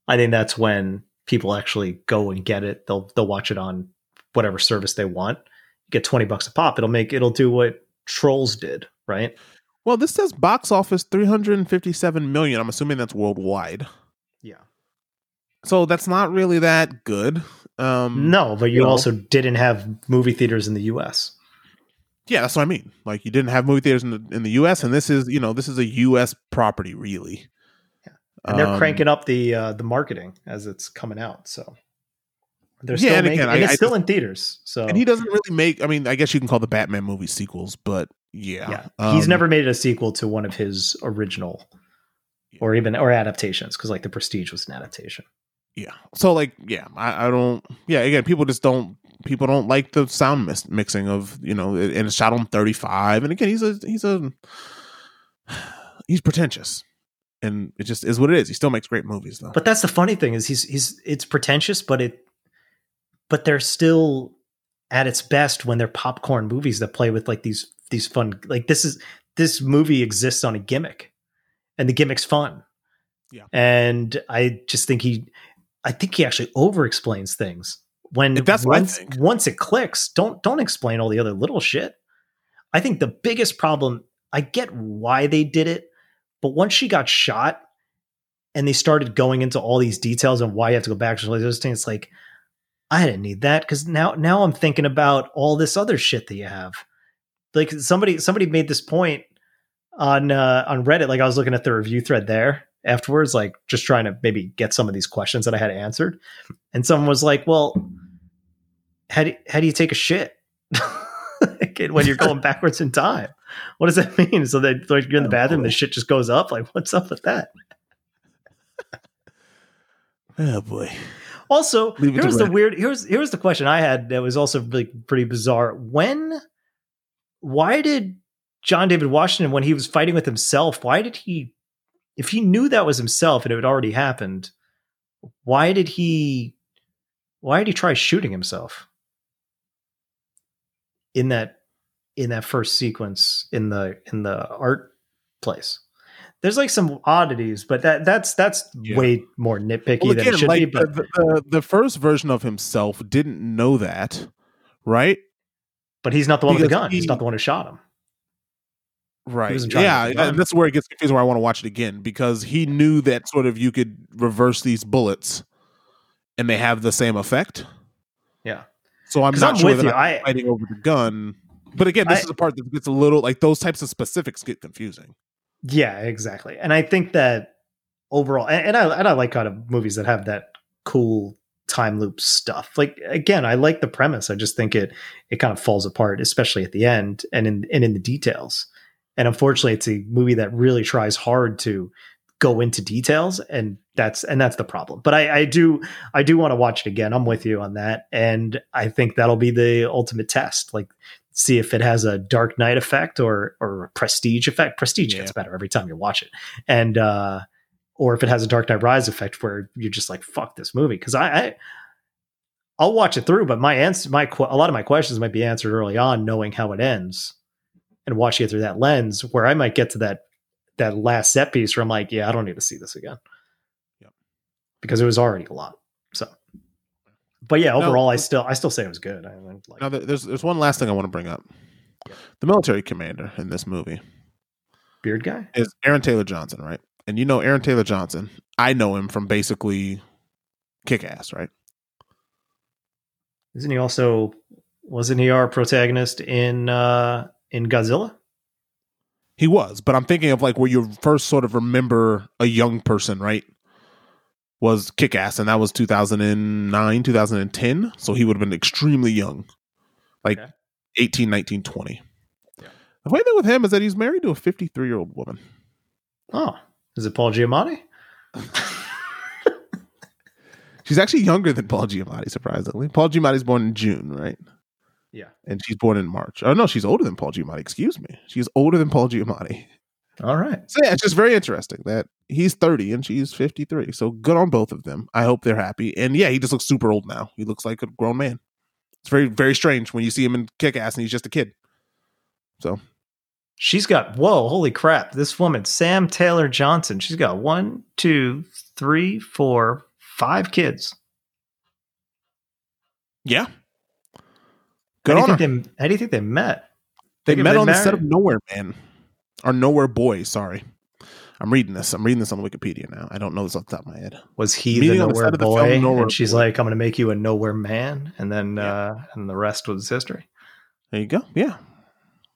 I think that's when people actually go and get it. They'll they'll watch it on whatever service they want. get 20 bucks a pop. It'll make it'll do what Trolls did, right? well, this says box office 357 million. I'm assuming that's worldwide. Yeah. So that's not really that good. Um No, but you you know. also didn't have movie theaters in the US. Yeah, that's what I mean. Like you didn't have movie theaters in the in the US and this is, you know, this is a US property really. And they're Um, cranking up the uh, the marketing as it's coming out. So they're Yeah, still and making again, and I- it's I still in theaters. So And he doesn't really make. I mean, I guess you can call the Batman movie sequels, but yeah, yeah, he's Um, never made a sequel to one of his original or even or adaptations because like the Prestige was an adaptation. Yeah. So like, yeah, I, I don't. Yeah, again, people just don't. People don't like the sound mis- mixing of you know, and it's shot on thirty five. And again, he's a he's a he's pretentious, and it just is what it is. He still makes great movies though. But that's the funny thing is he's he's it's pretentious, but it but they're still at its best when they're popcorn movies that play with like these these fun like this is this movie exists on a gimmick and the gimmick's fun. Yeah. And I just think he I think he actually over explains things. When That's once once it clicks, don't don't explain all the other little shit. I think the biggest problem, I get why they did it, but once she got shot and they started going into all these details and why you have to go back to those things, it's like I didn't need that because now now I'm thinking about all this other shit that you have. Like somebody somebody made this point on uh, on Reddit. Like I was looking at the review thread there afterwards, like just trying to maybe get some of these questions that I had answered, and someone was like, "Well, how do how do you take a shit?" Like, when you're going backwards in time, what does that mean? So that like you're in the bathroom, the shit just goes up. Like, what's up with that? oh boy. Also, Leave here's the weird. Here's here's the question I had that was also like pretty bizarre. When, why did John David Washington, when he was fighting with himself, why did he, if he knew that was himself and it had already happened, why did he, why did he try shooting himself in that in that first sequence in the in the art place? There's like some oddities, but that that's that's Yeah. way more nitpicky Well, than it should like be. But the, the the first version of himself didn't know that, right? But he's not the one with the Because gun. he's not the one who shot him. Right. wasn't trying to Yeah, get the that's where it gets confusing. Where I want to watch it again because he knew that sort of you could reverse these bullets, and they have the same effect. Yeah. So I'm not I'm sure with that you. I'm I- fighting over the gun. But again, this I- is the part that gets a little like those types of specifics get confusing. Yeah, exactly. And I think that overall, and, and I and I like kind of movies that have that cool time loop stuff. Like again, I like the premise. I just think it it kind of falls apart, especially at the end and in and in the details. And unfortunately, it's a movie that really tries hard to go into details, and that's and that's the problem. But I, I do I do want to watch it again. I'm with you on that, and I think that'll be the ultimate test. Like see if it has a Dark Knight effect or or a Prestige effect. Prestige Yeah. gets better every time you watch it, and uh, or if it has a Dark Knight Rise effect where you're just like fuck this movie because I, I I'll watch it through, but my answer my a lot of my questions might be answered early on, knowing how it ends, and watching it through that lens. Where I might get to that that last set piece where I'm like, yeah, I don't need to see this again, Yep. because it was already a lot. But yeah, No. overall, I still I still say it was good. I mean, like, Now, there's there's one last thing I want to bring up. Yeah. The military commander in this movie beard guy. is Aaron Taylor Johnson, right? And you know Aaron Taylor Johnson. I know him from basically Kick Ass, right? Isn't he also wasn't he our protagonist in uh in Godzilla? He was, but I'm thinking of like where you first sort of remember a young person, right? Was Kick Ass, and that was 2009, 2010. So he would have been extremely young, like Okay. 18, 19, 20. Yeah. The funny thing with him is that he's married to a 53 year old woman. Oh, is it Paul Giamatti? She's actually younger than Paul Giamatti, surprisingly. Paul Giamatti's born in June, right? Yeah. And she's born in March. Oh, no, she's older than Paul Giamatti. Excuse me. She's older than Paul Giamatti. All right. So, yeah, it's just very interesting that he's 30 and she's 53. So, good on both of them. I hope they're happy. And yeah, he just looks super old now. He looks like a grown man. It's very, very strange when you see him in kick ass and he's just a kid. So, She's got whoa, holy crap! This woman, Sam Taylor Johnson, she's got one, two, three, four, five kids. yeah. How Good do, you think they, how do you think they met? They Think met on the set of? Nowhere Man. Or Nowhere Boy, sorry. I'm reading this. I'm reading this on Wikipedia now. I don't know this off the top of my head. Was he Meeting the nowhere the boy? film Nowhere and she's Boy. like, "I'm going to make you a nowhere man," and then Yeah. uh, and the rest was history. There you go. Yeah.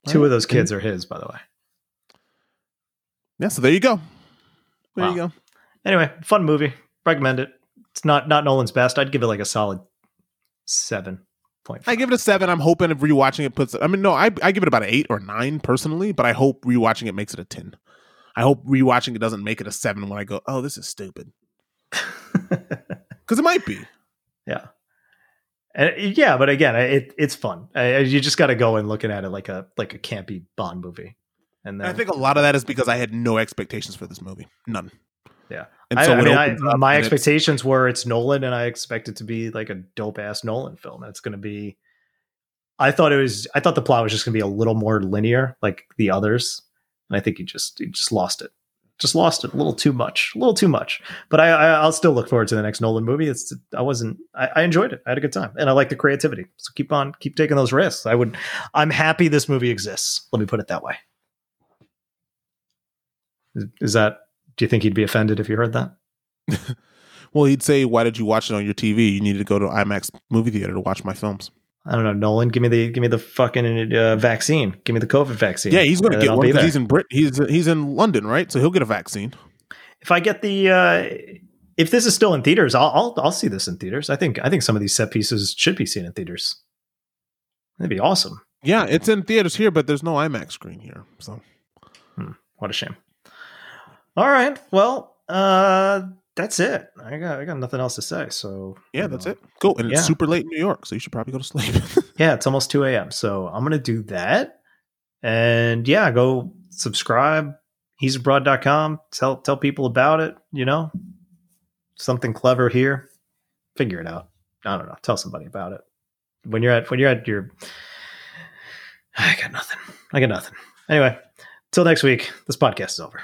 Two Right. of those kids are his, by the way. Yeah, so there you go. There you go. Anyway, fun movie. Recommend it. It's not not Nolan's best. I'd give it like a solid seven point. I give it a seven. I'm hoping if rewatching it puts it. I mean, no, I I give it about an eight or nine personally, but I hope rewatching it makes it a ten. I hope rewatching it doesn't make it a seven when I go, oh, this is stupid. Because it might be. yeah, and, yeah, but again, it it's fun. Uh, you just got to go in looking at it like a like a campy Bond movie, and And then I think a lot of that is because I had no expectations for this movie. None. Yeah. And I, so I mean, I, my and it's- expectations were it's Nolan, and I expect it to be like a dope ass Nolan film. And it's going to be. I thought it was. I thought the plot was just going to be a little more linear, like the others, and I think he just he just lost it. Just lost it a little too much, a little too much. But I, I I'll still look forward to the next Nolan movie. It's I wasn't. I, I enjoyed it. I had a good time, and I like the creativity. So keep on, keep taking those risks. I would. I'm happy this movie exists. Let me put it that way. Is, is that? Do you think he'd be offended if you heard that? Well, he'd say, "Why did you watch it on your TV? You needed to go to IMAX movie theater to watch my films." I don't know, Nolan. Give me the give me the fucking uh, vaccine. Give me the COVID vaccine. Yeah, he's going to get one because he's in Brit. He's he's in London, right? So he'll get a vaccine. If I get the, uh, if this is still in theaters, I'll, I'll I'll see this in theaters. I think I think some of these set pieces should be seen in theaters. That'd be awesome. Yeah, it's in theaters here, but there's no IMAX screen here. So What a shame. All right, well, uh, that's it. I got I got nothing else to say. So yeah, that's it. Cool. And it's super late in New York, so you should probably go to sleep. Yeah, it's almost 2 a.m. So I'm going to do that. And yeah, go subscribe, he'sabroad.com. Tell, tell people about it. You know, something clever here. Figure it out. I don't know. Tell somebody about it. When you're at, when you're at your, I got nothing. I got nothing. Anyway, till next week, this podcast is over.